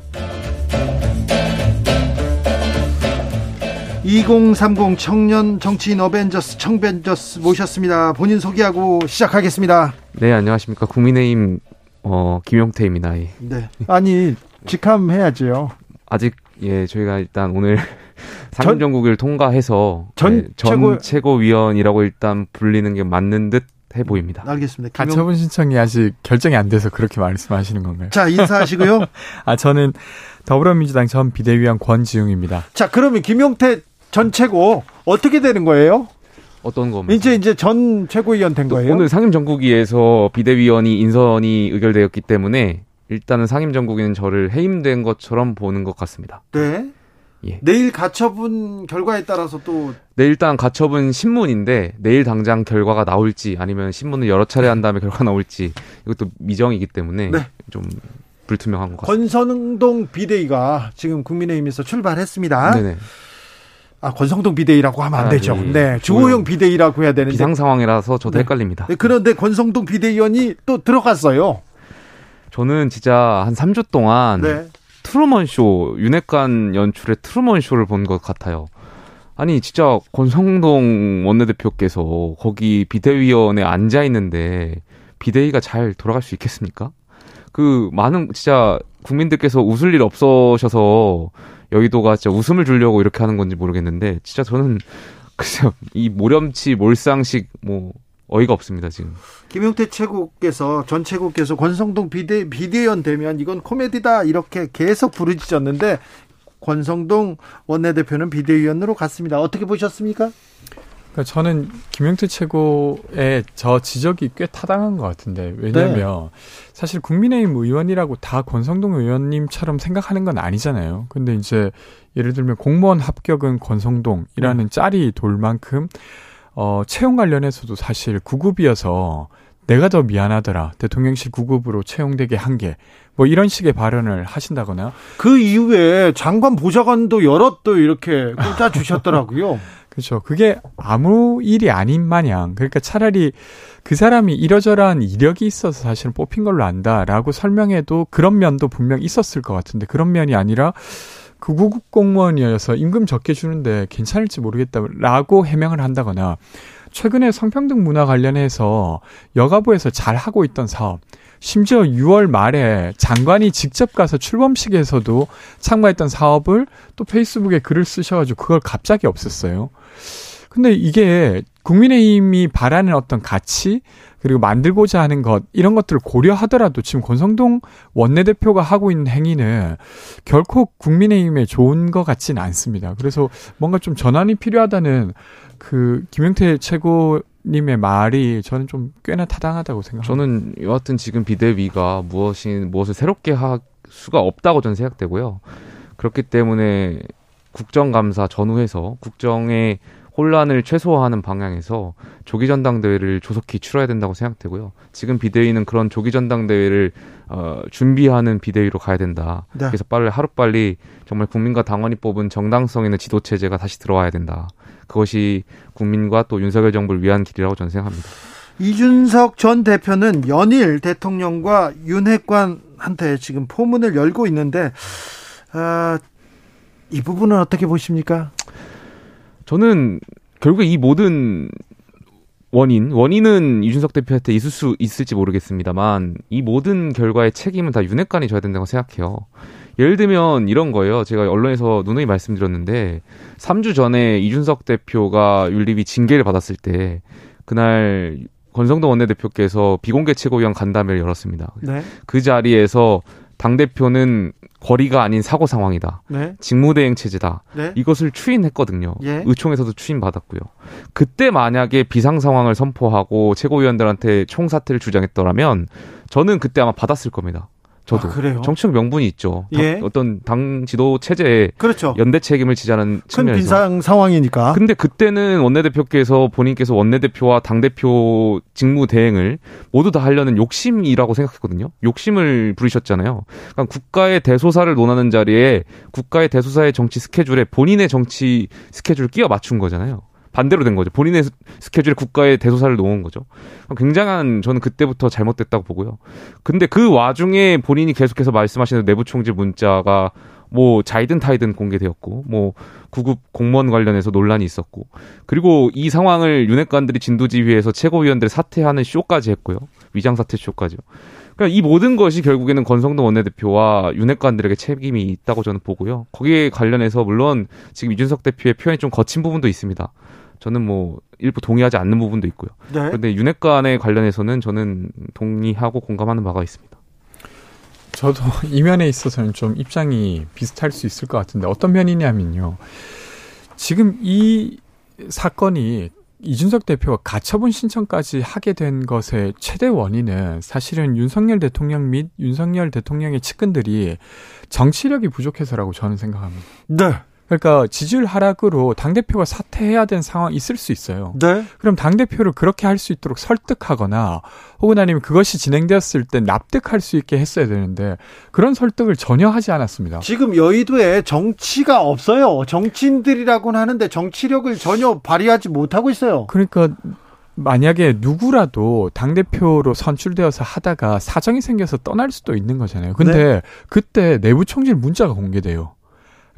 2030 청년 정치인 어벤져스 청벤져스 모셨습니다. 본인 소개하고 시작하겠습니다. 네, 안녕하십니까. 국민의힘 어, 김용태입니다. 예. 네. 아니 직함해야지요. 아직 예, 저희가 일단 오늘 상임정국을 통과해서 전 예, 전 최고- 최고위원이라고 일단 불리는 게 맞는 듯 해 보입니다. 알겠습니다. 김용- 가처분 신청이 아직 결정이 안 돼서 그렇게 말씀하시는 건가요? 자 인사하시고요. 아 저는 더불어민주당 전 비대위원 권지웅입니다. 자 그러면 김용태 전 최고 어떻게 되는 거예요? 어떤 겁니까? 이제 이제 전 최고위원 된 거예요? 오늘 상임정국위에서 비대위원이 인선이 의결되었기 때문에 일단은 상임정국위는 저를 해임된 것처럼 보는 것 같습니다. 네. 예. 내일 가처분 결과에 따라서 또 네, 일단 가처분 신문인데 내일 당장 결과가 나올지 아니면 신문을 여러 차례 한 다음에 결과가 나올지 이것도 미정이기 때문에 네. 좀 불투명한 것 같습니다. 권성동 비대위가 지금 국민의힘에서 출발했습니다. 네네. 아 권성동 비대위라고 하면 안 아, 되죠. 네. 네, 주호영 비대위라고 해야 되는데 비상 상황이라서 저도 네. 헷갈립니다. 네, 그런데 권성동 비대위원이 또 들어갔어요. 저는 진짜 한 3주 동안 네. 트루먼 쇼 윤핵관 연출의 트루먼 쇼를 본 것 같아요. 아니 진짜 권성동 원내대표께서 거기 비대위원에 앉아 있는데 비대위가 잘 돌아갈 수 있겠습니까? 그 많은 진짜 국민들께서 웃을 일 없으셔서 여의도가 진짜 웃음을 주려고 이렇게 하는 건지 모르겠는데 진짜 저는 글쎄요 이 모렴치 몰상식 뭐 어이가 없습니다 지금. 김용태 최고께서 전 최고께서 권성동 비대 비대위원 되면 이건 코미디다 이렇게 계속 부르짖었는데 권성동 원내대표는 비대위원으로 갔습니다. 어떻게 보셨습니까? 그러니까 저는 김영태 최고의 저 지적이 꽤 타당한 것 같은데 왜냐하면 사실 국민의힘 의원이라고 다 권성동 의원님처럼 생각하는 건 아니잖아요. 근데 이제 예를 들면 공무원 합격은 권성동이라는 짤이 돌 만큼 어, 채용 관련해서도 사실 9급이어서 내가 더 미안하더라. 대통령실 9급으로 채용되게 한 게. 뭐 이런 식의 발언을 하신다거나. 그 이후에 장관 보좌관도 여럿 또 이렇게 꽂아 주셨더라고요. 그렇죠. 그게 아무 일이 아닌 마냥 그러니까 차라리 그 사람이 이러저러한 이력이 있어서 사실은 뽑힌 걸로 안다라고 설명해도 그런 면도 분명 있었을 것 같은데 그런 면이 아니라 그 구급 공무원이어서 임금 적게 주는데 괜찮을지 모르겠다라고 해명을 한다거나 최근에 성평등 문화 관련해서 여가부에서 잘 하고 있던 사업 심지어 6월 말에 장관이 직접 가서 출범식에서도 참가했던 사업을 또 페이스북에 글을 쓰셔가지고 그걸 갑자기 없앴어요. 근데 이게 국민의힘이 바라는 어떤 가치 그리고 만들고자 하는 것 이런 것들을 고려하더라도 지금 권성동 원내대표가 하고 있는 행위는 결코 국민의힘에 좋은 것 같지는 않습니다. 그래서 뭔가 좀 전환이 필요하다는 그 김영태 최고 님의 말이 저는 좀 꽤나 타당하다고 생각합니다. 저는 여하튼 지금 비대위가 무엇이 무엇을 새롭게 할 수가 없다고 저는 생각되고요. 그렇기 때문에 국정감사 전후해서 국정의 혼란을 최소화하는 방향에서 조기 전당대회를 조속히 치러야 된다고 생각되고요. 지금 비대위는 그런 조기 전당대회를 어, 준비하는 비대위로 가야 된다. 네. 그래서 빨리 하루 빨리 정말 국민과 당원이 뽑은 정당성 있는 지도 체제가 다시 들어와야 된다. 그것이 국민과 또 윤석열 정부를 위한 길이라고 저는 생각합니다. 이준석 전 대표는 연일 대통령과 윤핵관한테 지금 포문을 열고 있는데 아, 이 부분은 어떻게 보십니까? 저는 결국에 이 모든 원인, 원인은 이준석 대표한테 있을 수 있을지 모르겠습니다만 이 모든 결과의 책임은 다 윤핵관이 져야 된다고 생각해요. 예를 들면 이런 거예요. 제가 언론에서 누누이 말씀드렸는데 3주 전에 이준석 대표가 윤리위 징계를 받았을 때 그날 권성동 원내대표께서 비공개 최고위원 간담회를 열었습니다. 네. 그 자리에서 당 대표는 거리가 아닌 사고 상황이다. 네. 직무대행 체제다. 네. 이것을 추인했거든요. 예. 의총에서도 추인 받았고요. 그때 만약에 비상 상황을 선포하고 최고위원들한테 총사퇴를 주장했더라면 저는 그때 아마 받았을 겁니다. 저도 아, 그래요? 정치적 명분이 있죠. 당- 예. 어떤 당 지도 체제에 그렇죠. 연대 책임을 지자는 큰 측면에서. 빈상 상황이니까. 근데 그때는 원내대표께서 본인께서 원내대표와 당 대표 직무 대행을 모두 다 하려는 욕심이라고 생각했거든요. 욕심을 부리셨잖아요. 그러니까 국가의 대소사를 논하는 자리에 국가의 대소사의 정치 스케줄에 본인의 정치 스케줄을 끼워 맞춘 거잖아요. 반대로 된 거죠. 본인의 스- 스케줄에 국가의 대소사를 놓은 거죠. 굉장한 저는 그때부터 잘못됐다고 보고요. 근데 그 와중에 본인이 계속해서 말씀하시는 내부 총질 문자가 뭐 자이든 타이든 공개되었고 뭐 구급 공무원 관련해서 논란이 있었고 그리고 이 상황을 윤핵관들이 진도지휘에서 최고위원들 사퇴하는 쇼까지 했고요 위장 사퇴 쇼까지요. 그러니까 이 모든 것이 결국에는 권성동 원내대표와 윤핵관들에게 책임이 있다고 저는 보고요. 거기에 관련해서 물론 지금 이준석 대표의 표현이 좀 거친 부분도 있습니다. 저는 뭐 일부 동의하지 않는 부분도 있고요. 네. 그런데 윤핵관에 관련해서는 저는 동의하고 공감하는 바가 있습니다. 저도 이 면에 있어서는 좀 입장이 비슷할 수 있을 것 같은데 어떤 면이냐면요. 지금 이 사건이 이준석 대표가 가처분 신청까지 하게 된 것의 최대 원인은 사실은 윤석열 대통령 및 윤석열 대통령의 측근들이 정치력이 부족해서라고 저는 생각합니다. 네. 그러니까 지지율 하락으로 당 대표가 사퇴해야 되는 상황이 있을 수 있어요. 네. 그럼 당 대표를 그렇게 할 수 있도록 설득하거나 혹은 아니면 그것이 진행되었을 때 납득할 수 있게 했어야 되는데 그런 설득을 전혀 하지 않았습니다. 지금 여의도에 정치가 없어요. 정치인들이라고는 하는데 정치력을 전혀 발휘하지 못하고 있어요. 그러니까 만약에 누구라도 당대표로 선출되어서 하다가 사정이 생겨서 떠날 수도 있는 거잖아요. 근데 그때 내부 총질 문자가 공개돼요.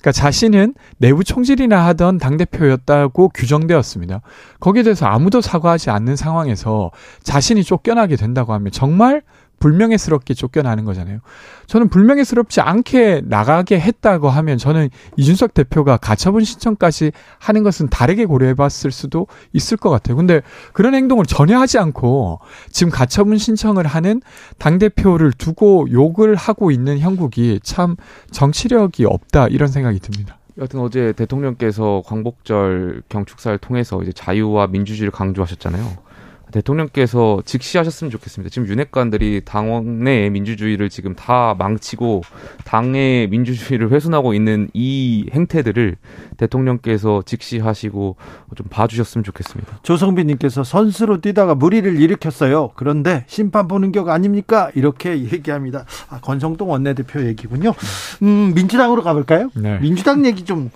그러니까 자신은 내부 총질이나 하던 당대표였다고 규정되었습니다. 거기에 대해서 아무도 사과하지 않는 상황에서 자신이 쫓겨나게 된다고 하면 정말 불명예스럽게 쫓겨나는 거잖아요. 저는 불명예스럽지 않게 나가게 했다고 하면 저는 이준석 대표가 가처분 신청까지 하는 것은 다르게 고려해 봤을 수도 있을 것 같아요. 근데 그런 행동을 전혀 하지 않고 지금 가처분 신청을 하는 당대표를 두고 욕을 하고 있는 형국이 참 정치력이 없다 이런 생각이 듭니다. 여튼 어제 대통령께서 광복절 경축사를 통해서 이제 자유와 민주주의를 강조하셨잖아요. 대통령께서 직시하셨으면 좋겠습니다. 지금 윤핵관들이 당원의 민주주의를 지금 다 망치고 당의 민주주의를 훼손하고 있는 이 행태들을 대통령께서 직시하시고 좀 봐주셨으면 좋겠습니다. 조성빈님께서 선수로 뛰다가 무리를 일으켰어요. 그런데 심판 보는 격 아닙니까? 이렇게 얘기합니다. 아, 권성동 원내대표 얘기군요. 음, 민주당으로 가볼까요? 네. 민주당 얘기 좀,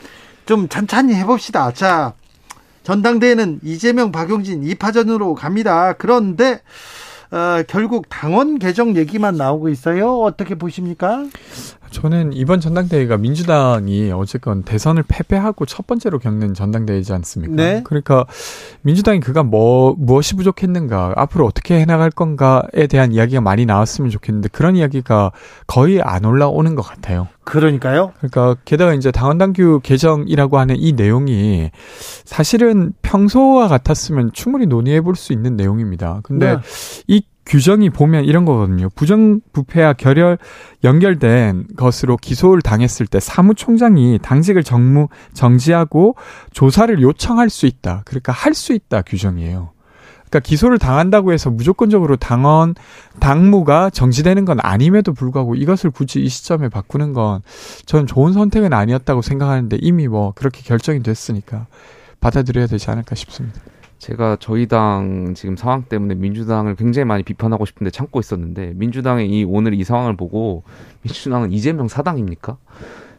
좀 찬찬히 해봅시다. 자, 전당대회는 이재명, 박용진 2파전으로 갑니다. 그런데, 어, 결국 당원 개정 얘기만 나오고 있어요. 어떻게 보십니까? 저는 이번 전당대회가 민주당이 어쨌건 대선을 패배하고 첫 번째로 겪는 전당대회지 않습니까? 네. 그러니까 민주당이 그가 뭐 무엇이 부족했는가, 앞으로 어떻게 해나갈 건가에 대한 이야기가 많이 나왔으면 좋겠는데 그런 이야기가 거의 안 올라오는 것 같아요. 그러니까요. 그러니까 게다가 이제 당원당규 개정이라고 하는 이 내용이 사실은 평소와 같았으면 충분히 논의해 볼 수 있는 내용입니다. 근데 네. 이 규정이 보면 이런 거거든요. 부정부패와 결혈 연결된 것으로 기소를 당했을 때 사무총장이 당직을 정무 정지하고 조사를 요청할 수 있다. 그러니까 할 수 있다 규정이에요. 그러니까 기소를 당한다고 해서 무조건적으로 당원 당무가 정지되는 건 아님에도 불구하고 이것을 굳이 이 시점에 바꾸는 건 저는 좋은 선택은 아니었다고 생각하는데 이미 뭐 그렇게 결정이 됐으니까 받아들여야 되지 않을까 싶습니다. 제가 저희 당 지금 상황 때문에 민주당을 굉장히 많이 비판하고 싶은데 참고 있었는데 민주당의 이 오늘 이 상황을 보고 민주당은 이재명 사당입니까?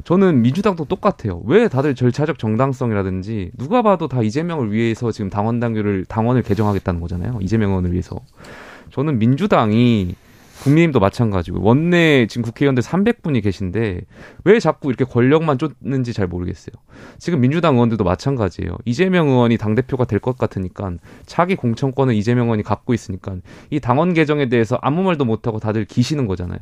저는 민주당도 똑같아요. 왜 다들 절차적 정당성이라든지 누가 봐도 다 이재명을 위해서 지금 당원 당규를 당원을 개정하겠다는 거잖아요. 이재명 의원을 위해서. 저는 민주당이 국민의힘도 마찬가지고 원내 지금 국회의원들 300분이 계신데 왜 자꾸 이렇게 권력만 쫓는지 잘 모르겠어요. 지금 민주당 의원들도 마찬가지예요. 이재명 의원이 당 대표가 될 것 같으니까 차기 공천권을 이재명 의원이 갖고 있으니까 이 당원 개정에 대해서 아무 말도 못 하고 다들 기시는 거잖아요.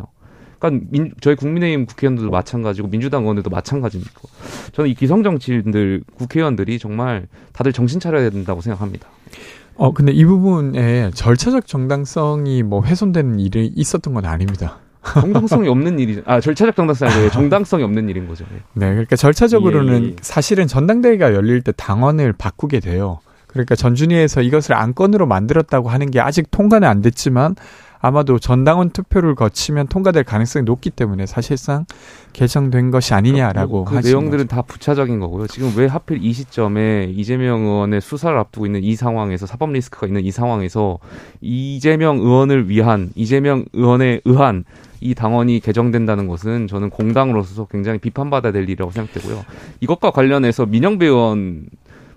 그러니까 민, 저희 국민의힘 국회의원들도 마찬가지고 민주당 의원들도 마찬가지니까 저는 이 기성 정치인들 국회의원들이 정말 다들 정신 차려야 된다고 생각합니다. 어, 근데 이 부분에 절차적 정당성이 뭐 훼손되는 일이 있었던 건 아닙니다. 정당성이 없는 일이 아 절차적 정당성이 아니고 정당성이 없는 일인 거죠. 네, 그러니까 절차적으로는 예, 예. 사실은 전당대회가 열릴 때 당원을 바꾸게 돼요. 그러니까 전준위에서 이것을 안건으로 만들었다고 하는 게 아직 통과는 안 됐지만 아마도 전당원 투표를 거치면 통과될 가능성이 높기 때문에 사실상 개정된 것이 아니냐라고 그 하시는 내용들은 다 부차적인 거고요. 지금 왜 하필 이 시점에 이재명 의원의 수사를 앞두고 있는 이 상황에서 사법 리스크가 있는 이 상황에서 이재명 의원을 위한 이재명 의원에 의한 이 당원이 개정된다는 것은 저는 공당으로서 굉장히 비판받아야 될 일이라고 생각되고요. 이것과 관련해서 민영배 의원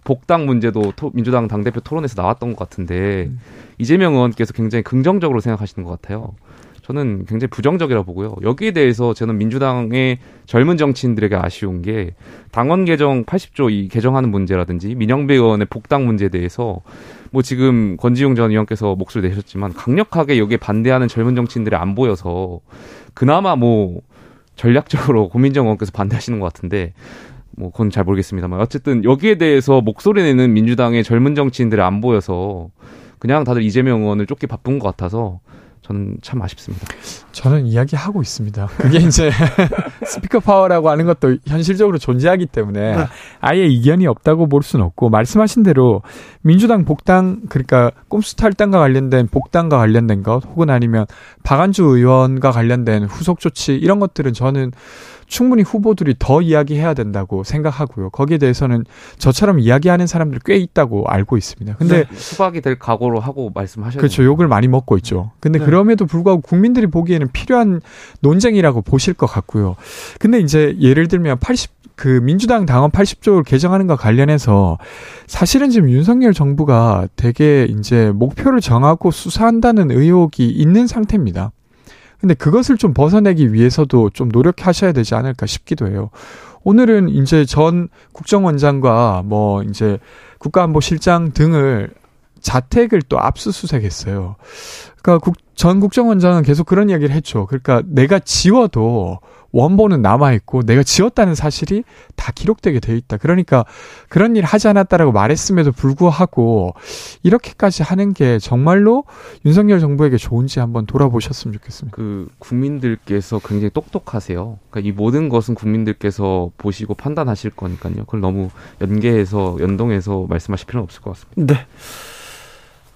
복당 문제도 토- 민주당 당대표 토론에서 나왔던 것 같은데 음. 이재명 의원께서 굉장히 긍정적으로 생각하시는 것 같아요. 저는 굉장히 부정적이라 보고요. 여기에 대해서 저는 민주당의 젊은 정치인들에게 아쉬운 게 당원 개정 80조 이 개정하는 문제라든지 민영배 의원의 복당 문제에 대해서 뭐 지금 권지웅 전 의원께서 목소리 내셨지만 강력하게 여기에 반대하는 젊은 정치인들이 안 보여서 그나마 뭐 전략적으로 고민정 의원께서 반대하시는 것 같은데 뭐 그건 잘 모르겠습니다만 어쨌든 여기에 대해서 목소리 내는 민주당의 젊은 정치인들이 안 보여서 그냥 다들 이재명 의원을 쫓기 바쁜 것 같아서 저는 참 아쉽습니다. 저는 이야기하고 있습니다. 그게 이제 스피커 파워라고 하는 것도 현실적으로 존재하기 때문에 아예 이견이 없다고 볼 수는 없고 말씀하신 대로 민주당 복당 그러니까 꼼수 탈당과 관련된 복당과 관련된 것 혹은 아니면 박안주 의원과 관련된 후속 조치 이런 것들은 저는 충분히 후보들이 더 이야기해야 된다고 생각하고요. 거기에 대해서는 저처럼 이야기하는 사람들이 꽤 있다고 알고 있습니다. 근데 네, 수박이 될 각오로 하고 말씀하셔야 그렇죠. 욕을 많이 먹고 있죠. 근데 네. 그럼에도 불구하고 국민들이 보기에는 필요한 논쟁이라고 보실 것 같고요. 근데 이제 예를 들면 80, 그 민주당 당원 80조를 개정하는 것 관련해서 사실은 지금 윤석열 정부가 되게 이제 목표를 정하고 수사한다는 의혹이 있는 상태입니다. 근데 그것을 좀 벗어내기 위해서도 좀 노력하셔야 되지 않을까 싶기도 해요. 오늘은 이제 전 국정원장과 뭐 이제 국가안보실장 등을 자택을 또 압수수색했어요. 그러니까 국, 전 국정원장은 계속 그런 이야기를 했죠. 그러니까 내가 지워도 원본은 남아있고 내가 지웠다는 사실이 다 기록되게 돼 있다. 그러니까 그런 일 하지 않았다라고 말했음에도 불구하고 이렇게까지 하는 게 정말로 윤석열 정부에게 좋은지 한번 돌아보셨으면 좋겠습니다. 그 국민들께서 굉장히 똑똑하세요. 그러니까 이 모든 것은 국민들께서 보시고 판단하실 거니까요. 그걸 너무 연계해서 연동해서 말씀하실 필요는 없을 것 같습니다. 네.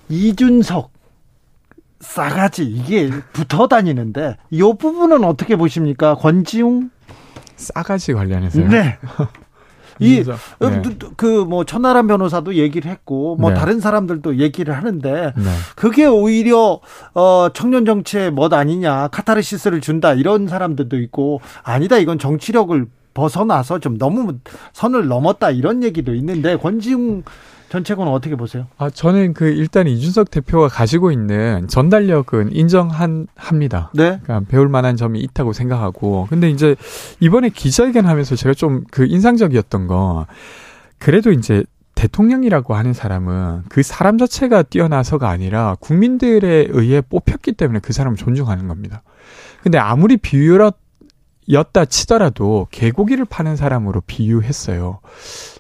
이준석 싸가지 이게 붙어 다니는데 이 부분은 어떻게 보십니까? 권지웅 싸가지 관련해서요. 네. 이 이준석, 네. 그뭐 천하람 변호사도 얘기를 했고 뭐 네. 다른 사람들도 얘기를 하는데 네. 그게 오히려 어 청년 정치의 멋 아니냐 카타르시스를 준다 이런 사람들도 있고 아니다 이건 정치력을 벗어나서 좀 너무 선을 넘었다 이런 얘기도 있는데 권지웅 전체고는 어떻게 보세요? 아, 저는 그 일단 이준석 대표가 가지고 있는 전달력은 인정한 합니다. 네. 그러니까 배울 만한 점이 있다고 생각하고. 근데 이제 이번에 기자회견 하면서 제가 좀 그 인상적이었던 거 그래도 이제 대통령이라고 하는 사람은 그 사람 자체가 뛰어나서가 아니라 국민들에 의해 뽑혔기 때문에 그 사람을 존중하는 겁니다. 근데 아무리 비유였 였다 치더라도 개고기를 파는 사람으로 비유했어요.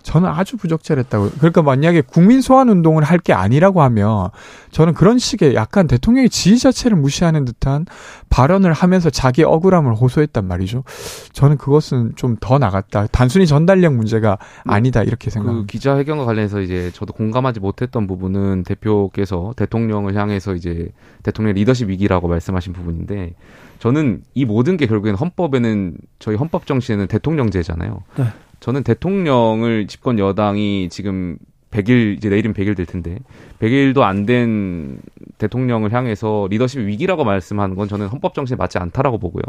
저는 아주 부적절했다고. 그러니까 만약에 국민 소환 운동을 할 게 아니라고 하면 저는 그런 식의 약간 대통령의 지위 자체를 무시하는 듯한 발언을 하면서 자기 억울함을 호소했단 말이죠. 저는 그것은 좀 더 나갔다. 단순히 전달력 문제가 아니다 이렇게 그 생각합니다. 기자회견과 관련해서 이제 저도 공감하지 못했던 부분은 대표께서 대통령을 향해서 이제 대통령 리더십 위기라고 말씀하신 부분인데 저는 이 모든 게 결국에는 헌법에는 저희 헌법 정신에는 대통령제잖아요. 네. 저는 대통령을 집권 여당이 지금 100일 이제 내일은 100일 될 텐데 100일도 안 된 대통령을 향해서 리더십 위기라고 말씀하는 건 저는 헌법 정신에 맞지 않다라고 보고요.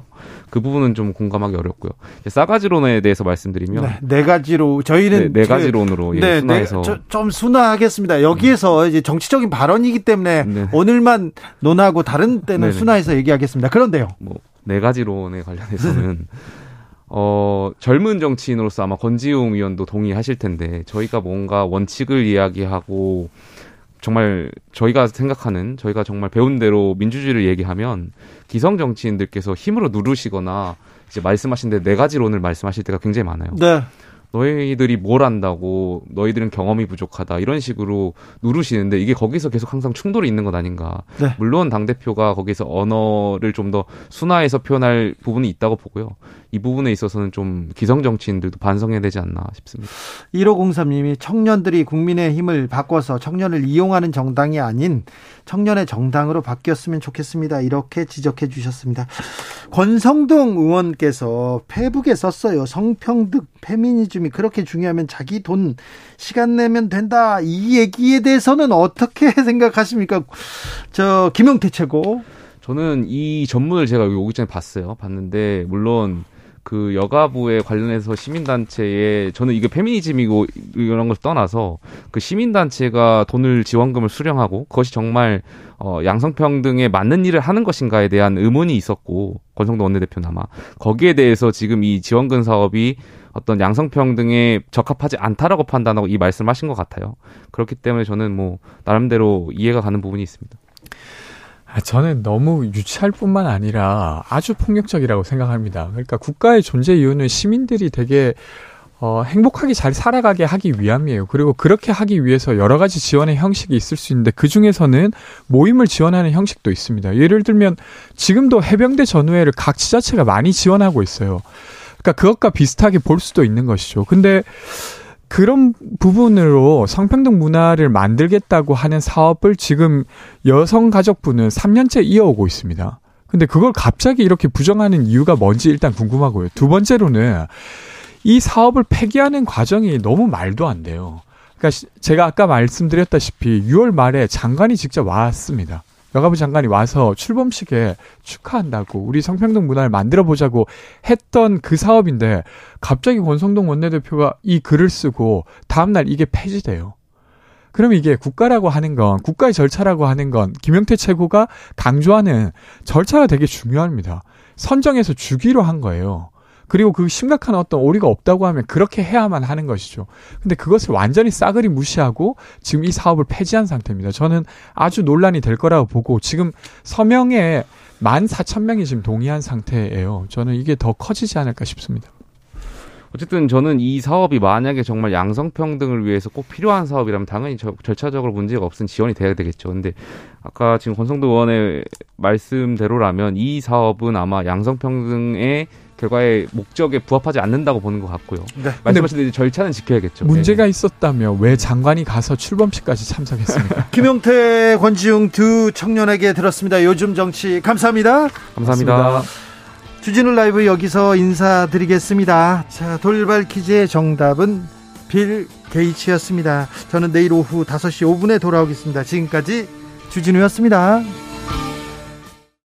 그 부분은 좀 공감하기 어렵고요. 싸가지론에 대해서 말씀드리면 네, 네 가지로 저희는 네, 네 가지론으로 예, 네, 순화해서 네, 저- 좀 순화하겠습니다. 여기에서 이제 정치적인 발언이기 때문에 네. 오늘만 논하고 다른 때는 네네. 순화해서 얘기하겠습니다. 그런데요. 뭐 네 가지론에 관련해서는 어 젊은 정치인으로서 아마 권지웅 의원도 동의하실 텐데 저희가 뭔가 원칙을 이야기하고 정말 저희가 생각하는 저희가 정말 배운 대로 민주주의를 얘기하면 기성 정치인들께서 힘으로 누르시거나 이제 말씀하신 데네 가지론을 말씀하실 때가 굉장히 많아요. 네. 너희들이 뭘 안다고 너희들은 경험이 부족하다 이런 식으로 누르시는데 이게 거기서 계속 항상 충돌이 있는 것 아닌가 네. 물론 당 대표가 거기서 언어를 좀 더 순화해서 표현할 부분이 있다고 보고요 이 부분에 있어서는 좀 기성 정치인들도 반성해야 되지 않나 싶습니다 1503님이 청년들이 국민의 힘을 바꿔서 청년을 이용하는 정당이 아닌 청년의 정당으로 바뀌었으면 좋겠습니다. 이렇게 지적해 주셨습니다. 권성동 의원께서 페북에 썼어요. 성평등, 페미니즘이 그렇게 중요하면 자기 돈 시간 내면 된다. 이 얘기에 대해서는 어떻게 생각하십니까? 저 김용태 최고. 저는 이 전문을 제가 여기 오기 전에 봤어요 봤는데 물론 그 여가부에 관련해서 시민단체에 저는 이게 페미니즘이고 이런 걸 떠나서 그 시민단체가 돈을 지원금을 수령하고 그것이 정말 어 양성평등에 맞는 일을 하는 것인가에 대한 의문이 있었고 권성동 원내대표는 아마 거기에 대해서 지금 이 지원금 사업이 어떤 양성평등에 적합하지 않다라고 판단하고 이 말씀하신 것 같아요. 그렇기 때문에 저는 뭐 나름대로 이해가 가는 부분이 있습니다. 아, 저는 너무 유치할 뿐만 아니라 아주 폭력적이라고 생각합니다. 그러니까 국가의 존재 이유는 시민들이 되게 어, 행복하게 잘 살아가게 하기 위함이에요. 그리고 그렇게 하기 위해서 여러 가지 지원의 형식이 있을 수 있는데 그 중에서는 모임을 지원하는 형식도 있습니다. 예를 들면 지금도 해병대 전우회를 각 지자체가 많이 지원하고 있어요. 그러니까 그것과 비슷하게 볼 수도 있는 것이죠. 근데 그런 부분으로 성평등 문화를 만들겠다고 하는 사업을 지금 여성 가족부는 3년째 이어오고 있습니다. 근데 그걸 갑자기 이렇게 부정하는 이유가 뭔지 일단 궁금하고요. 두 번째로는 이 사업을 폐기하는 과정이 너무 말도 안 돼요. 그러니까 시- 제가 아까 말씀드렸다시피 6월 말에 장관이 직접 왔습니다. 여가부 장관이 와서 출범식에 축하한다고 우리 성평등 문화를 만들어 보자고 했던 그 사업인데 갑자기 권성동 원내대표가 이 글을 쓰고 다음날 이게 폐지돼요. 그럼 이게 국가라고 하는 건 국가의 절차라고 하는 건 김영태 최고가 강조하는 절차가 되게 중요합니다. 선정해서 주기로 한 거예요. 그리고 그 심각한 어떤 오리가 없다고 하면 그렇게 해야만 하는 것이죠. 근데 그것을 완전히 싸그리 무시하고 지금 이 사업을 폐지한 상태입니다. 저는 아주 논란이 될 거라고 보고 지금 서명에 14,000명이 지금 동의한 상태예요. 저는 이게 더 커지지 않을까 싶습니다. 어쨌든 저는 이 사업이 만약에 정말 양성평등을 위해서 꼭 필요한 사업이라면 당연히 저- 절차적으로 문제가 없은 지원이 돼야 되겠죠. 근데 아까 지금 권성도 의원의 말씀대로라면 이 사업은 아마 양성평등의 결과의 목적에 부합하지 않는다고 보는 것 같고요. 네. 말씀하신 대로 절차는 지켜야겠죠. 문제가 있었다면 왜 장관이 가서 출범식까지 참석했습니까? 김용태, 권지웅 두 청년에게 들었습니다. 요즘 정치 감사합니다. 감사합니다. 주진우 라이브 여기서 인사드리겠습니다. 자, 돌발 퀴즈의 정답은 빌 게이츠였습니다. 저는 내일 오후 5시 5분에 돌아오겠습니다. 지금까지 주진우였습니다.